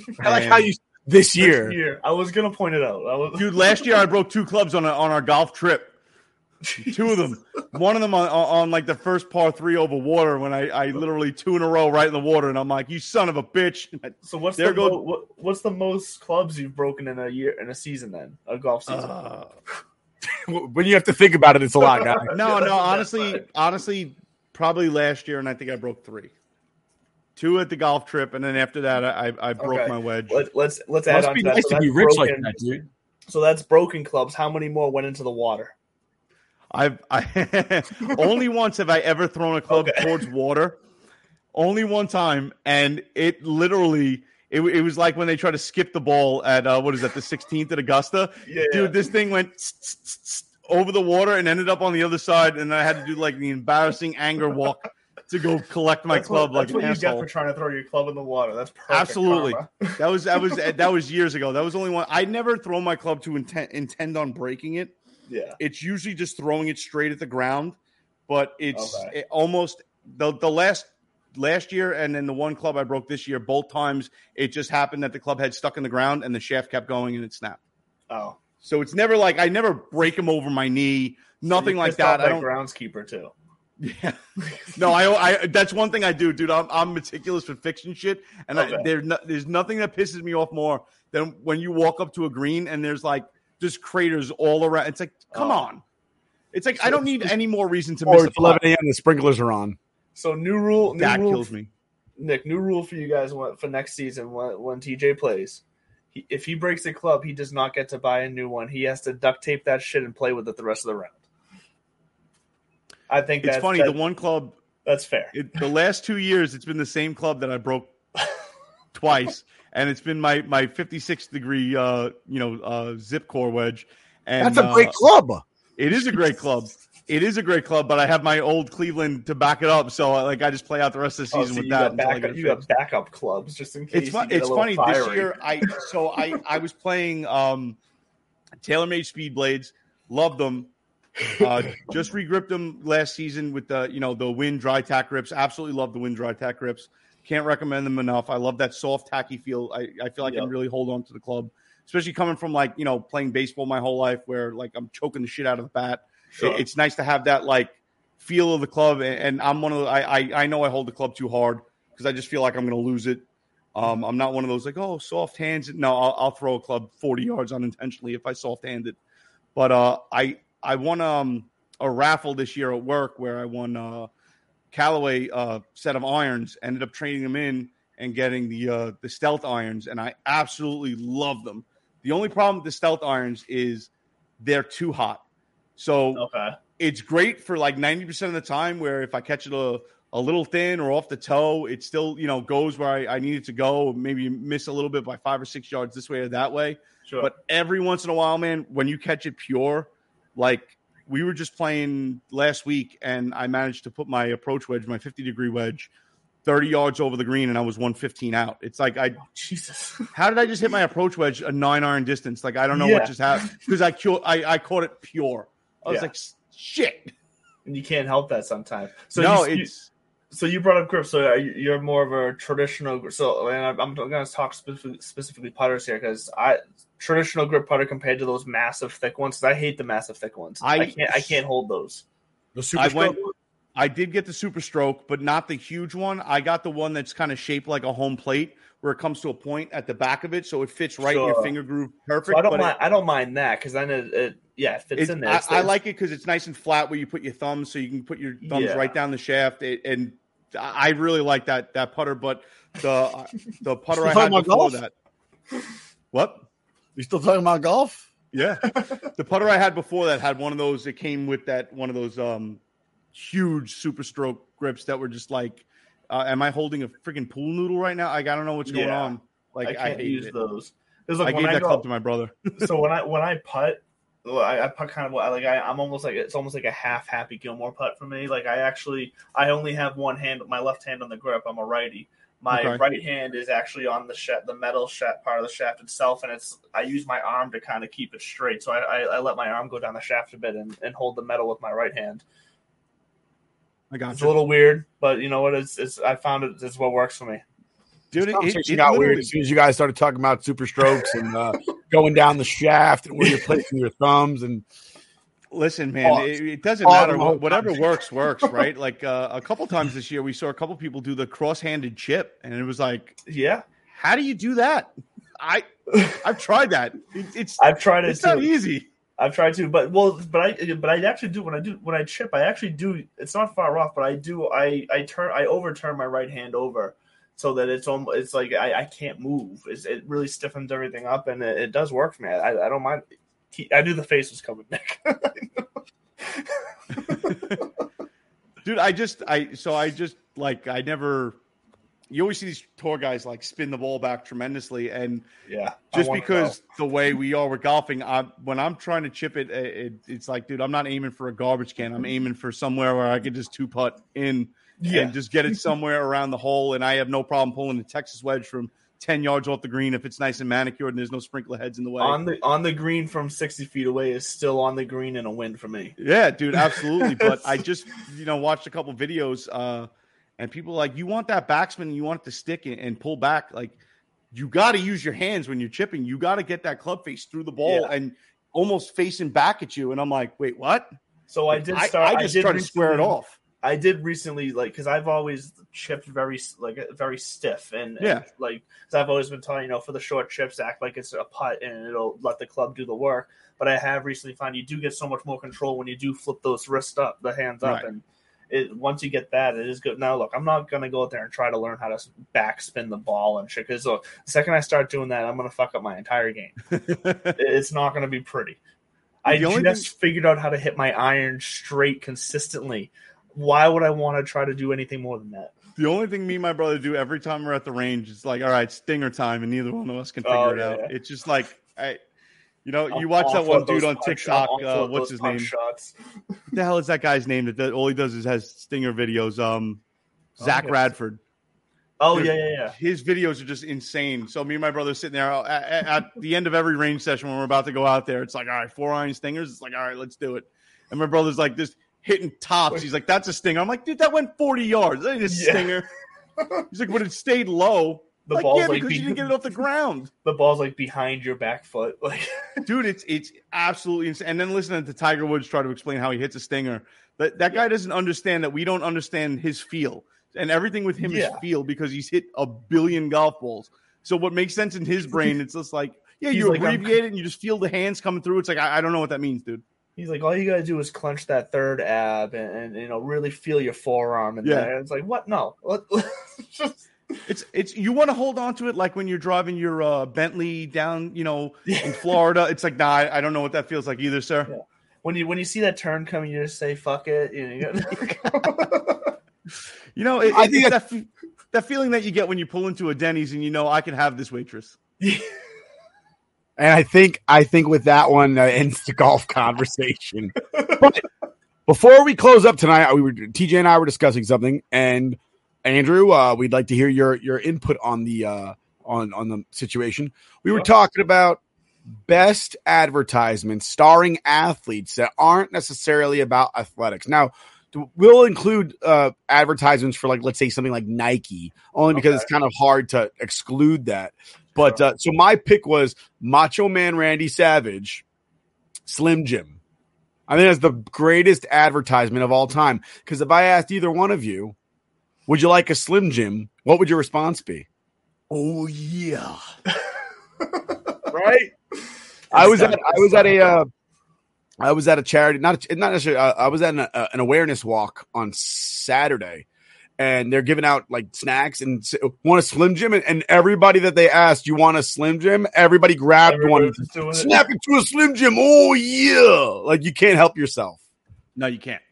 Speaker 2: I like how you this year.
Speaker 4: This year, I was gonna point it out. I was,
Speaker 1: Dude, last year I broke two clubs on a, on our golf trip. Two of them. One of them on, on, on, like the first par three over water when I, I literally two in a row right in the water, and I'm like, "You son of a bitch!"
Speaker 4: So what's
Speaker 1: there
Speaker 4: the
Speaker 1: goes
Speaker 4: mo- what, what's the most clubs you've broken in a year in a season then a golf season?
Speaker 1: Uh,
Speaker 2: when you have to think about it, it's a lot, guy.
Speaker 1: no, no. Honestly, honestly, probably last year, and I think I broke three. Two at the golf trip, and then after that, I I broke
Speaker 4: Okay.
Speaker 1: my wedge.
Speaker 4: Let, let's let's
Speaker 2: Must
Speaker 4: add on
Speaker 2: be
Speaker 4: to that.
Speaker 2: nice
Speaker 4: So
Speaker 2: to be
Speaker 4: that's
Speaker 2: rich like
Speaker 4: broken-
Speaker 2: that, dude.
Speaker 4: So that's broken clubs. How many more went into the water?
Speaker 1: I've I only once have I ever thrown a club towards water. Only one time, and it literally It, it was like when they try to skip the ball at uh, what is that the 16th at Augusta.
Speaker 4: Yeah,
Speaker 1: Dude,
Speaker 4: yeah.
Speaker 1: this thing went tss, tss, tss, tss over the water and ended up on the other side, and I had to do like the embarrassing anger walk to go collect my
Speaker 4: That's
Speaker 1: club
Speaker 4: what, that's
Speaker 1: like an
Speaker 4: what you get for trying to throw your club in the water. That's perfect.
Speaker 1: Absolutely.
Speaker 4: karma.
Speaker 1: that was that was that was years ago. That was only one. I never throw my club to intend intend on breaking it.
Speaker 4: Yeah.
Speaker 1: It's usually just throwing it straight at the ground, but it's
Speaker 4: Okay.
Speaker 1: it almost the the last last year and then the one club I broke this year. Both times it just happened that the club head stuck in the ground and the shaft kept going and it snapped.
Speaker 4: Oh,
Speaker 1: So it's never like I never break them over my knee. Nothing
Speaker 4: You
Speaker 1: like that. I don't.
Speaker 4: groundskeeper too.
Speaker 1: Yeah. No, I, I that's one thing I do, dude. I'm, I'm meticulous with fixing shit, and I,
Speaker 4: Okay.
Speaker 1: there no, there's nothing that pisses me off more than when you walk up to a green and there's like just craters all around. It's like, come
Speaker 4: Oh.
Speaker 1: on. It's like I don't need any more reason to miss
Speaker 2: it's 11 a.m. The sprinklers are on.
Speaker 4: So new rule. New
Speaker 1: That
Speaker 4: rule,
Speaker 1: kills me.
Speaker 4: Nick, new rule for you guys for next season when, when TJ plays. He, if he breaks a club, he does not get to buy a new one. He has to duct tape that shit and play with it the rest of the round. I think
Speaker 1: It's
Speaker 4: that's,
Speaker 1: funny.
Speaker 4: that-
Speaker 1: the one club,
Speaker 4: that's fair.
Speaker 1: it, the last two years, it's been the same club that I broke twice, and it's been my my 56 degree, uh, you know, uh, ZipCore wedge. And
Speaker 2: That's a great
Speaker 1: uh,
Speaker 2: club.
Speaker 1: It is a great club. It is a great club, but I have my old Cleveland to back it up. So, like, I just play out the rest of the
Speaker 4: Oh,
Speaker 1: season
Speaker 4: so
Speaker 1: with
Speaker 4: you
Speaker 1: that.
Speaker 4: got,
Speaker 1: until
Speaker 4: backup, you
Speaker 1: fixed.
Speaker 4: got backup clubs just in case.
Speaker 1: It's
Speaker 4: you
Speaker 1: fun.
Speaker 4: get
Speaker 1: It's
Speaker 4: little
Speaker 1: funny this year. I so I I was playing um TaylorMade speed blades. Loved them. Uh, just regripped them last season with the you know the Winn Dri-Tac grips. Absolutely love the Winn Dri-Tac grips. Can't recommend them enough. I love that soft tacky feel. I, I feel like I can really hold on to the club, especially coming from like you know playing baseball my whole life, where like I'm choking the shit out of the bat.
Speaker 4: Sure.
Speaker 1: It- it's nice to have that like feel of the club, and, and I'm one of the, I, I I know I hold the club too hard because I just feel like I'm going to lose it. Um, I'm not one of those like oh soft hands. No, I'll, I'll throw a club 40 yards unintentionally if I soft hand it. But uh, I I won um a raffle this year at work where I won uh Callaway uh set of irons. Ended up trading them in and getting the uh the stealth irons, and I absolutely love them. The only problem with the stealth irons is they're too hot. So
Speaker 4: Okay.
Speaker 1: it's great for like 90% of the time where if I catch it a, a little thin or off the toe, it still, you know, goes where I, I need it to go. Maybe miss a little bit by five or six yards this way or that way.
Speaker 4: Sure.
Speaker 1: But every once in a while, man, when you catch it pure, like we were just playing last week and I managed to put my approach wedge, my 50 degree wedge, 30 yards over the green and I was 115 out. It's like I oh,
Speaker 4: Jesus.
Speaker 1: how did I just hit my approach wedge a nine iron distance? Like I don't know
Speaker 4: Yeah.
Speaker 1: what just happened because I, cu- I I caught it pure. I was
Speaker 4: Yeah.
Speaker 1: like shit.
Speaker 4: and you can't help that sometimes. So
Speaker 1: no,
Speaker 4: you,
Speaker 1: it's
Speaker 4: so you brought up grip. So uh, you- you're more of a traditional. So and I'm, I'm going to talk specifically, specifically putters here because I traditional grip putter compared to those massive thick ones. I hate the massive thick ones. I,
Speaker 1: I-
Speaker 4: can't. I can't hold those.
Speaker 2: The super
Speaker 1: I
Speaker 2: stroke?
Speaker 1: went. I did get the super stroke, but not the huge one. I got the one that's kind of shaped like a home plate, where it comes to a point at the back of it, so it fits right in your finger groove
Speaker 4: So
Speaker 1: perfect.
Speaker 4: I don't
Speaker 1: but it-
Speaker 4: mind. I don't mind that because then it, it yeah it fits
Speaker 1: It's,
Speaker 4: in there.
Speaker 1: I, I like it because it's nice and flat where you put your thumbs, so you can put your thumbs
Speaker 4: Yeah.
Speaker 1: right down the shaft. It, and I really like that that putter. But the uh, the putter
Speaker 2: Still
Speaker 1: I
Speaker 2: talking
Speaker 1: had
Speaker 2: about
Speaker 1: before
Speaker 2: golf?
Speaker 1: that, what?
Speaker 2: You still talking about golf?
Speaker 1: Yeah, the putter I had before that had one of those. It came with that one of those um huge super stroke grips that were just like. Uh, am I holding a freaking pool noodle right now? Like I don't know what's going
Speaker 4: Yeah.
Speaker 1: on. Like
Speaker 4: I
Speaker 1: I,
Speaker 4: can't
Speaker 1: hate
Speaker 4: use
Speaker 1: it.
Speaker 4: those. look,
Speaker 1: I gave
Speaker 4: I
Speaker 1: that
Speaker 4: go-
Speaker 1: club to my brother.
Speaker 4: so when I when I putt, I, I putt kind of like I, I'm almost like it's almost like a half Happy Gilmore putt for me. Like I actually I only have one hand, my left hand on the grip. I'm a righty. My
Speaker 1: Okay.
Speaker 4: right hand is actually on the shaft, the metal shaft part of the shaft itself, and it's I use my arm to kind of keep it straight. So I, I, I let my arm go down the shaft a bit and, and hold the metal with my right hand.
Speaker 1: I got
Speaker 4: It's a little weird, but you know what? It's, it's I found it. It's what works for me.
Speaker 1: Dude,
Speaker 2: This conversation got weird as soon as you guys started talking about super strokes and uh, going down the shaft and where you're placing your thumbs and
Speaker 1: Listen, man, it, it doesn't matter. whatever works, works, right? Like uh, a couple times this year, we saw a couple people do the cross-handed chip, and it was like,
Speaker 4: yeah,
Speaker 1: how do you do that? I I've tried that. It, it's
Speaker 4: I've tried it
Speaker 1: It's not easy.
Speaker 4: I've tried to, but well, but I but I actually do when I do when I chip, I actually do. It's not far off, but I do. I I turn I overturn my right hand over so that it's almost it's like I, I can't move. It's, it really stiffens everything up, and it, it does work for me. I, I don't mind. He- I knew the face was coming, Nick.
Speaker 1: dude i just i so i just like i never you always see these tour guys like spin the ball back tremendously, and
Speaker 4: Yeah,
Speaker 1: just because the way we are with golfing, I when I'm trying to chip it, it, it's like, dude, I'm not aiming for a garbage can. I'm aiming for somewhere where I could just two putt in
Speaker 4: Yeah.
Speaker 1: and just get it somewhere around the hole, and I have no problem pulling the Texas wedge from ten yards off the green if it's nice and manicured and there's no sprinkler heads in the way.
Speaker 4: on the on the green from sixty feet away is still on the green and a win for me.
Speaker 1: Yeah, dude, absolutely. but I just, you know, watched a couple videos, uh, and people are like, you want that backsman, you want it to stick and, and pull back. Like, you got to use your hands when you're chipping. You got to get that club face through the ball
Speaker 4: Yeah.
Speaker 1: and almost facing back at you. And I'm like, wait, what?
Speaker 4: So I did start.
Speaker 1: I, just
Speaker 4: did
Speaker 1: try to square it off.
Speaker 4: I did recently, like, because I've always chipped very like uh, very stiff, and, and,
Speaker 1: Yeah.
Speaker 4: like, because I've always been taught, you know, for the short chips, act like it's a putt, and it'll let the club do the work. But I have recently found you do get so much more control when you do flip those wrists up, the hands up,
Speaker 1: Right.
Speaker 4: and it once you get that, it is good. Now, look, I'm not gonna go out there and try to learn how to backspin the ball and shit. Because the second I start doing that, I'm gonna fuck up my entire game. it's not gonna be pretty. I
Speaker 1: The only
Speaker 4: just figured out how to hit my iron straight consistently. Why would I want to try to do anything more than that?
Speaker 1: The only thing me and my brother do every time we're at the range is like, all right, stinger time, and neither one of us can figure
Speaker 4: Oh,
Speaker 1: it out.
Speaker 4: yeah.
Speaker 1: It's just like, I, you know,
Speaker 4: I'll-
Speaker 1: you watch
Speaker 4: I'll
Speaker 1: that one dude on TikTok. Uh, what's his name?
Speaker 4: Shots.
Speaker 1: The hell is that guy's name? That that all he does is has stinger videos. Um,
Speaker 4: Oh,
Speaker 1: Zach. Radford.
Speaker 4: Oh yeah, yeah, yeah.
Speaker 1: His videos are just insane. So me and my brother sitting there at, at- the end of every range session when we're about to go out there. It's like, all right, four iron stingers. It's like, all right, let's do it. And my brother's like, just hitting tops. He's like, that's a stinger. I'm like, dude, that went 40 yards. That ain't a
Speaker 4: Yeah.
Speaker 1: stinger. He's like, but it stayed low.
Speaker 4: The
Speaker 1: like,
Speaker 4: ball's
Speaker 1: yeah,
Speaker 4: like
Speaker 1: because you didn't get it off the ground.
Speaker 4: The ball's like behind your back foot. Like,
Speaker 1: dude, it's it's absolutely insane. And then listening to Tiger Woods try to explain how he hits a stinger, that that guy doesn't understand that we don't understand his feel, and everything with him
Speaker 4: Yeah.
Speaker 1: is feel because he's hit a billion golf balls. So what makes sense in his brain, it's just like, yeah,
Speaker 4: He's
Speaker 1: you
Speaker 4: like, I'm-
Speaker 1: it and you just feel the hands coming through. It's like I, I don't know what that means, dude.
Speaker 4: He's like, all you gotta do is clench that third ab and, and you know really feel your forearm and
Speaker 1: Yeah.
Speaker 4: there. It's like, what? No, What-
Speaker 1: It's it's you want to hold on to it like when you're driving your uh, Bentley down, you know, in Florida. It's like, nah, I, I don't know what that feels like either, sir.
Speaker 4: when you when you see that turn coming, you just say, fuck it. You, know, you
Speaker 1: You know, it,
Speaker 2: I think
Speaker 1: that, that feeling that you get when you pull into a Denny's and you know I can have this waitress.
Speaker 2: And I think I think with that one uh, ends the golf conversation. but before we close up tonight, we were TJ and I were discussing something, and Andrew, uh, we'd like to hear your your input on the uh, on on the situation. We were talking about best advertisements starring athletes that aren't necessarily about athletics. Now, we'll include uh, advertisements for like let's say something like Nike, only because it's kind of hard to exclude that. But uh, so my pick was Macho Man Randy Savage, Slim Jim. I think that's the greatest advertisement of all time. Because if I asked either one of you, would you like a Slim Jim? What would your response be?
Speaker 1: Oh yeah,
Speaker 2: right. I was at I was at a uh, I was at a charity not a, not necessarily uh, I was at an, uh, an awareness walk on Saturday, and they're giving out like snacks and s- want a Slim Jim, and, and everybody that they asked, "You want a Slim Jim?" Everybody grabbed one,
Speaker 4: Everybody's doing it.
Speaker 2: snap it to a Slim Jim. Oh yeah, like you can't help yourself.
Speaker 1: No, you can't.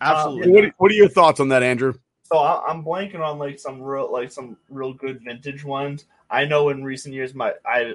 Speaker 4: Um, Absolutely.
Speaker 2: What, are- what are your thoughts on that, Andrew?
Speaker 4: So I'm blanking on like some real like some real good vintage ones. I know in recent years my I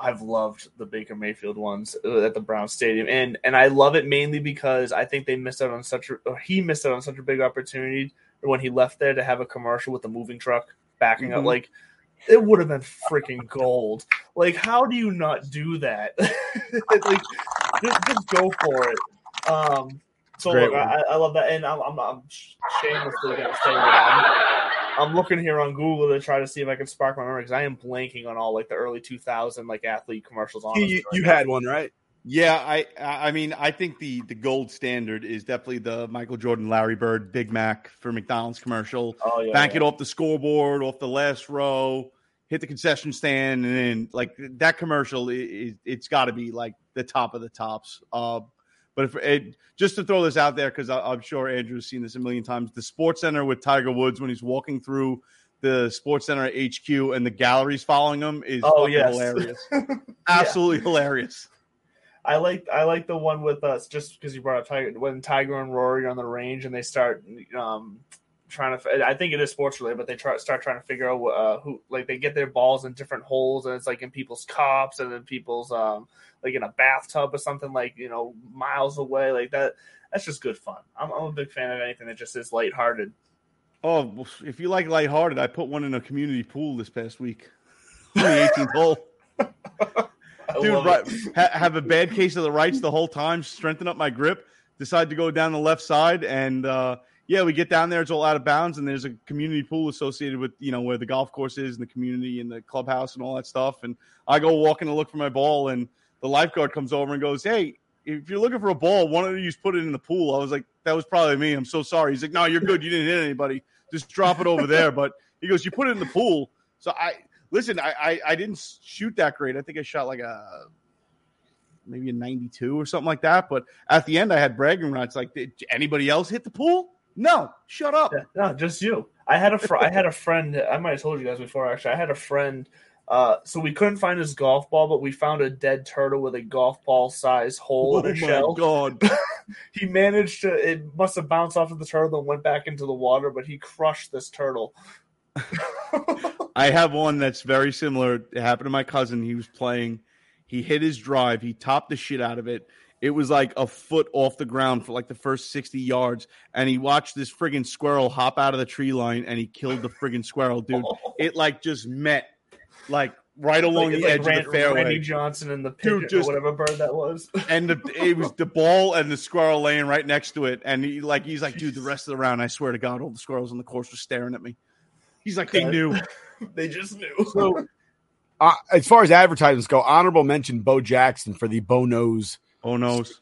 Speaker 4: I've loved the Baker Mayfield ones uh, at the Brown Stadium, and and I love it mainly because I think they missed out on such a or he missed out on such a big opportunity when he left there to have a commercial with the moving truck backing up.
Speaker 1: Mhm.
Speaker 4: Like it would have been freaking gold. Like how do you not do that? like just, just go for it. Um, so
Speaker 2: Great
Speaker 4: look. I, I love that, and I'm, I'm, I'm shamelessly going to say that I'm, I'm looking here on Google to try to see if I can spark my memory because I am blanking on all like the early 2000 like athlete commercials. On
Speaker 2: You, you, you had one, right?
Speaker 1: Yeah, I I mean I think the the gold standard is definitely the Michael Jordan, Larry Bird, Big Mac for McDonald's commercial.
Speaker 4: Oh yeah,
Speaker 1: Bank
Speaker 4: yeah.
Speaker 1: it off the scoreboard, off the last row, hit the concession stand, and then like that commercial, it, it's got to be like the top of the tops. Uh, but if it, just to throw this out there, because I'm sure Andrew's seen this a million times, the Sports Center with Tiger Woods when he's walking through the Sports Center at HQ and the galleries following him is
Speaker 4: Oh, yes.
Speaker 1: hilarious, absolutely hilarious.
Speaker 4: I like I like the one with us just because you brought up Tiger when Tiger and Rory are on the range and they start um trying to I think it is sports related but they try start trying to figure out uh, who like they get their balls in different holes and it's like in people's cups and then people's um like in a bathtub or something like you know miles away like that that's just good fun. I'm, I'm a big fan of anything that just is lighthearted.
Speaker 1: Oh, if you like lighthearted, I put one in a community pool this past week. the 18th hole. Dude, right, ha- have a bad case of the rights the whole time, strengthen up my grip, decide to go down the left side, and uh, yeah, we get down there, it's all out of bounds, and there's a community pool associated with you know where the golf course is and the community and the clubhouse and all that stuff. And I go walking to look for my ball, and the lifeguard comes over and goes, "Hey, if you're looking for a ball, why don't you just put it in the pool?" I was like, "That was probably me. I'm so sorry." He's like, "No, you're good. You didn't hit anybody. Just drop it over there." But he goes, "You put it in the pool." So I listen. I I, I didn't shoot that great. I think I shot like a maybe a 92 or something like that. But at the end, I had bragging rights. Like, did anybody else hit the pool? No, shut up.
Speaker 4: No, just you. I had a fr- I had a friend. I might have told you guys before. Actually, I had a friend. Uh, so we couldn't find his golf ball, but we found a dead turtle with a golf ball size hole
Speaker 1: Oh
Speaker 4: in
Speaker 1: my
Speaker 4: shell.
Speaker 1: god!
Speaker 4: he managed to. It must have bounced off of the turtle and went back into the water, but he crushed this turtle.
Speaker 1: I have one that's very similar. It happened to my cousin. He was playing. He hit his drive. He topped the shit out of it. It was like a foot off the ground for like the first 60 yards. And he watched this friggin' squirrel hop out of the tree line and he killed the friggin' squirrel, dude. It like just met like right along
Speaker 4: Like-
Speaker 1: the
Speaker 4: like
Speaker 1: edge
Speaker 4: Ran-
Speaker 1: of the fairway.
Speaker 4: Randy Johnson and the
Speaker 1: Dude, just-
Speaker 4: or whatever bird that was.
Speaker 1: and the, it was the ball and the squirrel laying right next to it. And he like he's like, dude, the rest of the round, I swear to God, all the squirrels on the course were staring at me. He's like, they knew.
Speaker 4: they just knew.
Speaker 2: So, uh, as far as advertisements go, honorable mention Bo Jackson for the Bo Knows.
Speaker 1: Bo Knows.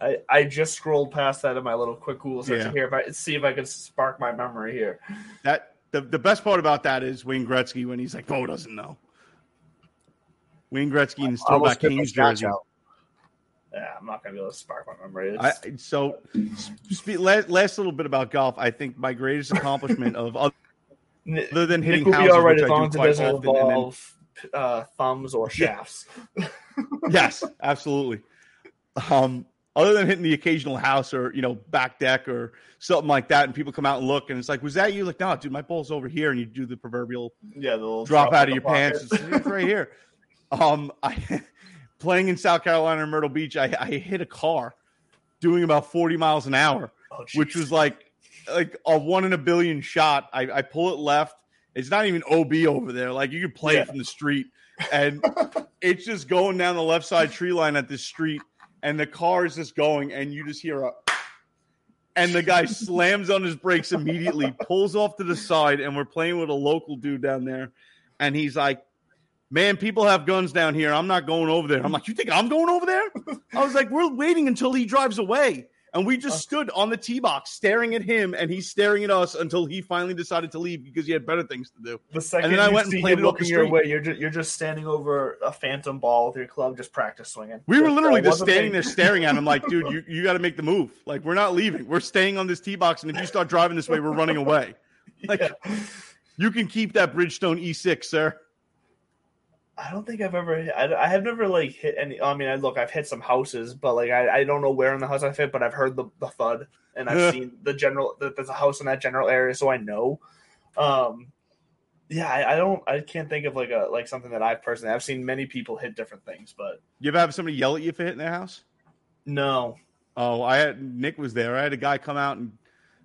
Speaker 4: I, I just scrolled past that in my little quick Google search
Speaker 1: Yeah.
Speaker 4: here. If I see if I can spark my memory here.
Speaker 1: That the, the best part about that is Wayne Gretzky when he's like, Bo doesn't know. Wayne Gretzky in his
Speaker 2: I
Speaker 1: throwback Kings jersey.
Speaker 2: out.
Speaker 4: Yeah, I'm not gonna be able to spark my memory.
Speaker 1: I, so, spe- last, last little bit about golf. I think my greatest accomplishment of other, other than hitting
Speaker 4: will be
Speaker 1: houses,
Speaker 4: all right
Speaker 1: which
Speaker 4: as
Speaker 1: I
Speaker 4: long
Speaker 1: do quite
Speaker 4: doesn't
Speaker 1: often, and then-
Speaker 4: involve uh, thumbs or shafts.
Speaker 1: yes, absolutely. Um, other than hitting the occasional house or you know back deck or something like that, and people come out and look, and it's like, was that you? Like, no, dude, my ball's over here, and you do the proverbial
Speaker 4: Yeah, the little
Speaker 1: drop, out of your pants.
Speaker 4: pocket.
Speaker 1: It's, it's right here. Um, I playing in South Carolina in Myrtle Beach, I, I hit a car doing about forty miles an hour,
Speaker 4: Oh,
Speaker 1: which was like like a one in a billion shot. I, I pull it left. It's not even OB over there. Like you could play
Speaker 4: Yeah.
Speaker 1: it from the street, and it's just going down the left side tree line at this street, and the car is just going, and you just hear a. And the guy slams on his brakes immediately, pulls off to the side, and we're playing with a local dude down there, and he's like, "Man, people have guns down here. I'm not going over there." I'm like, "You think I'm going over there?" I was like, "We're waiting until he drives away." And we just stood on the tee box staring at him, and he's staring at us until he finally decided to leave because he had better things to do.
Speaker 4: The second
Speaker 1: and then I went
Speaker 4: see
Speaker 1: and played
Speaker 4: him
Speaker 1: it
Speaker 4: looking your way, you're just, you're just standing over a phantom ball with your club, just practice swinging.
Speaker 1: We were literally
Speaker 4: uh,
Speaker 1: just standing there staring at him, like, dude, you, you got to make the move. Like, we're not leaving. We're staying on this tee box, and if you start driving this way, we're running away. Like, you can keep that Bridgestone E6, sir.
Speaker 4: I don't think I've ever. I, I have never like hit any. I mean, I look, I've hit some houses, but like I, I don't know where in the house I've hit, but I've heard the, the thud, and I've
Speaker 1: Yeah.
Speaker 4: seen the general. That there's a house in that general area, so I know. Um, yeah, I, I don't. I can't think of like a like something that I've personally. I've seen many people hit different things, but
Speaker 1: You ever have somebody yell at you for hitting their house?
Speaker 4: no.
Speaker 1: Oh, I had Nick was there. I had a guy come out and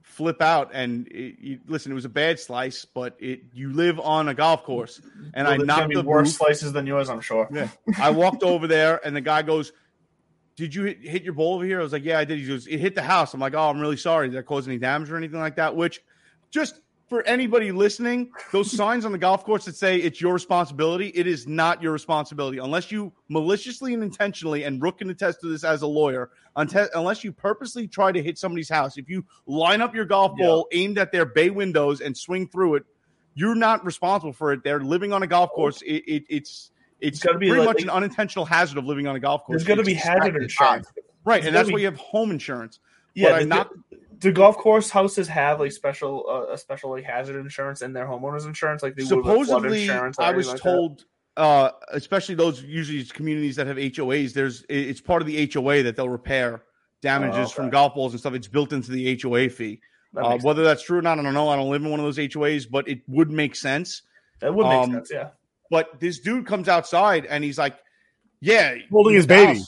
Speaker 1: flip out, and it, you, listen, it was a bad slice, but it you live on a golf course, and
Speaker 4: Well,
Speaker 1: I knocked the
Speaker 4: worse slices than yours, I'm sure.
Speaker 1: Yeah. I walked over there, and the guy goes, "Did you hit, hit your ball over here?" I was like, "Yeah, I did." He goes, "It hit the house." I'm like, "Oh, I'm really sorry. Did that cause any damage or anything like that?" Which, just for anybody listening, those signs on the golf course that say it's your responsibility, it is not your responsibility unless you maliciously and intentionally, and Rook can attest to this as a lawyer, unless you purposely try to hit somebody's house. If you line up your golf ball aimed at their bay windows and swing through it, you're not responsible for it. They're living on a golf course. It, it, it's it's
Speaker 4: gotta be
Speaker 1: pretty much an unintentional hazard of living on a golf course.
Speaker 4: There's got to be hazard insurance.
Speaker 1: right?
Speaker 4: There's
Speaker 1: And that's
Speaker 4: gotta
Speaker 1: why you have home insurance.
Speaker 4: Yeah,
Speaker 1: but I'm
Speaker 4: the-
Speaker 1: not.
Speaker 4: Do golf course houses have like special, uh, a special like hazard insurance in their homeowners insurance, like they would with flood
Speaker 1: supposedly
Speaker 4: insurance? or
Speaker 1: i was
Speaker 4: anything like that?
Speaker 1: told uh especially those usually communities that have hoas there's it's part of the hoa that they'll repair damages
Speaker 4: Oh,
Speaker 1: from golf balls and stuff it's built into the hoa fee
Speaker 4: That
Speaker 1: uh,
Speaker 4: makes
Speaker 1: whether that's true or not i don't know i don't live in one of those hoas but it would make sense
Speaker 4: That would make
Speaker 1: Um,
Speaker 4: sense, yeah.
Speaker 1: but this dude comes outside and he's like yeah
Speaker 2: Holding his
Speaker 1: the
Speaker 2: baby.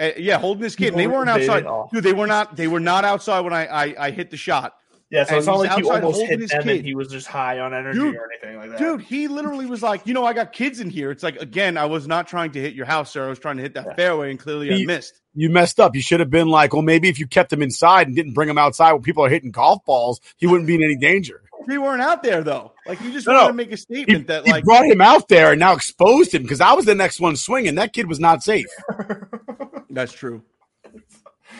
Speaker 1: House- uh, yeah holding his kid and they weren't outside dude they were not they were not outside when i i, I hit the shot
Speaker 4: Yeah, so
Speaker 1: And
Speaker 4: it's not like he
Speaker 1: outside
Speaker 4: almost
Speaker 1: holding
Speaker 4: hit
Speaker 1: his
Speaker 4: them
Speaker 1: kid.
Speaker 4: and he was just high on energy
Speaker 1: Dude,
Speaker 4: or anything like that.
Speaker 1: Dude, he literally was like, you know, I got kids in here. It's like, again, I was not trying to hit your house, sir. I was trying to hit that fairway, and clearly I missed.
Speaker 2: You messed up. You should have been like, well, maybe if you kept him inside and didn't bring him outside when people are hitting golf balls, he wouldn't be in any danger.
Speaker 1: We weren't out there though. Like you just
Speaker 2: No,
Speaker 1: wanted
Speaker 2: no.
Speaker 1: to make a
Speaker 2: He,
Speaker 1: statement that,
Speaker 2: he
Speaker 1: like,
Speaker 2: brought him out there and now exposed him because I was the next one swinging. That kid was not safe.
Speaker 1: that's true.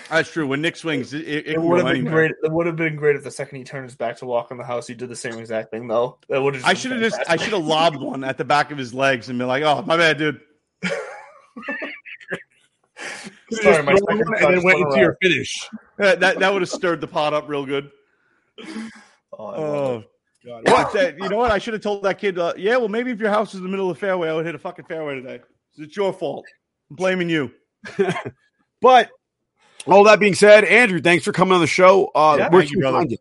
Speaker 1: That's true. When Nick swings, it, it, it
Speaker 4: It would have been
Speaker 1: anywhere.
Speaker 4: great. It would have been great if the second he turned his back to walk on the house, he did the same exact thing though. That would have.
Speaker 1: I should have just, I should have lobbed one at the back of his legs and been like, "Oh, my bad, dude."
Speaker 4: Sorry, my second
Speaker 2: throw and then went
Speaker 4: went
Speaker 2: into your finish.
Speaker 1: That that, that would have stirred the pot up real good.
Speaker 4: Oh,
Speaker 1: Oh.
Speaker 2: God.
Speaker 1: What? That- you know what? I should have told that kid, uh, yeah, well, maybe if your house is in the middle of the fairway, I would hit a fucking fairway today. It's your fault. I'm blaming you.
Speaker 2: But all that being said, Andrew, thanks for coming on the show. Uh,
Speaker 4: Yeah,
Speaker 2: where
Speaker 1: thank you, brother.
Speaker 2: you?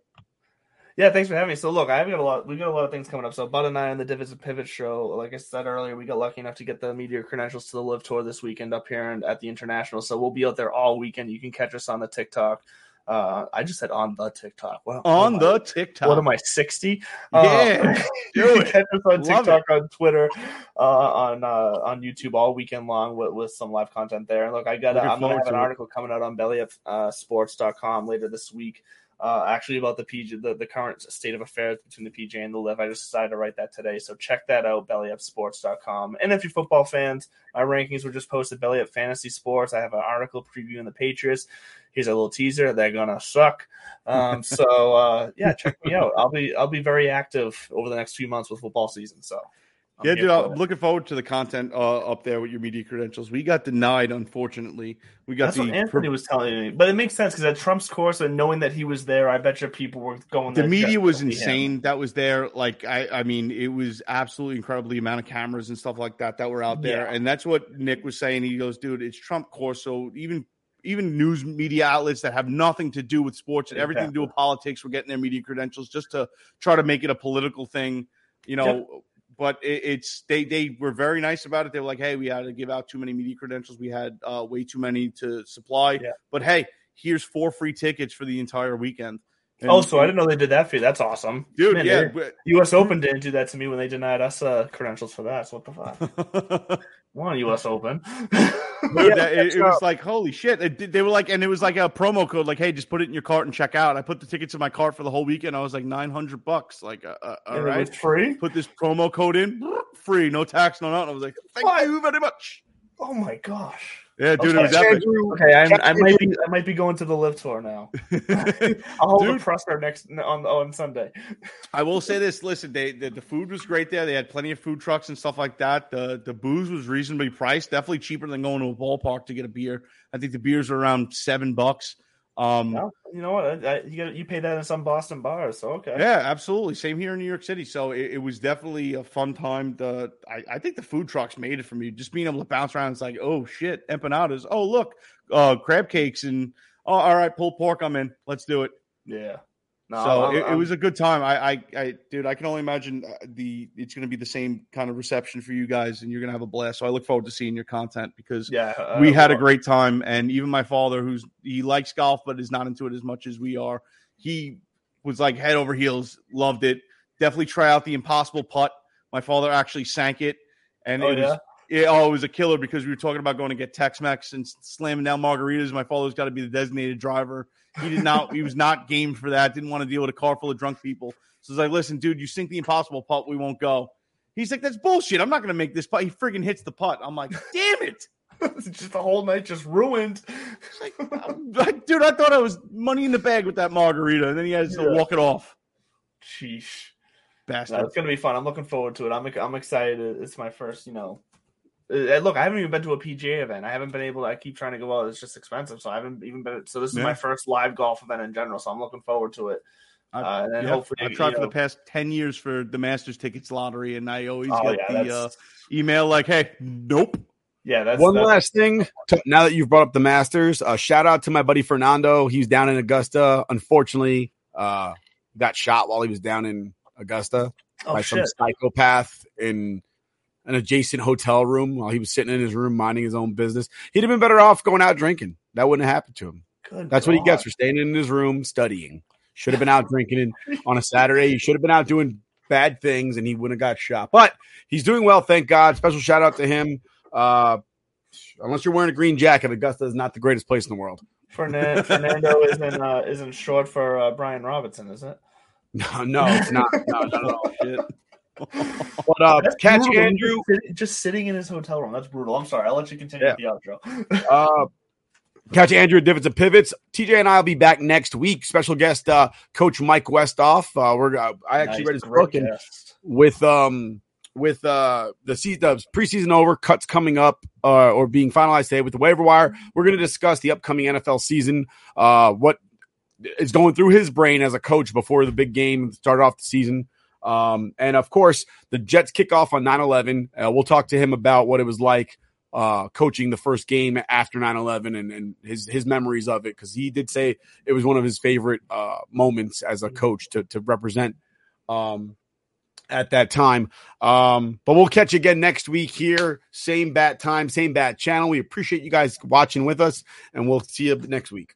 Speaker 4: Yeah, thanks for having me. So look, I've got a lot. We've got a lot of things coming up. So Bud and I on the and Pivot show. Like I said earlier, we got lucky enough to get the media credentials to the LIV Tour this weekend up here and at the International. So we'll be out there all weekend. You can catch us on the TikTok. Uh, I just said on the TikTok. Wow,
Speaker 1: On
Speaker 4: what I-
Speaker 1: the TikTok.
Speaker 4: What am I sixty?
Speaker 1: Yeah,
Speaker 4: you
Speaker 1: do
Speaker 4: can
Speaker 1: it.
Speaker 4: catch us on
Speaker 1: Love
Speaker 4: TikTok, on Twitter, uh, on uh, on YouTube all weekend long with, with some live content there. And look, I got I'm gonna have an
Speaker 1: to it.
Speaker 4: article coming out on bellyupsports.com later this week. Uh, actually, about the PG, the, the current state of affairs between the PGA and the LIV. I just decided to write that today, so check that out, bellyupsports.com. And if you're football fans, my rankings were just posted. Belly Up Fantasy Sports. I have an article previewing the Patriots. Here's a little teaser. They're gonna suck. Um, so uh, yeah, check me out. I'll be I'll be very active over the next few months with football season. So I'm
Speaker 1: yeah, dude, I'm looking forward to the content uh, up there with your media credentials. We got denied, unfortunately. We got
Speaker 4: That's
Speaker 1: the
Speaker 4: what Anthony was telling me, but it makes sense because at Trump's course and knowing that he was there, I bet you people were going.
Speaker 1: the media was
Speaker 4: see him.
Speaker 1: insane that was there like i i mean it was absolutely incredible the amount of cameras and stuff like that that were out there
Speaker 4: Yeah.
Speaker 1: and that's what nick was saying he goes dude it's trump course so even even news media outlets that have nothing to do with sports and everything to do with politics were getting their media credentials just to try to make it a political thing you know
Speaker 4: Yep.
Speaker 1: but it, it's they they were very nice about it they were like hey we had to give out too many media credentials we had uh, way too many to supply
Speaker 4: Yeah.
Speaker 1: but hey here's four free tickets for the entire weekend And-
Speaker 4: oh, so I didn't know they did that for you. That's awesome,
Speaker 1: Dude,
Speaker 4: Man,
Speaker 1: yeah,
Speaker 4: they- U.S. Open didn't do that to me when they denied us uh, credentials for that. So what the fuck? One U.S. Open.
Speaker 1: Dude, that- it, it was like holy shit. It they were like, and it was like a promo code, like, hey, just put it in your cart and check out. I put the tickets in my cart for the whole weekend. I was like nine hundred bucks. Like, uh, uh, all
Speaker 4: And it
Speaker 1: right,
Speaker 4: was free.
Speaker 1: Put this promo code in, free, no tax, no nothing. I was like, thank you very much.
Speaker 4: Oh my gosh.
Speaker 1: Yeah, dude, it was
Speaker 4: okay.
Speaker 1: epic.
Speaker 4: Okay, I'm, I might be I might be going to the LIV tour now. I'll hold
Speaker 1: Dude.
Speaker 4: a presser next on on Sunday.
Speaker 1: I will say this: listen, they the, the food was great there. They had plenty of food trucks and stuff like that. The the booze was reasonably priced, definitely cheaper than going to a ballpark to get a beer. I think the beers are around seven bucks. Um,
Speaker 4: Well, you know what? I, I, you got you pay that in some Boston bars, so okay.
Speaker 1: Yeah, absolutely. Same here in New York City. So it, it was definitely a fun time. The I, I think the food trucks made it for me. Just being able to bounce around. It's like, oh shit, empanadas. Oh look, uh, crab cakes and oh, all right, pulled pork. I'm in. Let's do it.
Speaker 4: Yeah. No,
Speaker 1: so
Speaker 4: I'm-
Speaker 1: it, it
Speaker 4: I'm-
Speaker 1: was a good time. I, I, I, dude, I can only imagine uh, the it's going to be the same kind of reception for you guys, and you're going to have a blast. So I look forward to seeing your content because
Speaker 4: Yeah, uh,
Speaker 1: we had a great time, and even my father, who's he likes golf but is not into it as much as we are, he was like head over heels, loved it. Definitely try out the impossible putt. My father actually sank it, and
Speaker 4: Oh,
Speaker 1: it was
Speaker 4: Yeah,
Speaker 1: oh, it was a killer because we were talking about going to get Tex-Mex and slamming down margaritas. My father's got to be the designated driver. He did not. he was not game for that. Didn't want to deal with a car full of drunk people. So I was like, "Listen, dude, you sink the impossible putt, we won't go." He's like, "That's bullshit. I'm not going to make this putt." He friggin' hits the putt. I'm like, "Damn it!"
Speaker 4: just the whole night just ruined.
Speaker 1: Like, dude, I thought I was money in the bag with that margarita, and then he has to
Speaker 4: Yeah.
Speaker 1: walk it off.
Speaker 4: Sheesh.
Speaker 1: Bastard.
Speaker 4: No, it's gonna be fun. I'm looking forward to it. I'm I'm excited. It's my first, you know. Uh, Look, I haven't even been to a PGA event. I haven't been able. to I keep trying to go out. It's just expensive, so I haven't even been. So this is
Speaker 1: Yeah.
Speaker 4: my first live golf event in general. So I'm looking forward to it.
Speaker 1: I,
Speaker 4: Uh, and then
Speaker 1: yeah,
Speaker 4: hopefully,
Speaker 1: I've tried
Speaker 4: you
Speaker 1: for
Speaker 4: know-
Speaker 1: the past 10 years for the Masters tickets lottery, and I always
Speaker 4: Oh,
Speaker 1: get
Speaker 4: yeah,
Speaker 1: the uh, email like, hey, nope.
Speaker 4: Yeah, that's
Speaker 2: One
Speaker 4: that's-
Speaker 2: last thing. to- now that you've brought up the Masters, uh, shout out to my buddy Fernando. He's down in Augusta. Unfortunately, uh, got shot while he was down in Augusta
Speaker 4: Oh,
Speaker 2: by some psychopath in an adjacent hotel room while he was sitting in his room minding his own business. He'd have been better off going out drinking. That wouldn't have happened to him.
Speaker 4: Good
Speaker 2: That's what he gets for staying in his room studying. Should have been out drinking on a Saturday. He should have been out doing bad things, and he wouldn't have got shot. But he's doing well, thank God. Special shout out to him. Uh, unless you're wearing a green jacket, Augusta is not the greatest place in the world.
Speaker 4: Fernan- Fernando isn't uh, isn't short for uh, Brian Robinson, is it?
Speaker 2: No, no, it's not. No, not at all. But uh,
Speaker 4: That's
Speaker 2: catch
Speaker 4: brutal.
Speaker 2: Andrew.
Speaker 4: Just, just sitting in his hotel room. That's brutal. I'm sorry. I'll let you continue
Speaker 2: Yeah.
Speaker 4: with the outro.
Speaker 2: Uh, catch Andrew at Divots and Pivots. TJ and I will be back next week. Special guest, uh, Coach Mike Westhoff. Uh, we're uh, I actually
Speaker 4: Nice.
Speaker 2: read his book and with um with uh the season the preseason over cuts coming up uh or being finalized today with the waiver wire we're going to discuss the upcoming nfl season uh what is going through his brain as a coach before the big game started off the season um and of course the jets kick off on 9-11 uh, we'll talk to him about what it was like uh coaching the first game after 9-11 and, and his his memories of it because he did say it was one of his favorite uh moments as a coach to to represent um at that time. Um, but we'll catch you again next week here. Same bat time, same bat channel. We appreciate you guys watching with us, and we'll see you next week.